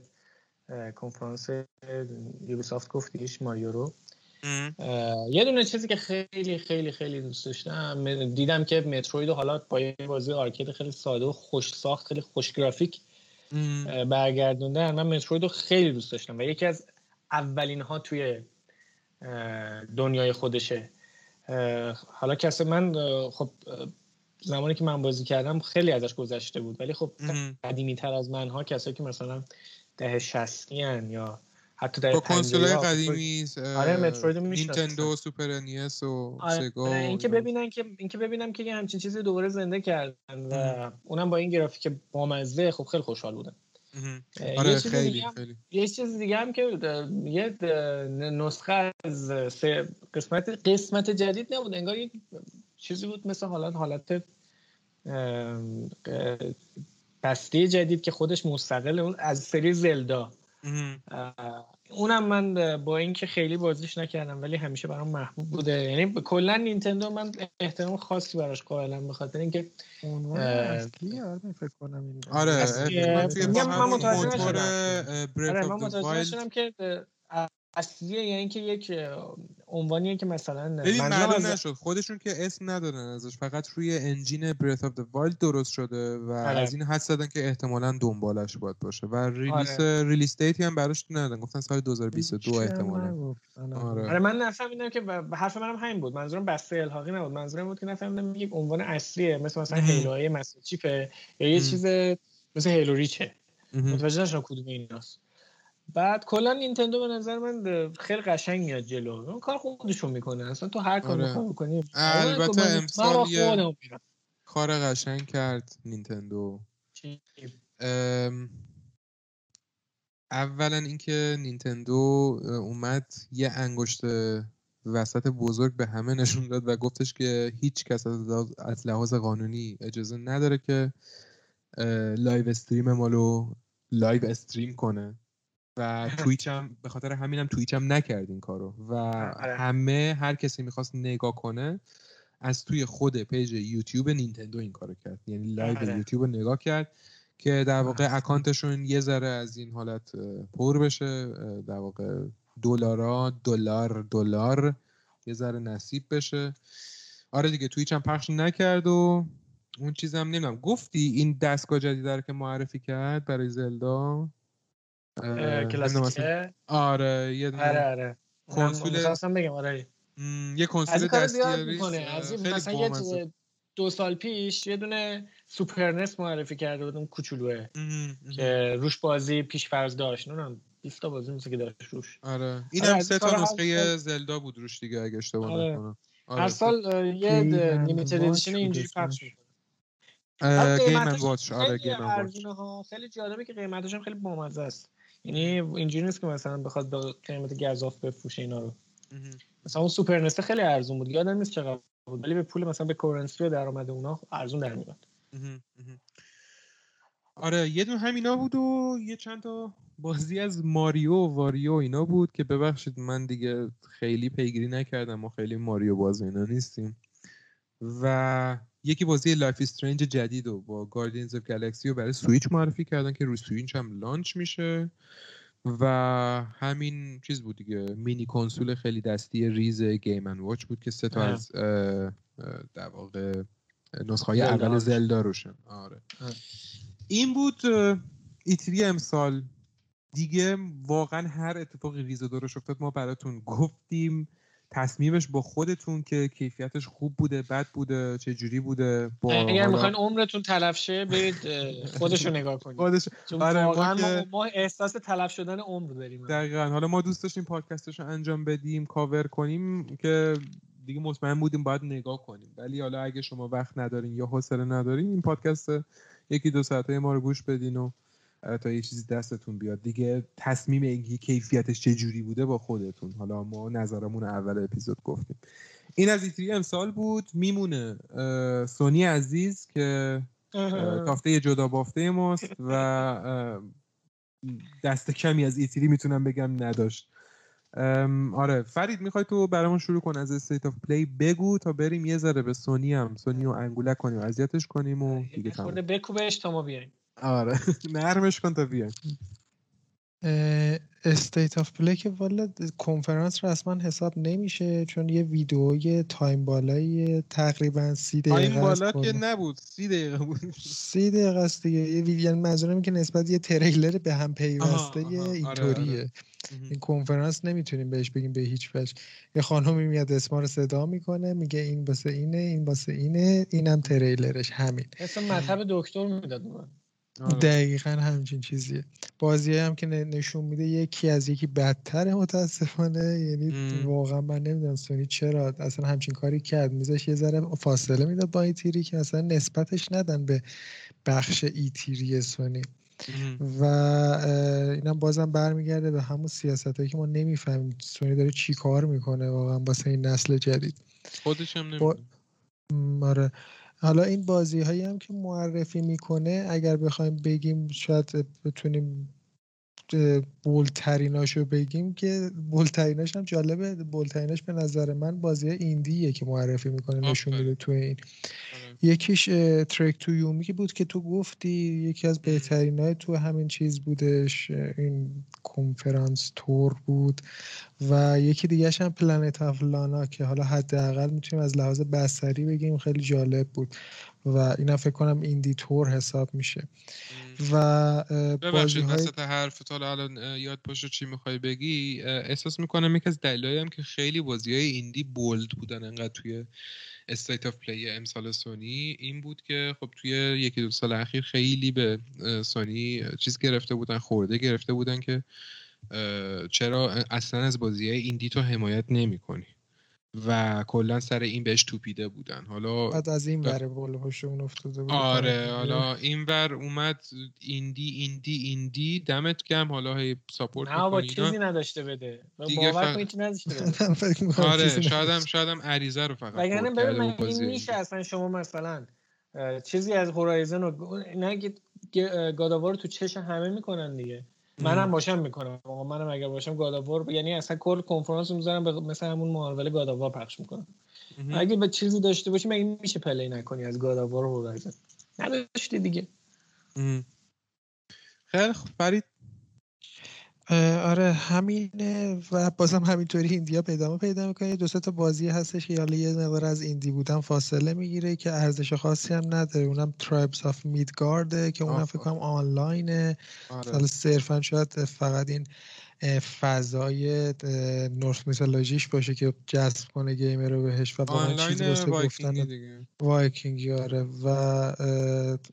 کنفرانس یوبیسافت گفتیش ماریو رو. یه دونه چیزی که خیلی خیلی خیلی دوست داشتم دیدم که متروید حالا با یه بازی آرکید خیلی ساده و خوش ساخت خیلی خوش گرافیک برگردوندن. من متروید رو خیلی دوست داشتم و یکی از اولین ها توی دنیای خودشه. حالا کسی من خب زمانی که من بازی کردم خیلی ازش گذشته بود. ولی خب قدیمی تر از من ها کسایی که مثلا ده شستی یا حتی در کنسول قدیمی آره متروید نینتندو سوپر انیس و آره. سگا اینکه ببینن که اینکه ببینم که همچین چیزی دوباره زنده کردن و اونم با این گرافیک بامزه خب خیلی خوشحال بودم. آره یه خیلی خیلی. یه چیز دیگه هم که یه نسخه از قسمت قسمت جدید نبود انگار یک چیزی بود مثل حالت حالت بسته جدید که خودش مستقل اون از سری زلدا. اونم من با اینکه خیلی بازیش نکردم ولی همیشه برام محبوب بوده. یعنی کلا نینتندو من احترام خاصی براش قائلم به خاطر اینکه اصلی آره فکر کنم آره من متوجه شدم که اصلیه یعنی اینکه یک عنوانیه که مثلا ببین معلوم نشد خودشون که اسم ندادن ازش فقط روی engine Breath of the Wild درست شده و آره. از این حد دادن که احتمالا دنبالش باید باشه و release آره. release date ی هم براش ندادن گفتن سال 2022 احتمالا. آره. آره. من نفهمیدم که حرف منم همین بود. منظورم بسته الحاقی نبود. منظورم بود که نفهمیدم یک عنوان اصلیه مثل مثلا Halo های مثلا چیپه یا یه چیز مثل هیلو ریچه متوجه نشدم کدوم ایناست. بعد کلا نینتندو به نظر من خیلی قشنگ میاد جلو. اون کار خودشون می‌کنه. اصلا تو هر کار آره. بکنی البته امسال یه کار قشنگ کرد نینتندو. اولا اینکه نینتندو اومد یه انگشت وسط بزرگ به همه نشون داد و گفتش که هیچ کس از لحاظ قانونی اجازه نداره که live stream مالو live stream کنه. و Twitch هم به خاطر همینم Twitch هم نکرد این کارو و آره. همه هر کسی می‌خواست نگاه کنه از توی خود page YouTube Nintendo این کارو کرد. یعنی live آره. یوتیوب رو نگاه کرد که در واقع account شون یه ذره از این حالت پر بشه در واقع دلارا دلار دلار یه ذره نصیب بشه. آره دیگه تویچ هم پخش نکرد و اون چیزم نمی‌دونم. گفتی این دستگاه جدید رو که معرفی کرد برای زلدا؟ کلاسیکه آره یه آره آره. کنسول بگم آره. یه کنسول دستی از مثلا یه دو سال پیش یه دونه سوپر نس معرفی کرده بودم کوچولوه که روش بازی پیش فرض داشت. نه 20 تا بازی مثل که داشت روش. آره. این آره هم سه تا نسخه Zelda بود روش دیگه اگه اشتباه آره. نکنم. آره. هر سال یه limited edition اینجوری پخش می‌کنه. Game Watch آره Game Watch خیلی جالبه که قیمتش هم خیلی بامزه است. یعنی اینجوری نیست که مثلا بخواد به قیمت گزاف بفروشه اینا رو. مثلا اون Super NES ته خیلی ارزون بود. یادم نیست چقدر بود ولی به پول مثلا به currency و درآمد اونا ارزون در میاد آره یه دون همینا بود و یه چند تا بازی از Mario و Wario اینا بود که ببخشید من دیگه خیلی پیگیری نکردم. و خیلی Mario باز اینا نیستیم. و یکی بازی Life Strange جدید و با Guardians of Galaxy رو برای سویچ معرفی کردن که روی سویچ هم launch میشه. و همین چیز بود دیگه مینی کنسول خیلی دستی ریز Game and Watch بود که سه تا از در واقع نسخه های اول زلدا روشن. آره. این بود ایتری امسال. دیگه واقعا هر اتفاقی ریز و درش افتاد ما براتون گفتیم. تصمیمش با خودتون که کیفیتش خوب بوده بد بوده چه جوری بوده؟ با اگر می‌خواین عمرتون تلف شه برید خودش رو نگاه کنید. خودش آره ما, ما, احساس تلف شدن عمر داریم. دقیقا. حالا ما دوست داشتیم پادکستش رو انجام بدیم کاور کنیم که دیگه مطمئن بودیم باید نگاه کنیم. ولی حالا اگه شما وقت ندارین یا حوصله ندارین این پادکست یکی دو ساعته ما رو گوش بدین و تا یه چیزی دستتون بیاد. دیگه تصمیم اینکه کیفیتش چه جوری بوده با خودتون. حالا ما نظرمون اول اپیزود گفتیم. این از ایتری امسال بود. میمونه. سونی عزیز که تافته جدا بافته ماست و دست کمی از ایتری می‌تونم بگم نداشت. آره. فرید می‌خوای تو برامون شروع کن از State of Play بگو تا بریم یه ذره به سونی هم. سونی رو انگولک کنیم اذیتش کنیم و دیگه تمام بکوبش تا ما بیایم. آره. نرمش کن تا بیایم State of Play که والا کنفرانس رسما حساب نمیشه چون یه ویدئوی time بالای تقریبا سی دقیقه time بالا که نبود. سی دقیقه بود. سی دقیقه است دیگه. یه ویدیو یعنی منظورم که نسبت یه تریلر به هم پیوسته آره، اینطوریه. آره. این کنفرانس نمی‌تونیم بهش بگیم به هیچ وجه. یه خانمی میاد اسما رو صدا می‌کنه میگه این باسه اینه این باسه اینه اینم تریلرش همین. اسم مطب دکتر می‌داد. دقیقا همچین چیزیه. بازی هم که نشون میده یکی از یکی بدتره متاسفانه. یعنی واقعا من نمی‌دونم سونی چرا اصلا همچین کاری کرد. میزش یه ذره فاصله می‌داد با ایتیری که اصلا نسبتش ندن به بخش ایتیری سونی. و اینم بازم برمیگرده به همون سیاست هایی که ما نمی‌فهمیم سونی داره چی کار می‌کنه واقعا واسه این نسل جدید. خودش هم با... حالا این بازی هایی هم که معرفی می‌کنه اگر بخوایم بگیم شاید بتونیم بولتریناشو بگیم که بولتریناش هم جالبه. بولتریناش به نظر من بازی ایندیه که معرفی می‌کنه نشون میده تو این. آره. یکیش Trek to Yomi بود که تو گفتی یکی از بهترین های تو همین چیز بودش این کنفرانس تور بود و یکی دیگه هم Planet of Lana که حالا حداقل می‌تونیم از لحاظ بصری بگیم خیلی جالب بود. و اینا فکر کنم indie تور حساب میشه. و ببخشید های... وسط حرف تا الان یاد باشه چی می‌خوای بگی؟ احساس می‌کنم یکی از دلایلی هم که خیلی بازی های indie bold بودن انقدر توی State of Play امسال سونی این بود که خب توی یکی دو سال اخیر خیلی به سونی چیز گرفته بودن خورده گرفته بودن که چرا اصلا از بازی های indie تو حمایت نمی کنی و کلا سر این بهش توپیده بودن. حالا بعد از این ور بوم اون افتاده بود. آره حالا این ور اومد indie indie indie دمت گرم حالا هی support نه با چیزی نداشته بده. دیگه باور فق... نداشته بده. آره شایدم شایدم عریضه رو فقط وگرنه ببین من این میشه اصلا شما مثلا چیزی از هورایزن و نه گاداوار تو چش همه می‌کنن دیگه. منم باشم می‌کنم. آقا منم اگر باشم گاداوار یعنی اصلا کل کنفرانس می‌ذارم به مثل همون مارول گاداوار پخش می‌کنم. اگه به چیزی داشته باشی مگه میشه پلی نکنی از گاداوار و نداشتی دیگه. خیلی خوب. فرید آره همینه و بازم همینطوری indie ا پیدا پیدا می‌کنه. دو تا بازی هستش که حالا یه مقدار از indie بودن فاصله می‌گیره که ارزش خاصی هم نداره. اونم Tribes of Midgard ه که اونم فکر کنم آنلاینه. آره. حالا صرفا شاید فقط این فضای Norse mythology ش باشه که جذب کنه gamer رو بهش و با چیزی واسه گفتن وایکینگی آره. و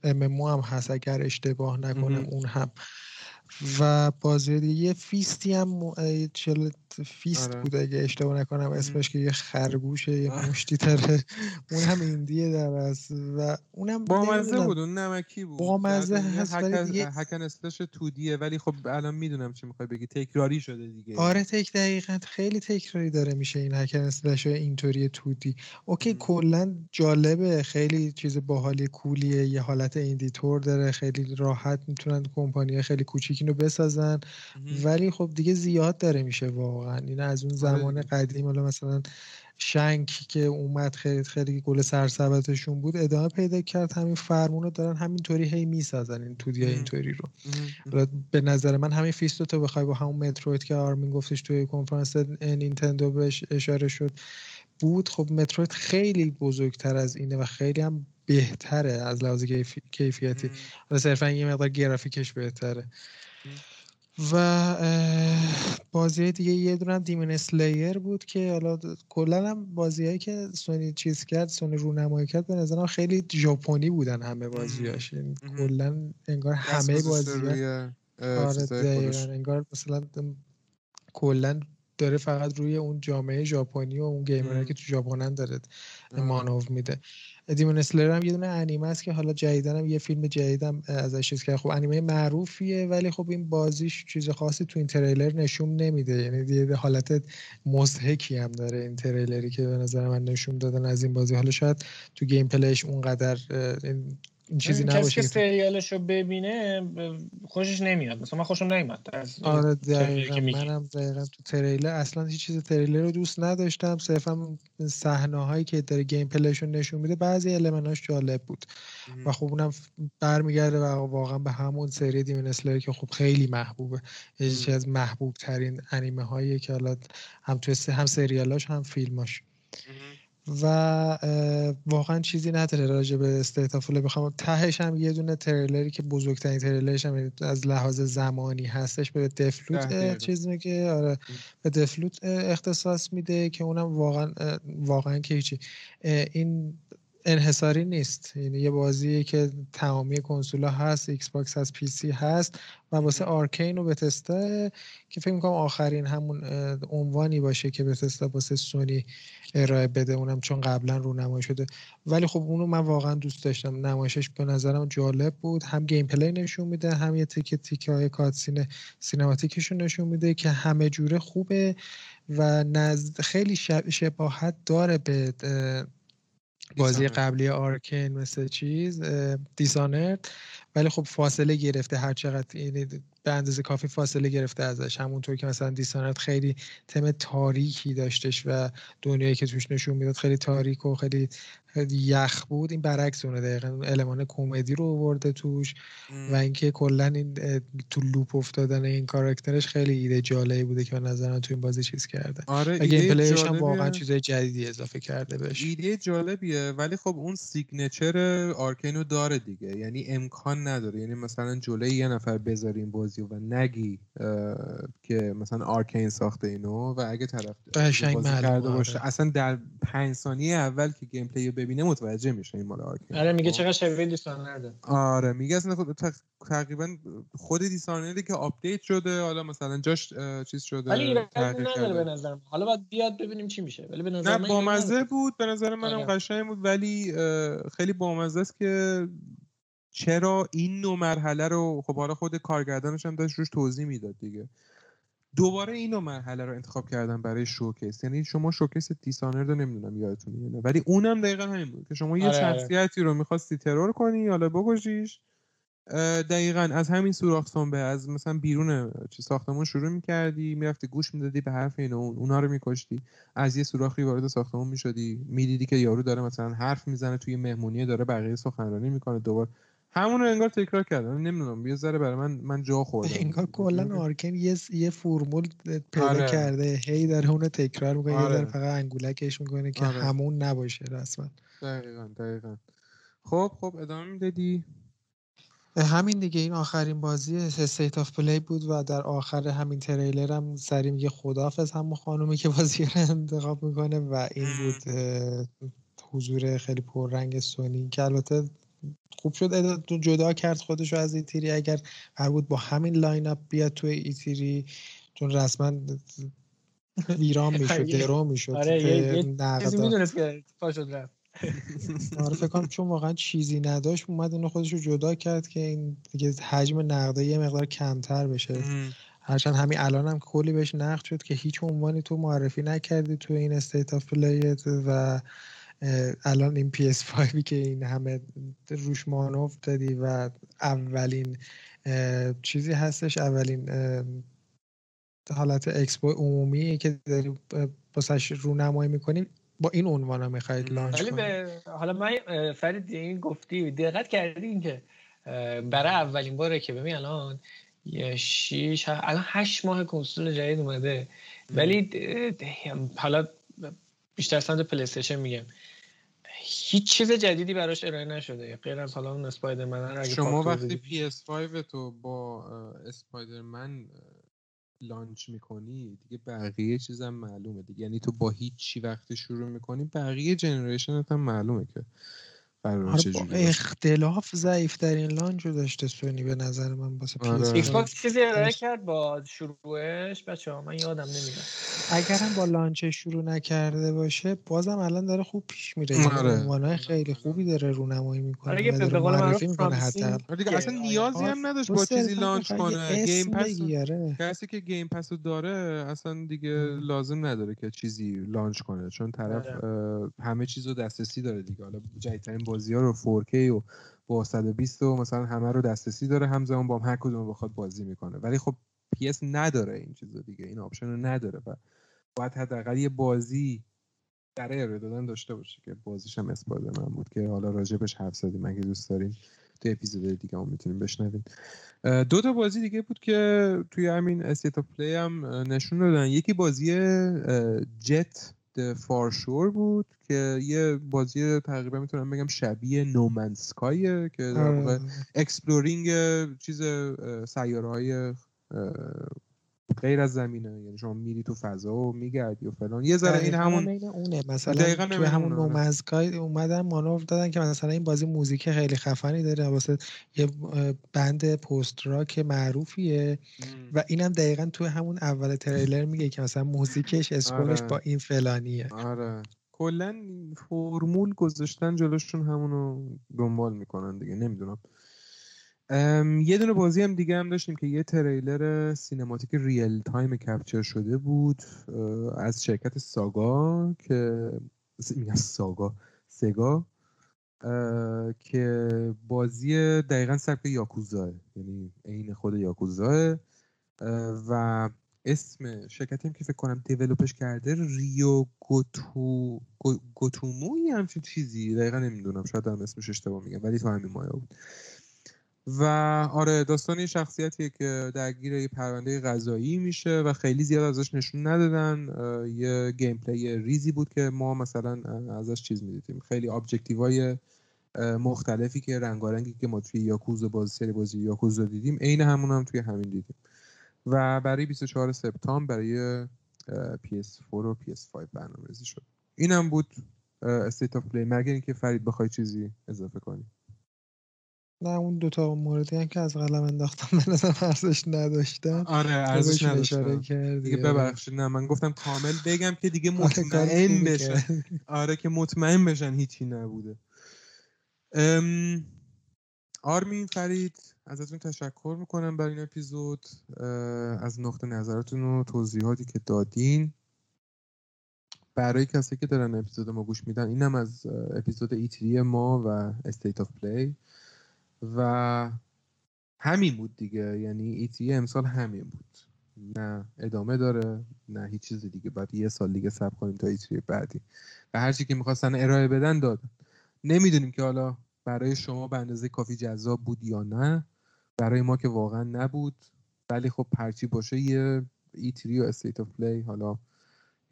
ام هم هست اگر اشتباه نکنم. اون هم و بازی دیگه. یه فیستی هم چل فیست آره. بود اگه اشتباه نکنم اسمش که یه خرگوشه یه مشتی تره اون هم ایندیه در است و اونم با مزه بود اون نمکی بود. با مزه هست ولی دیگه هکن اسلش تودیه. ولی خب الان می‌دونم چی می‌خوای بگی. تکراری شده دیگه. آره تک دقیقا. خیلی تکراری داره میشه این هکن اسلش اینطوری تودی. OK کلا جالبه. خیلی چیز باحالی cool یه. یه حالت indie طور داره. خیلی راحت می‌تونن کمپانی خیلی کوچیک اینو بسازن. ولی خب دیگه زیاد داره میشه واقعا. این از اون آره زمان قدیم حالا مثلا Shank که اومد خیلی خیلی گل سرسبدشون بود ادامه پیدا کرد. همین فرمون رو دارن همینطوری هی می‌سازن این 2D اینطوری رو. به نظر من همین F.I.S.T. و تو بخوای با همون Metroid که آرمین گفتش توی کنفرانس نینتندو بهش اشاره شد بود. خب متروید خیلی بزرگتر از اینه و خیلی هم بهتره از لحاظ کیفیتی. و صرفا یه مقدار گرافیکش بهتره. و بازی دیگه یه دونه دیمون اسلیر بود که حالا کلا هم بازیهایی که سونی چیز کرد سونی رونمایی کرد به نظرم خیلی ژاپنی بودن همه بازیاش یعنی کلا انگار همه بازی آره انگار مثلا کلا داره فقط روی اون جامعه ژاپنی و اون gamer ایی که تو ژاپنن داره مانور میده. Demon Slayer هم یه دونه انیمه است که حالا جدیدن یه فیلم جدیدم ازش چیز کرد. خب انیمه معروفیه ولی خب این بازیش چیز خاصی تو این تریلر نشون نمیده. یعنی یه حالت مضحکی هم داره این تریلری که به نظر من نشون دادن از این بازی. حالا شاید تو gameplay ش اونقدر چیزی نباشه کسی که سریالش رو ببینه خوشش نمیاد. مثلا من خوشم نمیاد آره دقیقا. منم دقیقا تو تریلر. اصلا هیچ چیز تریلر رو دوست نداشتم. صرفا صحنه هایی که داره گیم پلیشون نشون میده بعضی المناش جالب بود. و خب اونم برمیگرده و واقعا به همون سری دیمن اسلر که خب خیلی محبوبه. یکی از محبوب ترین انیمه هایی که حالا هم تو هم سریالاش هم فیلماش. و واقعا چیزی نداره راجع به State of Play ه بخوام تهش هم یه دونه تریلری که بزرگترین تریلرش هم از لحاظ زمانی هستش به Deathloop چیز میگه آره. به Deathloop اختصاص میده که اونم واقعا واقعا که هیچی. این انحصاری نیست. یعنی یه بازیه که تمامی کنسولا هست Xbox هست PC هست و واسه Arkane و Bethesda که فکر می‌کنم آخرین همون عنوانی باشه که Bethesda واسه سونی ارائه بده. اونم چون قبلا رو نمایی شده. ولی خب اونو من واقعا دوست داشتم. نمایشش به نظرم جالب بود. هم gameplay نشون میده هم یه تیکه تیکه های cutscene cinematic شون نشون میده که همه جوره خوبه و نزد خیلی شباهت داره به بازی قبلی Arkane مثل چیز Dishonored. ولی خب فاصله گرفته هر چقدر یعنی به اندازه کافی فاصله گرفته ازش. همونطور که مثلا Dishonored خیلی تم تاریکی داشتش و دنیایی که توش نشون می‌داد خیلی تاریک و خیلی یخ بود. این برعکس اونه دقیقا. المان کمدی رو آورده توش و اینکه کلا این تو loop افتادن این کاراکترش خیلی ایده جالبی بوده که به نظرم تو این بازی چیز کرده. آره و gameplay ش هم واقعا چیزای جدیدی اضافه کرده بهش. ایده جالبیه ولی خب اون signature Arkane و داره دیگه. یعنی امکان نداره. یعنی مثلا جلوی یه نفر بذاریم بازی و نگی که مثلا Arkane ساخته اینو و اگه طرف بازی کرده باشه. آره. اصلا در پنج ثانیه اول که gameplay ببینه متوجه میشه این مال Arkane. آره میگه خب. چقدر شبیه Dishonored ه آره میگه اصلا خود تقریبا خود Dishonored ه که update شده حالا مثلا جاش چیز شده ولی نداره به نظرم. حالا باید بیاد ببینیم چی میشه ولی به نظر نه بامزه بود به نظر منم آره. قشنگ بود ولی خیلی بامزه است که چرا این نوع مرحله رو خب حالا خود کارگردانش هم داشت روش توضیح می‌داد دیگه. دوباره اینو مرحله رو انتخاب کردم برای شوکیس. یعنی شما شوکیس دیسانر رو نمی‌دونم یادتونه نه. ولی اونم دقیقا همین بود که شما یه آره، آره. شخصیتی رو می‌خواستی ترور کنی حالا بکشیش. دقیقا از همین سوراخ سنبه از مثلا بیرون چی ساختمون شروع می‌کردی می‌رفتی گوش می‌دادی به حرف این اون اونا رو میکشتی. از یه سوراخی وارد ساختمون می‌شدی می‌دیدی که یارو داره مثلا حرف می‌زنه توی مهمونی داره بقیه سخنرانی می‌کنه دوباره همون رو انگار تکرار کردم. نمی‌دونم یه ذره برای من من جا خوردم. انگار کلا Arkane یه یه فرمول پیدا آره. کرده. هی داره اونو تکرار می‌کنه آره. یه فقط انگولکش می‌کنه که آره. همون نباشه رسما. دقیقا دقیقا. خب خب ادامه می‌دادی همین دیگه این آخرین بازی State of Play بود و در آخر همین تریلر هم سری میگه خدافظ همون خانومی که بازی رو انتخاب می‌کنه و این بود حضور خیلی پررنگ سونی که البته خوب شد. جدا کرد خودش رو از E3. اگر هر بود با همین lineup بیاد توی E3 چون رسما ویران می‌شد درو می‌شد آره یه رفت. آره فکر کنم چون واقعا چیزی نداشت اومد اونو خودش رو جدا کرد که این دیگه حجم نقده یه مقدار کمتر بشه. هرچند همین الان هم کلی بهش نقد شد که هیچ عنوانی تو معرفی نکردی تو این State of Play ت و الان این PS5 که این همه روش مانوف دادی و اولین چیزی هستش اولین حالت اکسپو عمومی که داری باسش رونمایی می‌کنیم با این عنوان هم می‌خواید لانچ ولی به حالا من فرید این گفتی دقت کردی این که برای اولین باره که ببین الان یه شیش الان هشت ماه کنسول جدید اومده. ولی حالا بیشتر سمت PlayStation میگم. هیچ چیز جدیدی براش ارائه نشده. غیر از حالا اون Spider-Man شما وقتی PS5 تو با Spider-Man launch می‌کنی دیگه بقیه چیزم معلومه. دیگه یعنی تو با هیچ چی وقتی شروع می‌کنی بقیه generation هم معلومه که اختلاف ضعیف ترین launch رو داشته سونی به نظر من واسه پی آره. Xbox چیزی ارائه کرد با شروعش؟ بچه ها من یادم نمیاد اگرم با launch شروع نکرده باشه بازم الان داره خوب پیش میره آره. خیلی خوبی داره رونمایی می‌کنه آره به قول معروف آره اصلا نیازی هم نداشت با چیزی launch کنه. Game Pass کسی که Game Pass رو داره اصلا دیگه لازم نداره که چیزی launch کنه چون طرف همه چیز رو دسترسی داره دیگه. حالا جدیدترین بازی ها رو 4K و با 120 و مثلا همه رو دسترسی داره همزمان با هم هر کدوم بخواد بازی می‌کنه. ولی خب PS نداره این چیزو دیگه این option رو نداره و باید حداقل یه بازی در ارائه دادن داشته باشه که بازیش هم من بود که حالا راجبش حرف زدیم. اگه دوست دارین تو اپیزود دیگه هم می‌تونیم بشنوین. دو تا بازی دیگه بود که توی همین State Play هم نشون دادن. یکی بازی Jett Far Shore بود که یه بازی تقریبا می‌تونم بگم شبیه No Man's Sky ـه که در واقع exploring چیز سیاره های غیر از زمینه یعنی شما میری تو فضا و میگردی و فلان. یه ذره این همون اونه. مثلا دقیقا تو همون No Man's Sky اومدن مانور دادن که مثلا این بازی موزیک خیلی خفنی داره واسه یه band post rock معروفیه. و اینم دقیقا تو همون اول تریلر میگه که مثلا موزیکش آره. با این فلانیه. آره. کلا فرمول گذاشتن جلوشون همونو دنبال می‌کنن دیگه نمی‌دونم. یه دونه بازی هم دیگه هم داشتیم که یه تریلر cinematic real time capture شده بود از شرکت Saga که میگم Saga Sega که بازی دقیقا سبک Yakuza ـه یعنی عین خود Yakuza ـه و اسم شرکتی هم که فکر کنم develop ش کرده Ryu Goto گوتومو همچین چیزی دقیقا نمی‌دونم شاید هم اسمش اشتباه میگم ولی تو همین مایه بود. و آره داستان شخصیتیه که درگیر یه پرونده غذایی میشه و خیلی زیاد ازش نشون ندادن. یه گیم پلی ریزی بود که ما مثلا ازش چیز می‌دیدیم. خیلی های مختلفی که رنگارنگی که ما توی یاکوز بازی سری بازی یاکوز رو دیدیم عین همون هم توی همین دیدیم. و برای 24 سپتامبر برای PS4 و PS5 برنامه ریزی شد. اینم بود State of Play مگر اینکه فرید بخوای چیزی اضافه کنی؟ نه اون دوتا موردی هم که از قلم انداختم به نظرم ارزش نداشتن. آره ارزش نداشتن. دیگه ببخشید نه من گفتم کامل بگم که دیگه آره، مطمئن بشن. آره که مطمئن بشن هیچی نبوده. آرمین فرید ازتون تشکر می‌کنم برای این اپیزود. از نقطه نظرتون و توضیحاتی که دادین. برای کسی که دارن اپیزود ما گوش میدن اینم از اپیزود E3 ما و State of Play و همین بود دیگه. یعنی E3 امسال همین بود. نه ادامه داره نه هیچ چیز دیگه. بعد یه سال دیگه صبر کنیم تا E3 بعدی. و هر چی که می‌خواستن ارائه بدن دادن. نمی‌دونیم که حالا برای شما به اندازه کافی جذاب بود یا نه. برای ما که واقعا نبود. ولی خب هر چی باشه یه E3 و State of Play حالا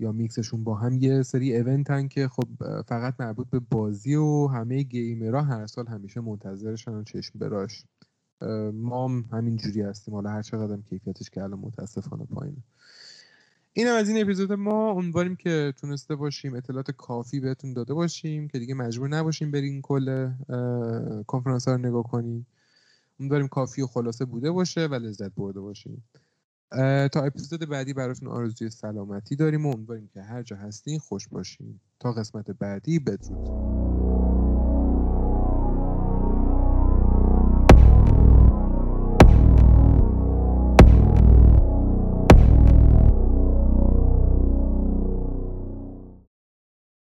یا میکسشون با هم یه سری ایونتن که خب فقط مربوط به بازی و همه gamer ها هر سال همیشه منتظرشن و چشم به راهش ما هم همین جوری هستیم. حالا هر چقدر کیفیتش که الان متاسفانه پایینه. این هم از این اپیزود ما. امیدواریم که تونسته باشیم. اطلاعات کافی بهتون داده باشیم که دیگه مجبور نباشیم بریم کل کنفرانس ها رو نگاه کنیم امیدواریم کافی و خلاصه بوده باشه و لذت برده باشیم تا اپیزود بعدی براتون آرزوی سلامتی داریم و امیدواریم که هر جا هستین خوش باشین. تا قسمت بعدی بدرود.